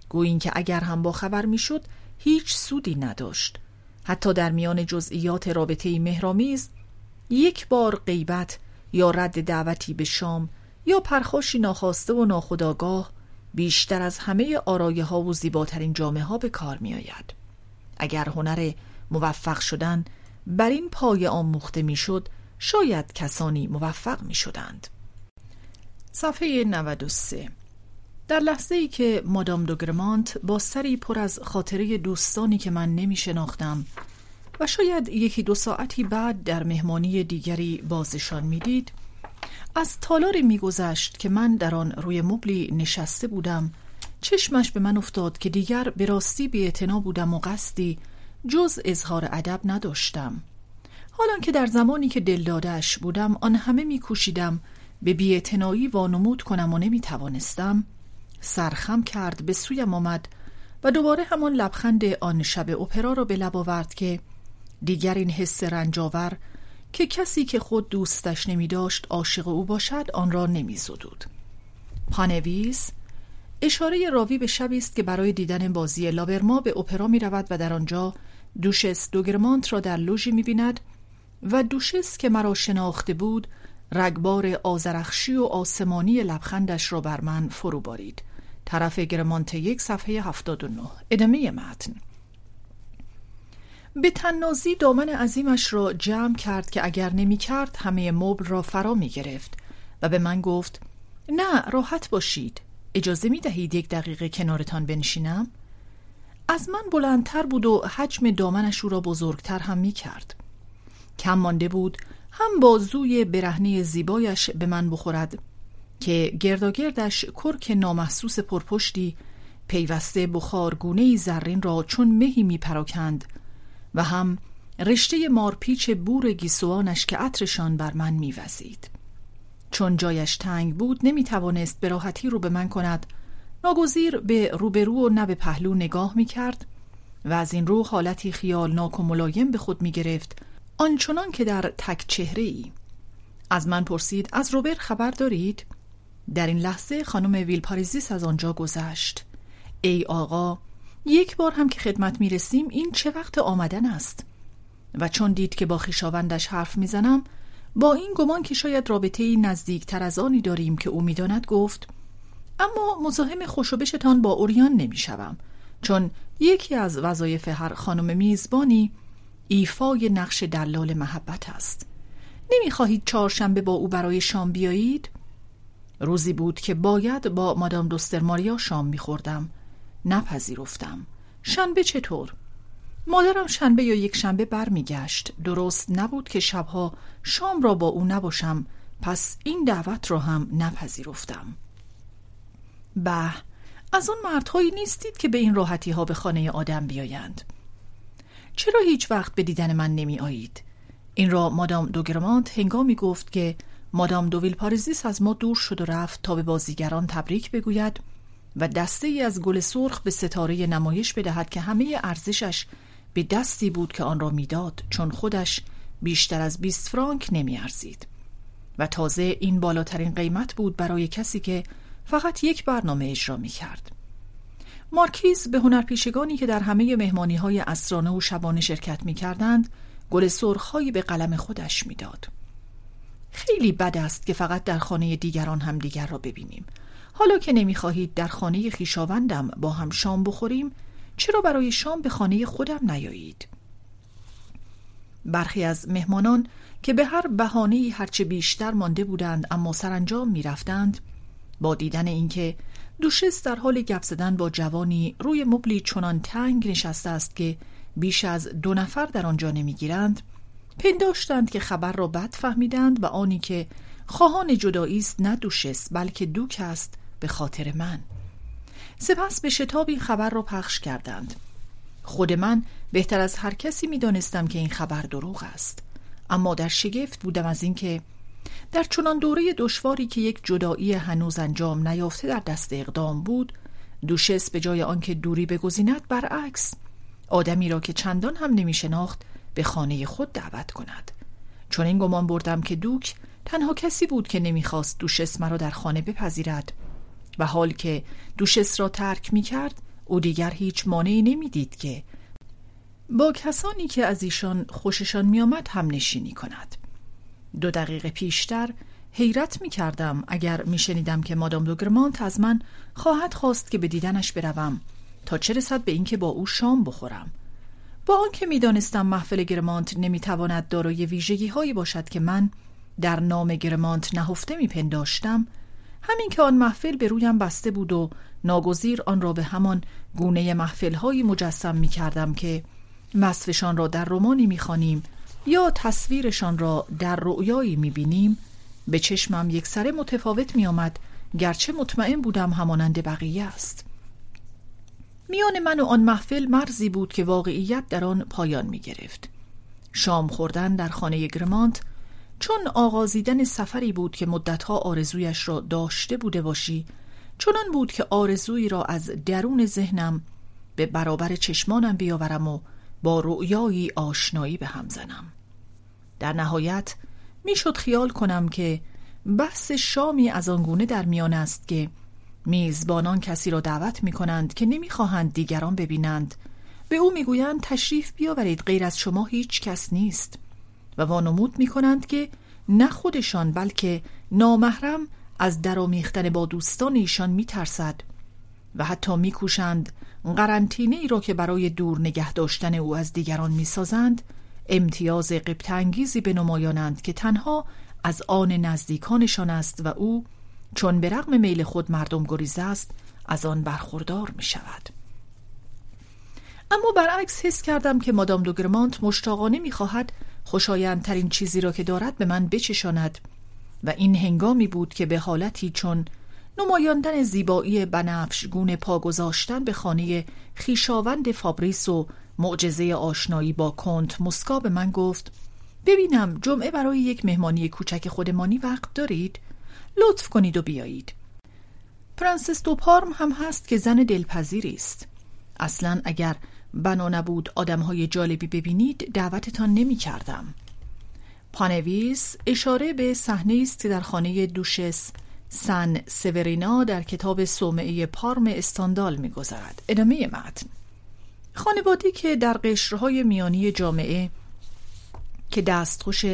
گویین که اگر هم با خبر می شد هیچ سودی نداشت. حتی در میان جزئیات رابطه مهرامیز یک بار غیبت یا رد دعوتی به شام یا پرخاشی ناخواسته و ناخداگاه بیشتر از همه آرایه ها و زیباترین جامعه ها به کار می آید. اگر هنر موفق شدن بر این پای آموخته می‌شد شاید کسانی موفق می شدند. صفحه 93 در لحظه ای که مادام دوگرمانت با سری پر از خاطره دوستانی که من نمی شناختم و شاید یکی دو ساعتی بعد در مهمانی دیگری بازشان می‌دید از تالاری میگذشت که من در آن روی مبلی نشسته بودم. چشمش به من افتاد که دیگر به راستی بی بودم و قصدی جز اظهار ادب نداشتم. حالا که در زمانی که دلدادش بودم آن همه میکوشیدم. به بیاعتنایی وانمود کنم و نمی توانستم سرخم کرد به سویم آمد و دوباره همان لبخند آن شب اپرا را به لب آورد که دیگر این حس رنجاور که کسی که خود دوستش نمی داشت عاشق او باشد آن را نمی زدود. پانویز اشاره راوی به شبی است که برای دیدن بازی لابرما به اپرا می رود و در آنجا دوشس دوگرمانت را در لوژی می بیند و دوشس که مرا شناخته بود رگبار آزرخشی و آسمانی لبخندش را بر من فرو بارید. طرف گرمانت یک صفحه 79 ادامه متن. به تنازی دامن عظیمش را جمع کرد که اگر نمی کرد همه مبل را فرا می گرفت و به من گفت نه راحت باشید اجازه می دهید یک دقیقه کنارتان بنشینم؟ از من بلندتر بود و حجم دامنش او را بزرگتر هم می کرد کم مانده بود هم بازوی برهنه زیبایش به من بخورد که گرداگردش کرک نامحسوس پرپشتی پیوسته بخارگونه زرین را چون مهی می پراکند و هم رشته مارپیچ بور گیسوانش که عطرشان بر من میوزید. چون جایش تنگ بود نمی توانست به راحتی رو به من کند. ناگزیر به روبرو و نه به پهلو نگاه می کرد و از این رو حالتی خیال ناک و ملایم به خود می گرفت آنچنان که در تک چهره ای از من پرسید از روبر خبر دارید؟ در این لحظه خانم ویل پاریزیس از آنجا گذشت. ای آقا یک بار هم که خدمت می رسیم این چه وقت آمدن است؟ و چون دید که با خیشاوندش حرف می‌زنم با این گمان که شاید رابطه نزدیکتر از آنی داریم که او می‌داند گفت اما مزاحم خوشوبشتان با اوریان نمی‌شوم چون یکی از وظایف هر خانم میزبانی ایفای نقش دلال محبت است. نمی‌خواهید چهارشنبه با او برای شام بیایید؟ روزی بود که باید با مادام دوستر ماریا شام میخوردم. نپذیرفتم. شنبه چطور؟ مادرم شنبه یا یک شنبه برمیگشت. درست نبود که شبها شام را با او نباشم. پس این دعوت را هم نپذیرفتم. به از آن مردهایی نیستید که به این راحتی ها به خانه آدم بیایند. چرا هیچ وقت به دیدن من نمی آیید؟ این را مادام دوگرمانت هنگامی گفت که مادام دوویل پاریزیس از ما دور شد و رفت تا به بازیگران تبریک بگوید. و دسته ای از گل سرخ به ستاره نمایش بدهد که همه ارزشش به دستی بود که آن را می‌داد چون خودش بیشتر از 20 فرانک نمی ارزید. و تازه این بالاترین قیمت بود برای کسی که فقط یک برنامه اجرا می کرد. مارکیز به هنرپیشگانی که در همه مهمانی های اسرانه و شبانه شرکت می کردند گل سرخهایی به قلم خودش می‌داد. خیلی بد است که فقط در خانه دیگران هم دیگر را ببینیم. حالا که نمی‌خواهید در خانه خیشاوندم با هم شام بخوریم چرا برای شام به خانه خودم نیایید؟ برخی از مهمانان که به هر بهانه‌ای هرچه بیشتر مانده بودند اما سرانجام می‌رفتند با دیدن اینکه دوشس در حال گپ زدن با جوانی روی مبلی چنان تنگ نشسته است که بیش از دو نفر در آنجا نمی‌گیرند پنداشتند که خبر را بد فهمیدند و آنی که خواهان جدایی است نه دوشس بلکه دوک است به خاطر من. سپس به شتاب این خبر را پخش کردند. خود من بهتر از هر کسی می دانستم که این خبر دروغ است. اما در شگفت بودم از اینکه در چنان دوره دشواری که یک جدایی هنوز انجام نیافته در دست اقدام بود دوشس به جای آنکه دوری بگزیند برعکس آدمی را که چندان هم نمی شناخت به خانه خود دعوت کند. چون این گمان بردم که دوک تنها کسی بود که نمی‌خواست دوشس مرا در خانه بپذیرد. و حال که دوشس را ترک می کرد او دیگر هیچ مانعی نمی‌دید که با کسانی که از ایشان خوششان میآمد هم نشینی کند. دو دقیقه پیشتر حیرت می کردم اگر می شنیدم که مادام دوگرمانت از من خواهد خواست که به دیدنش بروم تا چه رسد به اینکه با او شام بخورم. با آنکه می‌دانستم محفل گرمانت نمی‌تواند دارای ویژگی هایی باشد که من در نام گرمانت نهفته میپنداشتم همین که آن محفل به رویم بسته بود و ناگزیر آن را به همان گونه محفل هایی مجسم می کردم که وصفشان را در رومانی می‌خوانیم یا تصویرشان را در رؤیایی می‌بینیم به چشمم یک سر متفاوت می آمد گرچه مطمئن بودم همانند بقیه است میان من و آن محفل مرزی بود که واقعیت در آن پایان می گرفت. شام خوردن در خانه گرمانت چون آغازیدن سفری بود که مدتها آرزویش را داشته بوده باشی چنان بود که آرزویی را از درون ذهنم به برابر چشمانم بیاورم و با رؤیایی آشنایی به هم زنم. در نهایت می‌شد خیال کنم که بحث شامی از آنگونه در میان است که میزبانان کسی را دعوت می کنند که نمی‌خواهند دیگران ببینند. به او می‌گویند تشریف بیاورید غیر از شما هیچ کس نیست. و وانمود می کنند که نه خودشان بلکه نامحرم از درامیختن با دوستان ایشان می ترسد و حتی میکوشند قرنطینه ای را که برای دور نگه داشتن او از دیگران می‌سازند امتیاز قبطانگیزی بنمایانند که تنها از آن نزدیکانشان است و او چون به رغم میل خود مردم گریزه است از آن برخوردار می شود اما برعکس حس کردم که مادام دوگرمانت مشتاقانه می‌خواهد خوشایندترین چیزی را که دارد به من بچشاند. و این هنگامی بود که به حالتی چون نمایاندن زیبایی بنفش گونه پا گذاشتن به خانه خیشاوند فابریس و معجزه آشنایی با کنت مسکا به من گفت ببینم جمعه برای یک مهمانی کوچک خودمانی وقت دارید؟ لطف کنید و بیایید. پرنسس دوپارم هم هست که زن دلپذیری است. اصلا اگر بنا نبود آدمهای جالبی ببینید دعوتتان نمی کردم پانویس اشاره به صحنه است در خانه دوشس سن سورینا در کتاب سومعه پارم استاندال میگذرد. ادامه متن. خانوادی که در قشرهای میانی جامعه که دستخوش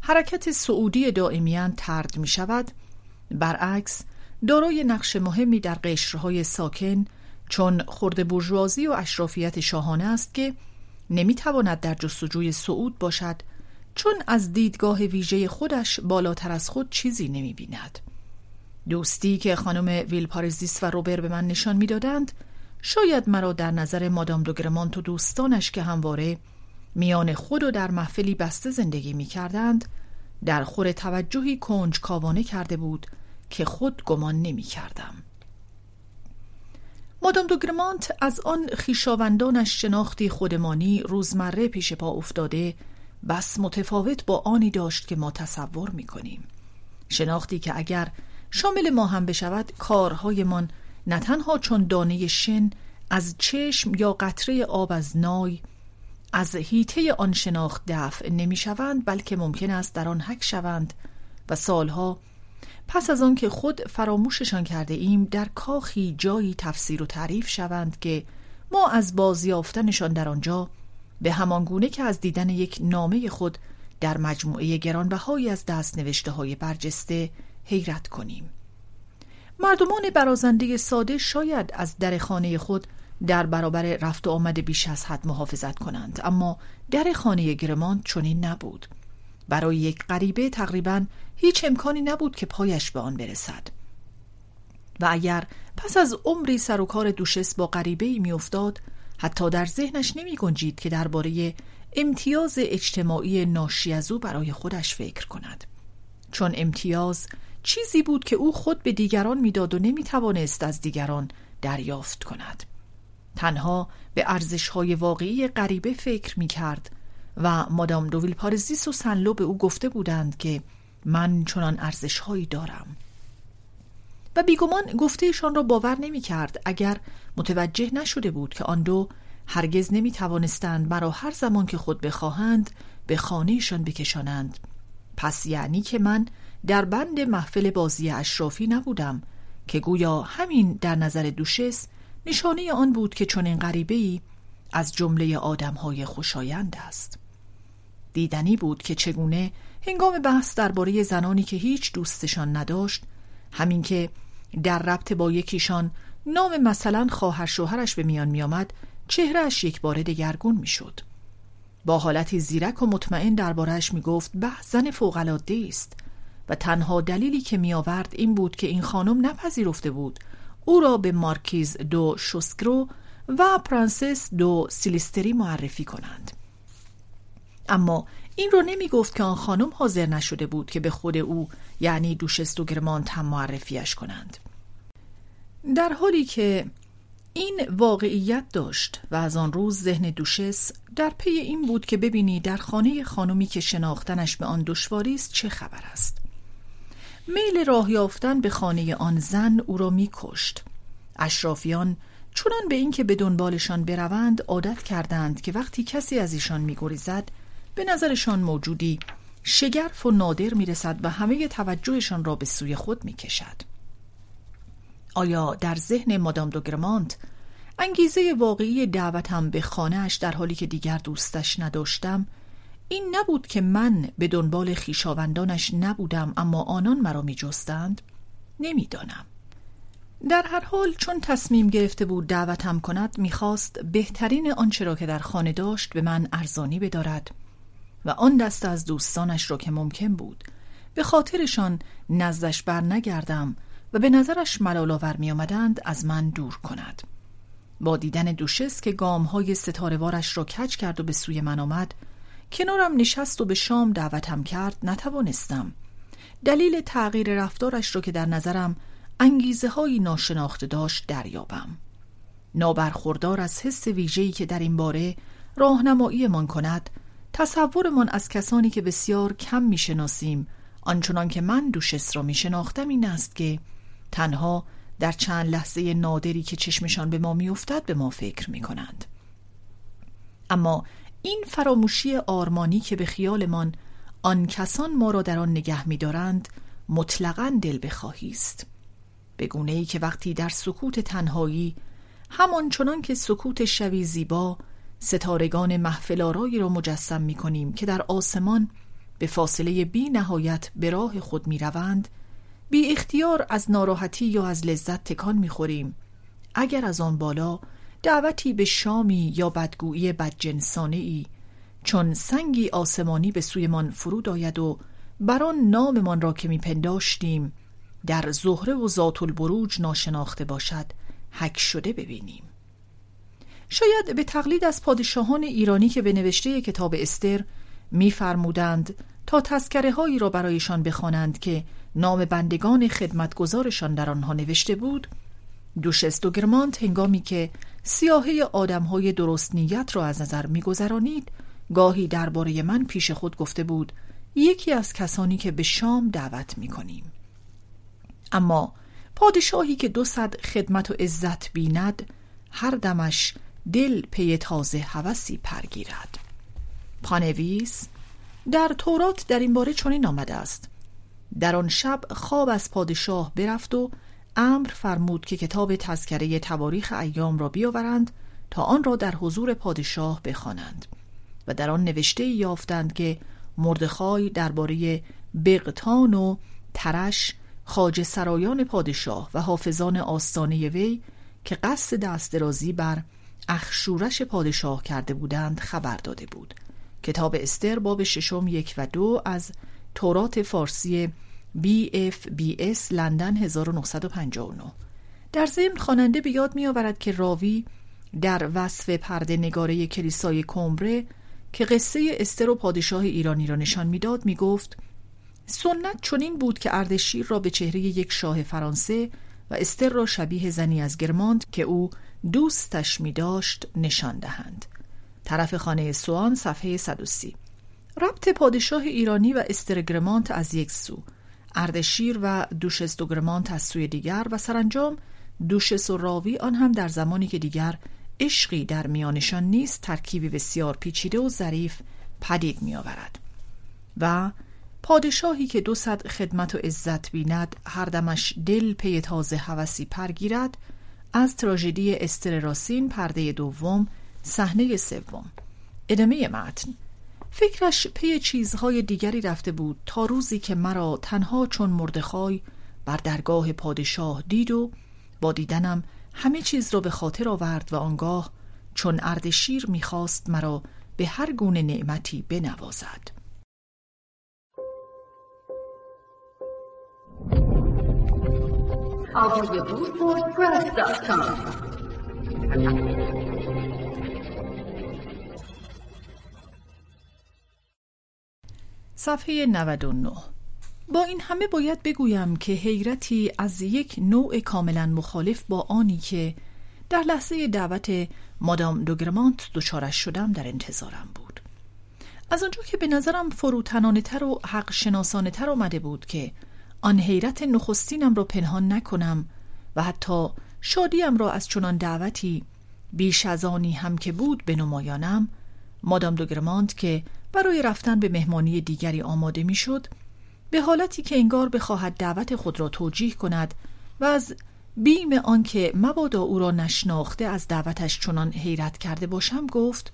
حرکت سعودی دائمیان ترد می شود برعکس دارای نقش مهمی در قشرهای ساکن چون خرد برجوازی و اشرافیت شاهانه است که نمی‌تواند در جستجوی سعود باشد چون از دیدگاه ویژه خودش بالاتر از خود چیزی نمی بیند. دوستی که خانم ویلپارزیس و روبر به من نشان می‌دادند شاید مرا در نظر مادام دوگرمانت و دوستانش که همواره میان خود و در محفلی بسته زندگی می کردند در خور توجهی کنج کاوانه کرده بود که خود گمان نمی کردم. مادام دوگرمانت از آن خیشاوندانش شناختی خودمانی روزمره پیش پا افتاده بس متفاوت با آنی داشت که ما تصور می کنیم. شناختی که اگر شامل ما هم بشود کارهایمان نه تنها چون دانه شن از چشم یا قطره آب از نای از هیته آن شناخت دفع نمی شوند بلکه ممکن است در آن حک شوند و سالها پس از آن که خود فراموششان کرده ایم در کاخی جایی تفسیر و تعریف شوند که ما از بازیافتنشان در آنجا به همان گونه که از دیدن یک نامه خود در مجموعه گرانبهایی از دست نوشته های برجسته حیرت کنیم. مردمان برازنده ساده شاید از در خانه خود در برابر رفت و آمد بیش از حد محافظت کنند اما در خانه گرماند چنین نبود. برای یک غریبه تقریبا هیچ امکانی نبود که پایش به آن برسد. و اگر پس از عمری سر و کار دوشس با غریبه ای میافتاد حتی در ذهنش نمی گنجید که درباره امتیاز اجتماعی ناشی از او برای خودش فکر کند. چون امتیاز چیزی بود که او خود به دیگران می‌داد و نمی توانست از دیگران دریافت کند. تنها به ارزش های واقعی غریبه فکر می کرد و مادام دوویل پارزیس و سنلو به او گفته بودند که من چنان ارزش هایی دارم. و بیگمان گفتهشان را باور نمی کرد اگر متوجه نشده بود که آن دو هرگز نمی توانستند مرا هر زمان که خود بخواهند به خانهشان بکشانند. پس یعنی که من در بند محفل بازی اشرافی نبودم که گویا همین در نظر دوشس نشانه آن بود که چنین غریبه ای از جمله آدمهای خوشایند است. دیدنی بود که چگونه هنگام بحث درباره زنانی که هیچ دوستشان نداشت همین که در ربط با یکیشان نام مثلا خواهر شوهرش به میان میآمد چهرهش یک بار دگرگون می‌شد. با حالتی زیرک و مطمئن دربارهش می‌گفت به زن فوقالعاده است. و تنها دلیلی که می آورد این بود که این خانم نپذیرفته بود. او را به مارکیز دو شوسکرو و پرنسس دو سیلیستری معرفی کنند. اما این رو نمی گفت که آن خانم حاضر نشده بود که به خود او یعنی دوشس دو گرمانت هم معرفیش کنند. در حالی که این واقعیت داشت و از آن روز ذهن دوشس در پی این بود که ببیند در خانه خانمی که شناختنش به آن دشواری است چه خبر است. میل راه یافتن به خانه آن زن او را میکشت. اشرافیان چونان به اینکه به دنبالشان بروند عادت کردند که وقتی کسی از ایشان میگریزد به نظرشان موجودی. شگرف و نادر می‌رسد و همه توجهشان را به سوی خود می‌کشد. آیا در ذهن مادام دوگرمانت انگیزه واقعی دعوتم به خانهاش در حالی که دیگر دوستش نداشتم این نبود که من به دنبال خیشاوندانش نبودم اما آنان مرا می جستند نمی‌دانم. در هر حال چون تصمیم گرفته بود دعوتم کند می‌خواست بهترین آنچه را که در خانه داشت به من ارزانی بدارد. و آن دست از دوستانش را که ممکن بود. به خاطرشان نزدش بر نگردم و به نظرش ملال می آمدند از من دور کند. با دیدن دوشس که گام های ستارهوارش را کج کرد و به سوی من آمد کنارم نشست و به شام دعوتم کرد نتوانستم. دلیل تغییر رفتارش را که در نظرم انگیزه های ناشناخته داشت دریابم. نابرخوردار از حس ویژه‌ای که در این باره راهنماییمان کند تصورمان از کسانی که بسیار کم می‌شناسیم آنچنان که من دوشس را میشناختم این است که تنها در چند لحظه نادری که چشمشان به ما میافتد به ما فکر می کنند. اما این فراموشی آرمانی که به خیالمان آن کسان ما را در آن نگه می‌دارند مطلقا دل بخواهی است به گونه ای که وقتی در سکوت تنهایی همان چنان که سکوت شوی زیبا ستارگان محفل را مجسم می کنیم که در آسمان به فاصله بی نهایت به راه خود می روند بی اختیار از ناراحتی یا از لذت تکان می خوریم اگر از آن بالا دعوتی به شامی یا بدگویی بدجنسانه ای چون سنگی آسمانی به سویمان فرود آید و بر آن ناممان را که میپنداشتیم در زهره و ذات البروج ناشناخته باشد حک شده ببینیم. شاید به تقلید از پادشاهان ایرانی که به نوشته کتاب استر میفرمودند تا تذکره هایی را برایشان بخوانند که نام بندگان خدمتگزارشان در آنها نوشته بود دوشست و گرمانت هنگامی که سیاهه های درست نیت را از نظر میگذرانید گاهی درباره من پیش خود گفته بود یکی از کسانی که به شام دعوت می کنیم. اما پادشاهی که دو صد خدمت و عزت بیند هر دمش دل پی تازه هوسی پرگیرد. پانویس در تورات در این باره چنین آمده است. در آن شب خواب از پادشاه برفت و امر فرمود که کتاب تذکره تواریخ ایام را بیاورند تا آن را در حضور پادشاه بخوانند و در آن نوشته یافتند که مردخای درباره بغتان و ترش خاج سرایان پادشاه و حافظان آستانه وی که قصد دست درازی بر اخشورش پادشاه کرده بودند خبر داده بود. کتاب استر باب ششم یک و دو از تورات فارسی BFBS لندن 1959 در ضمن خواننده به یاد می آورد که راوی در وصف پرده نگاره کلیسای کمبره که قصه استر و پادشاه ایرانی را نشان می‌داد می گفت سنت چنین بود که اردشیر را به چهره یک شاه فرانسه و استر را شبیه زنی از گرماند که او دوستش می داشت نشان دهند. طرف خانه سوان صفحه 130 ربط پادشاه ایرانی و استر گرمانت از یک سو. اردشیر و دوشس گرمانت از سوی دیگر و سرانجام دوشس و راوی آن هم در زمانی که دیگر عشقی در میانشان نیست ترکیبی بسیار پیچیده و ظریف پدید می آورد و پادشاهی که دو صد خدمت و عزت بیند هر دمش دل پی تازه هوسی پرگیرد از تراژدی استر پرده دوم صحنه سوم. ادامه متن. فکرش پی چیزهای دیگری رفته بود تا روزی که مرا تنها چون مردخای بر درگاه پادشاه دید و با دیدنم همه چیز را به خاطر آورد و آنگاه چون اردشیر می‌خواست مرا به هر گونه نعمتی بنوازد. صفحه 99 با این همه باید بگویم که حیرتی از یک نوع کاملا مخالف با آنی که در لحظه دعوت مادام دوگرمانت دچارش شدم در انتظارم بود. از آنجا که به نظرم فروتنانه تر و حق شناسانه تر آمده بود که آن حیرت نخستینم را پنهان نکنم و حتی شادیم را از چنان دعوتی بیش از آنی هم که بود به نمایانم مادام دوگرمانت که برای رفتن به مهمانی دیگری آماده می‌شد به حالتی که انگار بخواهد دعوت خود را توجیه کند و از بیم آنکه مبادا او را نشناخته از دعوتش چنان حیرت کرده باشم گفت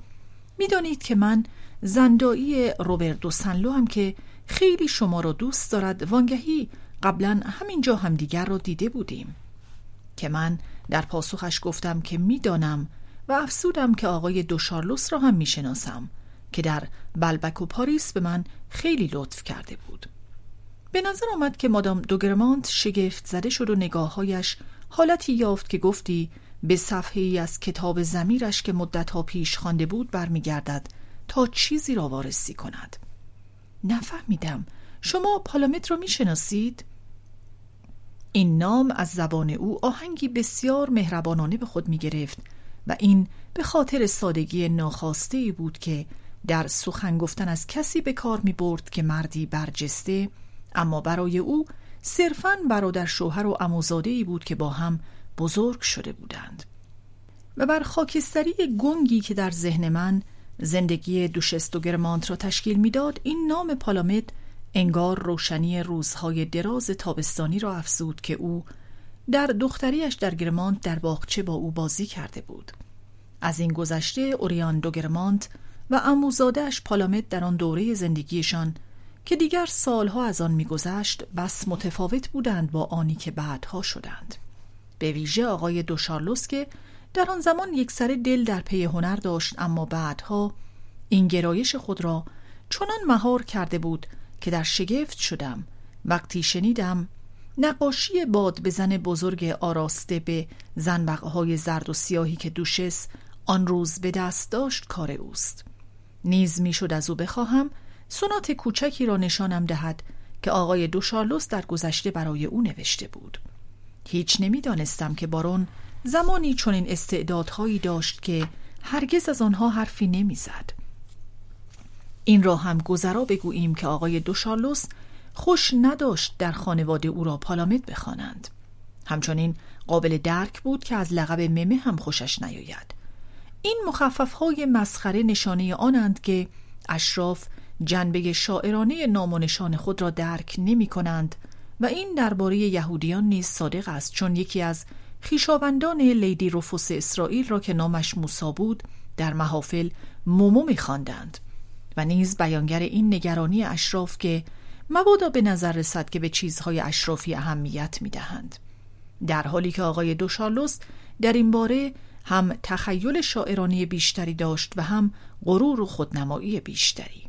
می‌دانید که من زندایی روبردو سنلو هم که خیلی شما را دوست دارد. وانگهی قبلا همینجا همدیگر را دیده بودیم. که من در پاسخش گفتم که می‌دانم و افسودم که آقای دوشارلوس را هم می‌شناسم که در بلبک و پاریس به من خیلی لطف کرده بود. به نظر آمد که مادام دوگرمانت شگفت زده شد و نگاههایش حالتی یافت که گفتی به صفحه ای از کتاب زمیرش که مدتها پیش خوانده بود برمیگردد تا چیزی را وارسی کند. نفهمیدم. شما پالامت را می‌شناسید؟ این نام از زبان او آهنگی بسیار مهربانانه به خود می گرفت و این به خاطر سادگی ناخواسته ای بود که در سخن گفتن از کسی به کار می برد که مردی برجسته اما برای او صرفا برادر شوهر و اموزاده ای بود که با هم بزرگ شده بودند. و بر خاکستری گنگی که در ذهن من زندگی دوشست و گرمانت را تشکیل می‌داد. این نام پالامت انگار روشنی روزهای دراز تابستانی را افزود که او در دختریش در گرمانت در باغچه با او بازی کرده بود. از این گذشته اوریان دو گرمانت و اموزادهش پالامت در آن دوره زندگیشان که دیگر سالها از آن میگذشت بس متفاوت بودند با آنی که بعدها شدند. به ویژه آقای دوشارلوس که در آن زمان یک سر دل در پی هنر داشت اما بعدها این گرایش خود را چنان مهار کرده بود که در شگفت شدم. وقتی شنیدم نقاشی باد به زن بزرگ آراسته به زنبقهای زرد و سیاهی که دوشس آن روز به دست داشت کار اوست. نیز می‌شد از او بخواهم سنات کوچکی را نشانم دهد که آقای دوشارلوس در گذشته برای او نوشته بود. هیچ نمی‌دانستم که بارون زمانی چون این استعدادهایی داشت که هرگز از آنها حرفی نمی‌زد. این را هم گذرا بگوییم که آقای دوشارلوس خوش نداشت در خانواده او را پالامت بخوانند. همچنین قابل درک بود که از لقب ممه هم خوشش نیاید. این مخفف های مسخره نشانه آنند که اشراف جنبه شاعرانه نام خود را درک نمی کنند و این درباره یهودیان نیز صادق است چون یکی از خیشاوندان لیدی روفوس اسرائیل را که نامش موسا بود در محافل مومو میخواندند و نیز بیانگر این نگرانی اشراف که مبادا به نظر رسد که به چیزهای اشرافی اهمیت می‌دهند. در حالی که آقای دوشارلوس در این باره هم تخیل شاعرانی بیشتری داشت و هم غرور و خودنمایی بیشتری.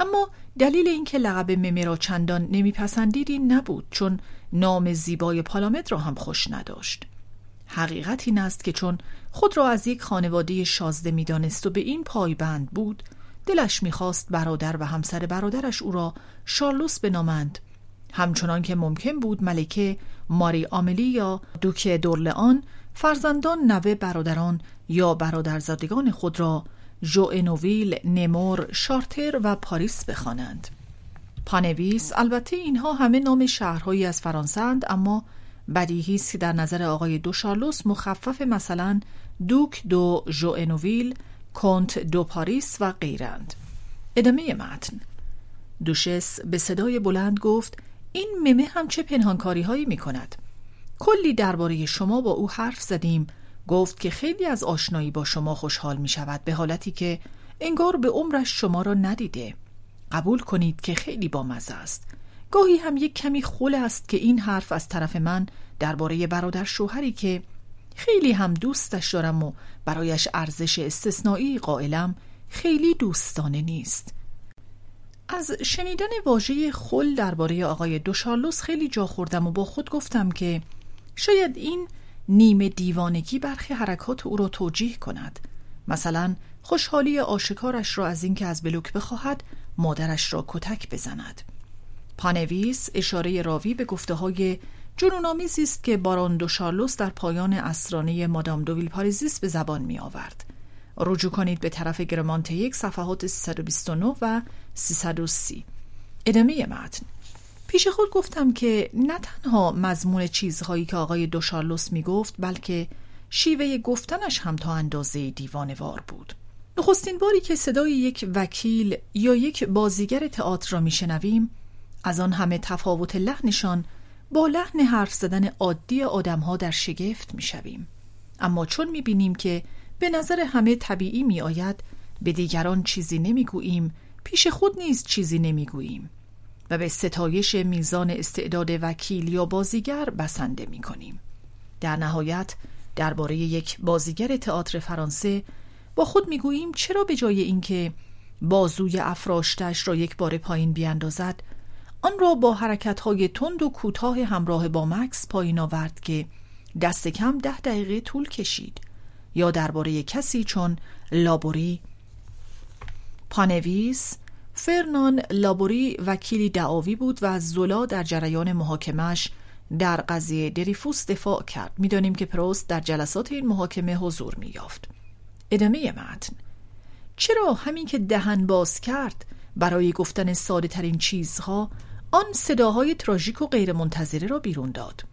اما دلیل اینکه لقب ممه را چندان نمیپسندید این نبود چون نام زیبای پالامت را هم خوش نداشت حقیقت این است که چون خود را از یک خانواده شازده می‌دانست و به این پایبند بود دلش می‌خواست برادر و همسر برادرش او را شارلوس بنامند همچنان که ممکن بود ملکه ماری آملی یا دوک دورلئان فرزندان نوه برادران یا برادرزادگان خود را ژوئنوویل، نمور، شارتر و پاریس بخوانند. پانویس. البته اینها همه نام شهرهایی از فرانسه اما بدیهی است که در نظر آقای دو شارلوس مخفف مثلا دوک دو ژوئنوویل، کنت دو پاریس و غیرند. ادامه متن. دوشس به صدای بلند گفت این ممه هم چه پنهانکاری هایی می کند کلی درباره شما با او حرف زدیم. گفت که خیلی از آشنایی با شما خوشحال می شود به حالتی که انگار به عمرش شما را ندیده. قبول کنید که خیلی با مزه است. گاهی هم یک کمی خول است که این حرف از طرف من درباره برادر شوهری که خیلی هم دوستش دارم و برایش ارزش استثنایی قائلم خیلی دوستانه نیست. از شنیدن واژه خل درباره آقای دوشارلوس خیلی جا خوردم و با خود گفتم که شاید این نیمه دیوانگی برخی حرکات او را توجیه کند. مثلا خوشحالی آشکارش را از اینکه از بلوک بخواهد مادرش را کتک بزند. پانویس اشاره راوی به گفته های است که بارون دو شارلوس در پایان اسرانه مادام دویل پاریزیس به زبان می آورد. رجوع کنید به طرف گرمانت یک صفحات 329 و 330 ادامه متن. پیش خود گفتم که نه تنها مضمون چیزهایی که آقای دوشارلوس می گفت بلکه شیوه گفتنش هم تا اندازه دیوانوار بود. نخستین باری که صدای یک وکیل یا یک بازیگر تئاتر را میشنویم از آن همه تفاوت لحنشان با لحن حرف زدن عادی آدمها در شگفت می‌شویم اما چون می‌بینیم که به نظر همه طبیعی میآید به دیگران چیزی نمی‌گوییم پیش خود نیز چیزی نمی‌گوییم و به ستایش میزان استعداد وکیل یا بازیگر بسنده می کنیم. در نهایت درباره یک بازیگر تئاتر فرانسه با خود می‌گوییم چرا به جای اینکه بازوی افراشتش را یک بار پایین بیاندازد آن را با حرکتهای تند و کوتاه همراه با مکس پایین آورد که دست کم ده دقیقه طول کشید یا درباره کسی چون لابوری پانویس فرنان لابوری وکیلی دعاوی بود و زولا در جریان محاکمش در قضیه دریفوس دفاع کرد. می‌دانیم که پروست در جلسات این محاکمه حضور مییافت. ادامه متن. چرا همین که دهن باز کرد برای گفتن ساده ترین چیزها آن صداهای تراژیک و غیرمنتظره را بیرون داد؟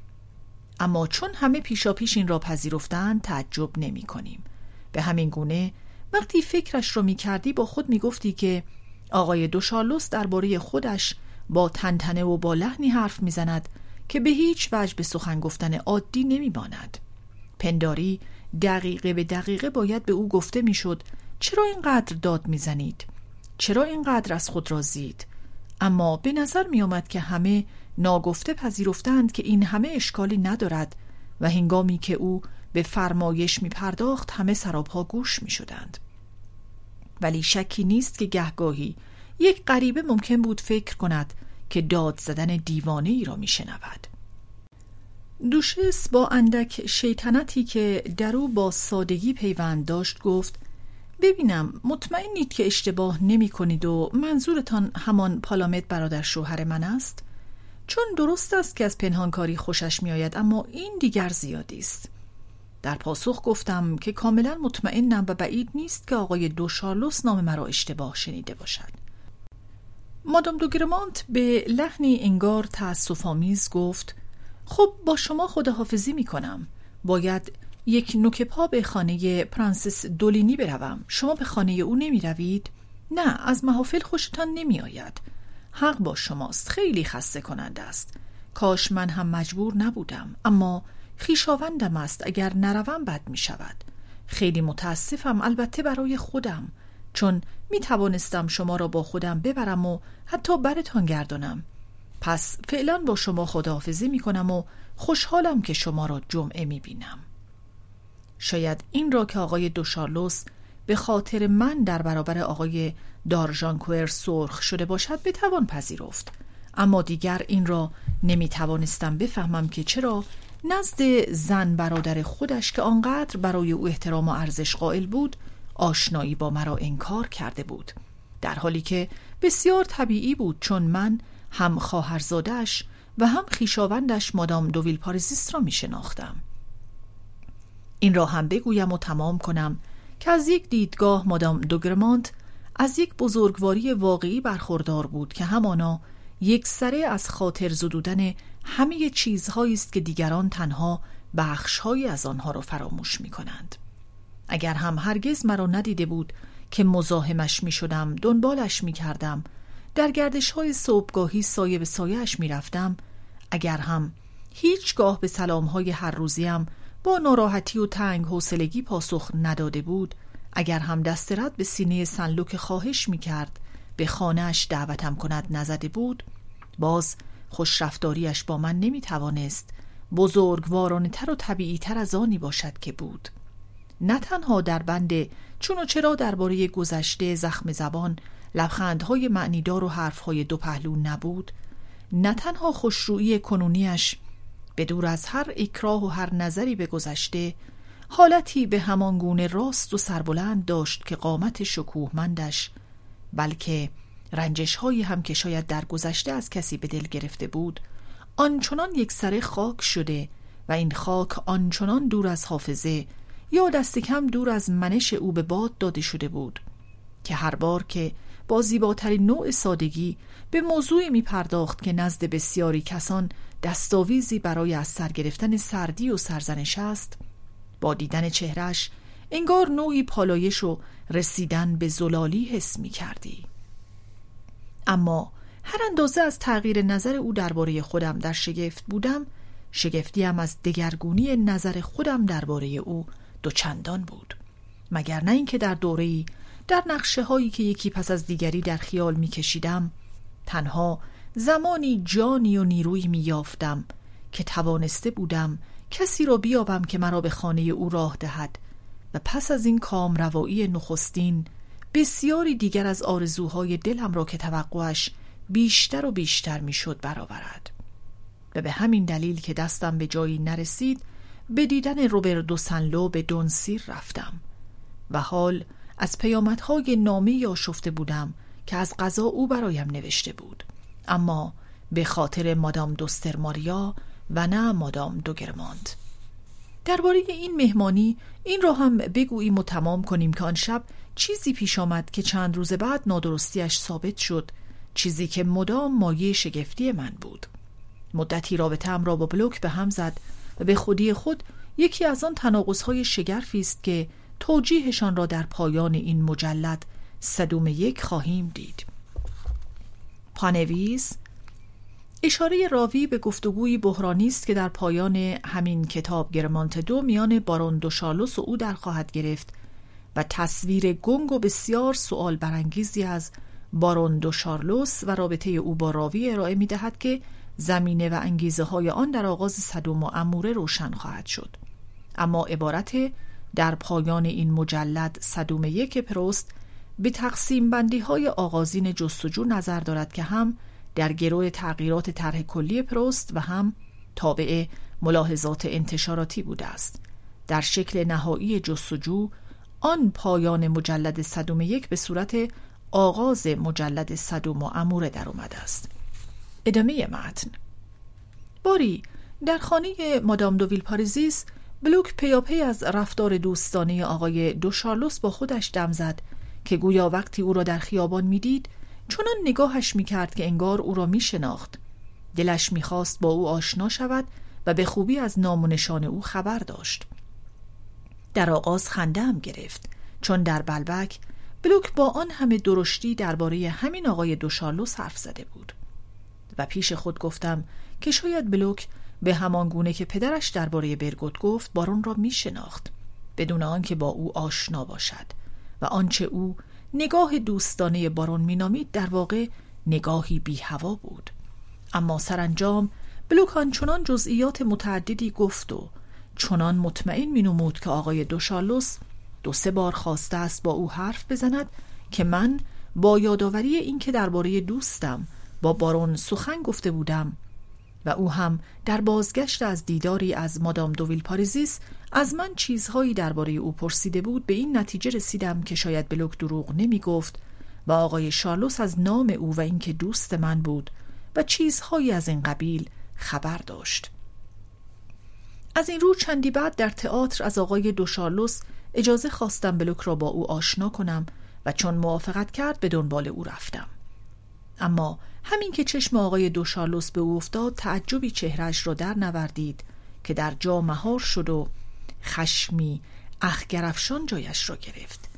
اما چون همه پیشا پیش این را پذیرفتند تعجب نمی کنیم. به همین گونه وقتی فکرش را می کردی با خود می گفتی که آقای دوشارلوس درباره خودش با تنتنه و با لحنی حرف می‌زند که به هیچ وجه به سخن گفتن عادی نمیماند پنداری دقیقه به دقیقه باید به او گفته می‌شد چرا اینقدر داد می‌زنید چرا اینقدر از خود رازید اما به نظر می آمد که همه ناگفته پذیرفتند که این همه اشکالی ندارد و هنگامی که او به فرمایش می پرداخت همه سرابها گوش می شدند. ولی شکی نیست که گهگاهی یک غریبه ممکن بود فکر کند که داد زدن دیوانه ای را می شنود. دوشس با اندک شیطنتی که در او با سادگی پیوند داشت گفت ببینم مطمئنید که اشتباه نمی کنید و منظورتان همان پالامت برادر شوهر من است؟ چون درست است که از پنهانکاری خوشش می آید اما این دیگر زیادی است. در پاسخ گفتم که کاملا مطمئنم و بعید نیست که آقای دو شارلوس نام مرا اشتباه شنیده باشد مادام دوگرمانت به لحنی انگار تأسف آمیز گفت خب با شما خداحافظی می کنم باید یک نوک پا به خانه پرنسس دولینی بروم. شما به خانه او نمی روید؟ نه از محافل خوشتان نمی آید حق با شماست خیلی خسته کننده است. کاش من هم مجبور نبودم اما خیشاوندم است اگر نروم بد می شود خیلی متاسفم البته برای خودم چون می توانستم شما را با خودم ببرم و حتی برتان گردانم. پس فعلا با شما خداحافظی می کنم و خوشحالم که شما را جمعه می بینم شاید این را که آقای دوشارلوس به خاطر من در برابر آقای دارژانکوئر سرخ شده باشد بتوان پذیرفت. اما دیگر این را نمی توانستم بفهمم که چرا نزد زن برادر خودش که آنقدر برای او احترام و ارزش قائل بود آشنایی با مرا انکار کرده بود. در حالی که بسیار طبیعی بود چون من هم خواهرزادش و هم خیشاوندش مادام دوویل پارزیست را می شناختم. این را هم بگویم و تمام کنم که از یک دیدگاه مادام دوگرمانت از یک بزرگواری واقعی برخوردار بود که همانا یک سره از خاطر زدودن همه چیزهایی است که دیگران تنها بخشهایی از آنها را فراموش می کنند. اگر هم هرگز مرا ندیده بود که مزاحمش می شدم دنبالش می کردم در گردش های صبحگاهی سایه به سایهش می رفتم اگر هم هیچگاه به سلام های هر روزیم با ناراحتی و تنگ حوصلگی پاسخ نداده بود اگر هم دست رد به سینه سنلوک خواهش می کرد به خانهش دعوتم کند نزده بود باز خوشرفتاریش با من نمی توانست بزرگوارانه و طبیعی تر از آنی باشد که بود. نه تنها در بند چون و چرا درباره گذشته زخم زبان لبخندهای معنیدار و حرفهای دو پهلو نبود. نه تنها خوشرویی کنونیش به دور از هر اکراه و هر نظری به گذشته حالتی به همان گونه راست و سربلند داشت که قامت شکوهمندش بلکه رنجش هایی هم که شاید در گذشته از کسی به دل گرفته بود آنچنان یک سر خاک شده و این خاک آنچنان دور از حافظه یا دست کم دور از منش او به باد داده شده بود که هر بار که با زیباترین نوع سادگی به موضوعی می پرداخت که نزد بسیاری کسان دستاویزی برای از سر گرفتن سردی و سرزنش است. با دیدن چهرش انگار نوعی پالایش و رسیدن به زلالی حس می کردی اما هر اندازه از تغییر نظر او درباره خودم در شگفت بودم شگفتیم از دگرگونی نظر خودم درباره او دوچندان بود. مگر نه اینکه در دوره‌ای در نقشه هایی که یکی پس از دیگری در خیال می کشیدم تنها زمانی جانی و نیروی می یافتم که توانسته بودم کسی را بیابم که مرا به خانه او راه دهد و پس از این کام روایی نخستین بسیاری دیگر از آرزوهای دلم را که توقعش بیشتر و بیشتر می‌شد برآورد. و به همین دلیل که دستم به جایی نرسید به دیدن روبردو سنلو به دونسیر رفتم. و حال از پیامدهای نامی یا شفته بودم که از قضا او برایم نوشته بود. اما به خاطر مادام دوستر ماریا و نه مادام دوگرماند. درباره این مهمانی این را هم بگوییم و تمام کنیم که آن شب چیزی پیش آمد که چند روز بعد نادرستیش ثابت شد چیزی که مدام مایه شگفتی من بود. مدتی رابطه را با بلوک به هم زد و به خودی خود یکی از آن تناقض‌های شگرفی است که توجیهشان را در پایان این مجلد صدوم یک خواهیم دید. پانویز اشاره راوی به گفتگوی بحرانی است که در پایان همین کتاب گرمانت دو میان بارون دو شالوس و او در خواهد گرفت و تصویر گنگ و بسیار سوال برانگیزی از بارون دو شارلوس و رابطه او با راوی ارائه می دهد که زمینه و انگیزه های آن در آغاز صدوم و اموره روشن خواهد شد. اما عبارت در پایان این مجلد صدوم یک پروست به تقسیم بندی های آغازین جستجو نظر دارد که هم در گروه تغییرات طرح کلی پروست و هم تابع ملاحظات انتشاراتی بوده است. در شکل نهایی جستجو آن پایان مجلد صدوم یک به صورت آغاز مجلد صدوم و اموره در اومده است. ادامه متن. باری در خانه مادام دوویل پاریزیس بلوک پیاپی از رفتار دوستانه آقای دو شارلوس با خودش دم زد که گویا وقتی او را در خیابان می‌دید چونان نگاهش می‌کرد که انگار او را میشناخت. دلش می‌خواست با او آشنا شود و به خوبی از نام و نشان او خبر داشت. در آغاز خندم گرفت چون در بلبک بلوک با آن همه درشتی درباره همین آقای دوشارلوس حرف زده بود. و پیش خود گفتم که شاید بلوک به همان گونه که پدرش درباره برگوت گفت بارون را می شناخت بدون آنکه با او آشنا باشد. و آنچه او نگاه دوستانه بارون مینامید در واقع نگاهی بی هوا بود. اما سرانجام بلوک آنچنان جزئیات متعددی گفت و چنان مطمئن مینمود که آقای دوشالوس دو سه بار خواسته است با او حرف بزند که من با یادآوری اینکه درباره دوستم با بارون سخن گفته بودم و او هم در بازگشت از دیداری از مادام دوویل پاریزیس از من چیزهایی درباره او پرسیده بود به این نتیجه رسیدم که شاید بلوک دروغ نمی گفت و آقای شارلوس از نام او و اینکه دوست من بود و چیزهایی از این قبیل خبر داشت. از این رو چندی بعد در تئاتر از آقای دوشارلوس اجازه خواستم بلوک را با او آشنا کنم و چون موافقت کرد به دنبال او رفتم. اما همین که چشم آقای دوشارلوس به او افتاد تعجبی چهرش را در نوردید که در جا مهار شد و خشمی اخگرفشان جایش را گرفت.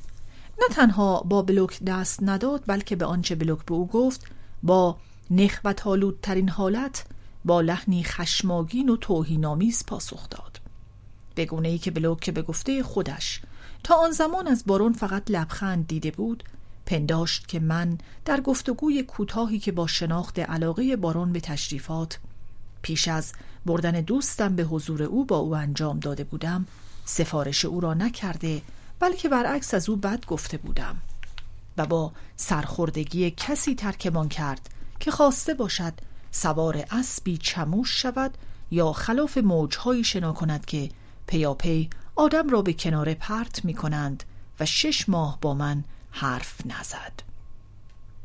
نه تنها با بلوک دست نداد بلکه به آنچه بلوک به او گفت با نخوت ترین حالت با لحنی خشماگین و توهینآمیز پاسخ داد. بگونه ای که بلوک به گفته خودش تا آن زمان از بارون فقط لبخند دیده بود پنداشت که من در گفتگوی کوتاهی که با شناخت علاقه بارون به تشریفات پیش از بردن دوستم به حضور او با او انجام داده بودم سفارش او را نکرده بلکه برعکس از او بد گفته بودم و با سرخوردگی کسی ترکمان کرد که خواسته باشد سوار اسبی چموش شود یا خلاف موجهایی شنا کند که پیاپی آدم را به کنار پرت می کنند و شش ماه با من حرف نزد.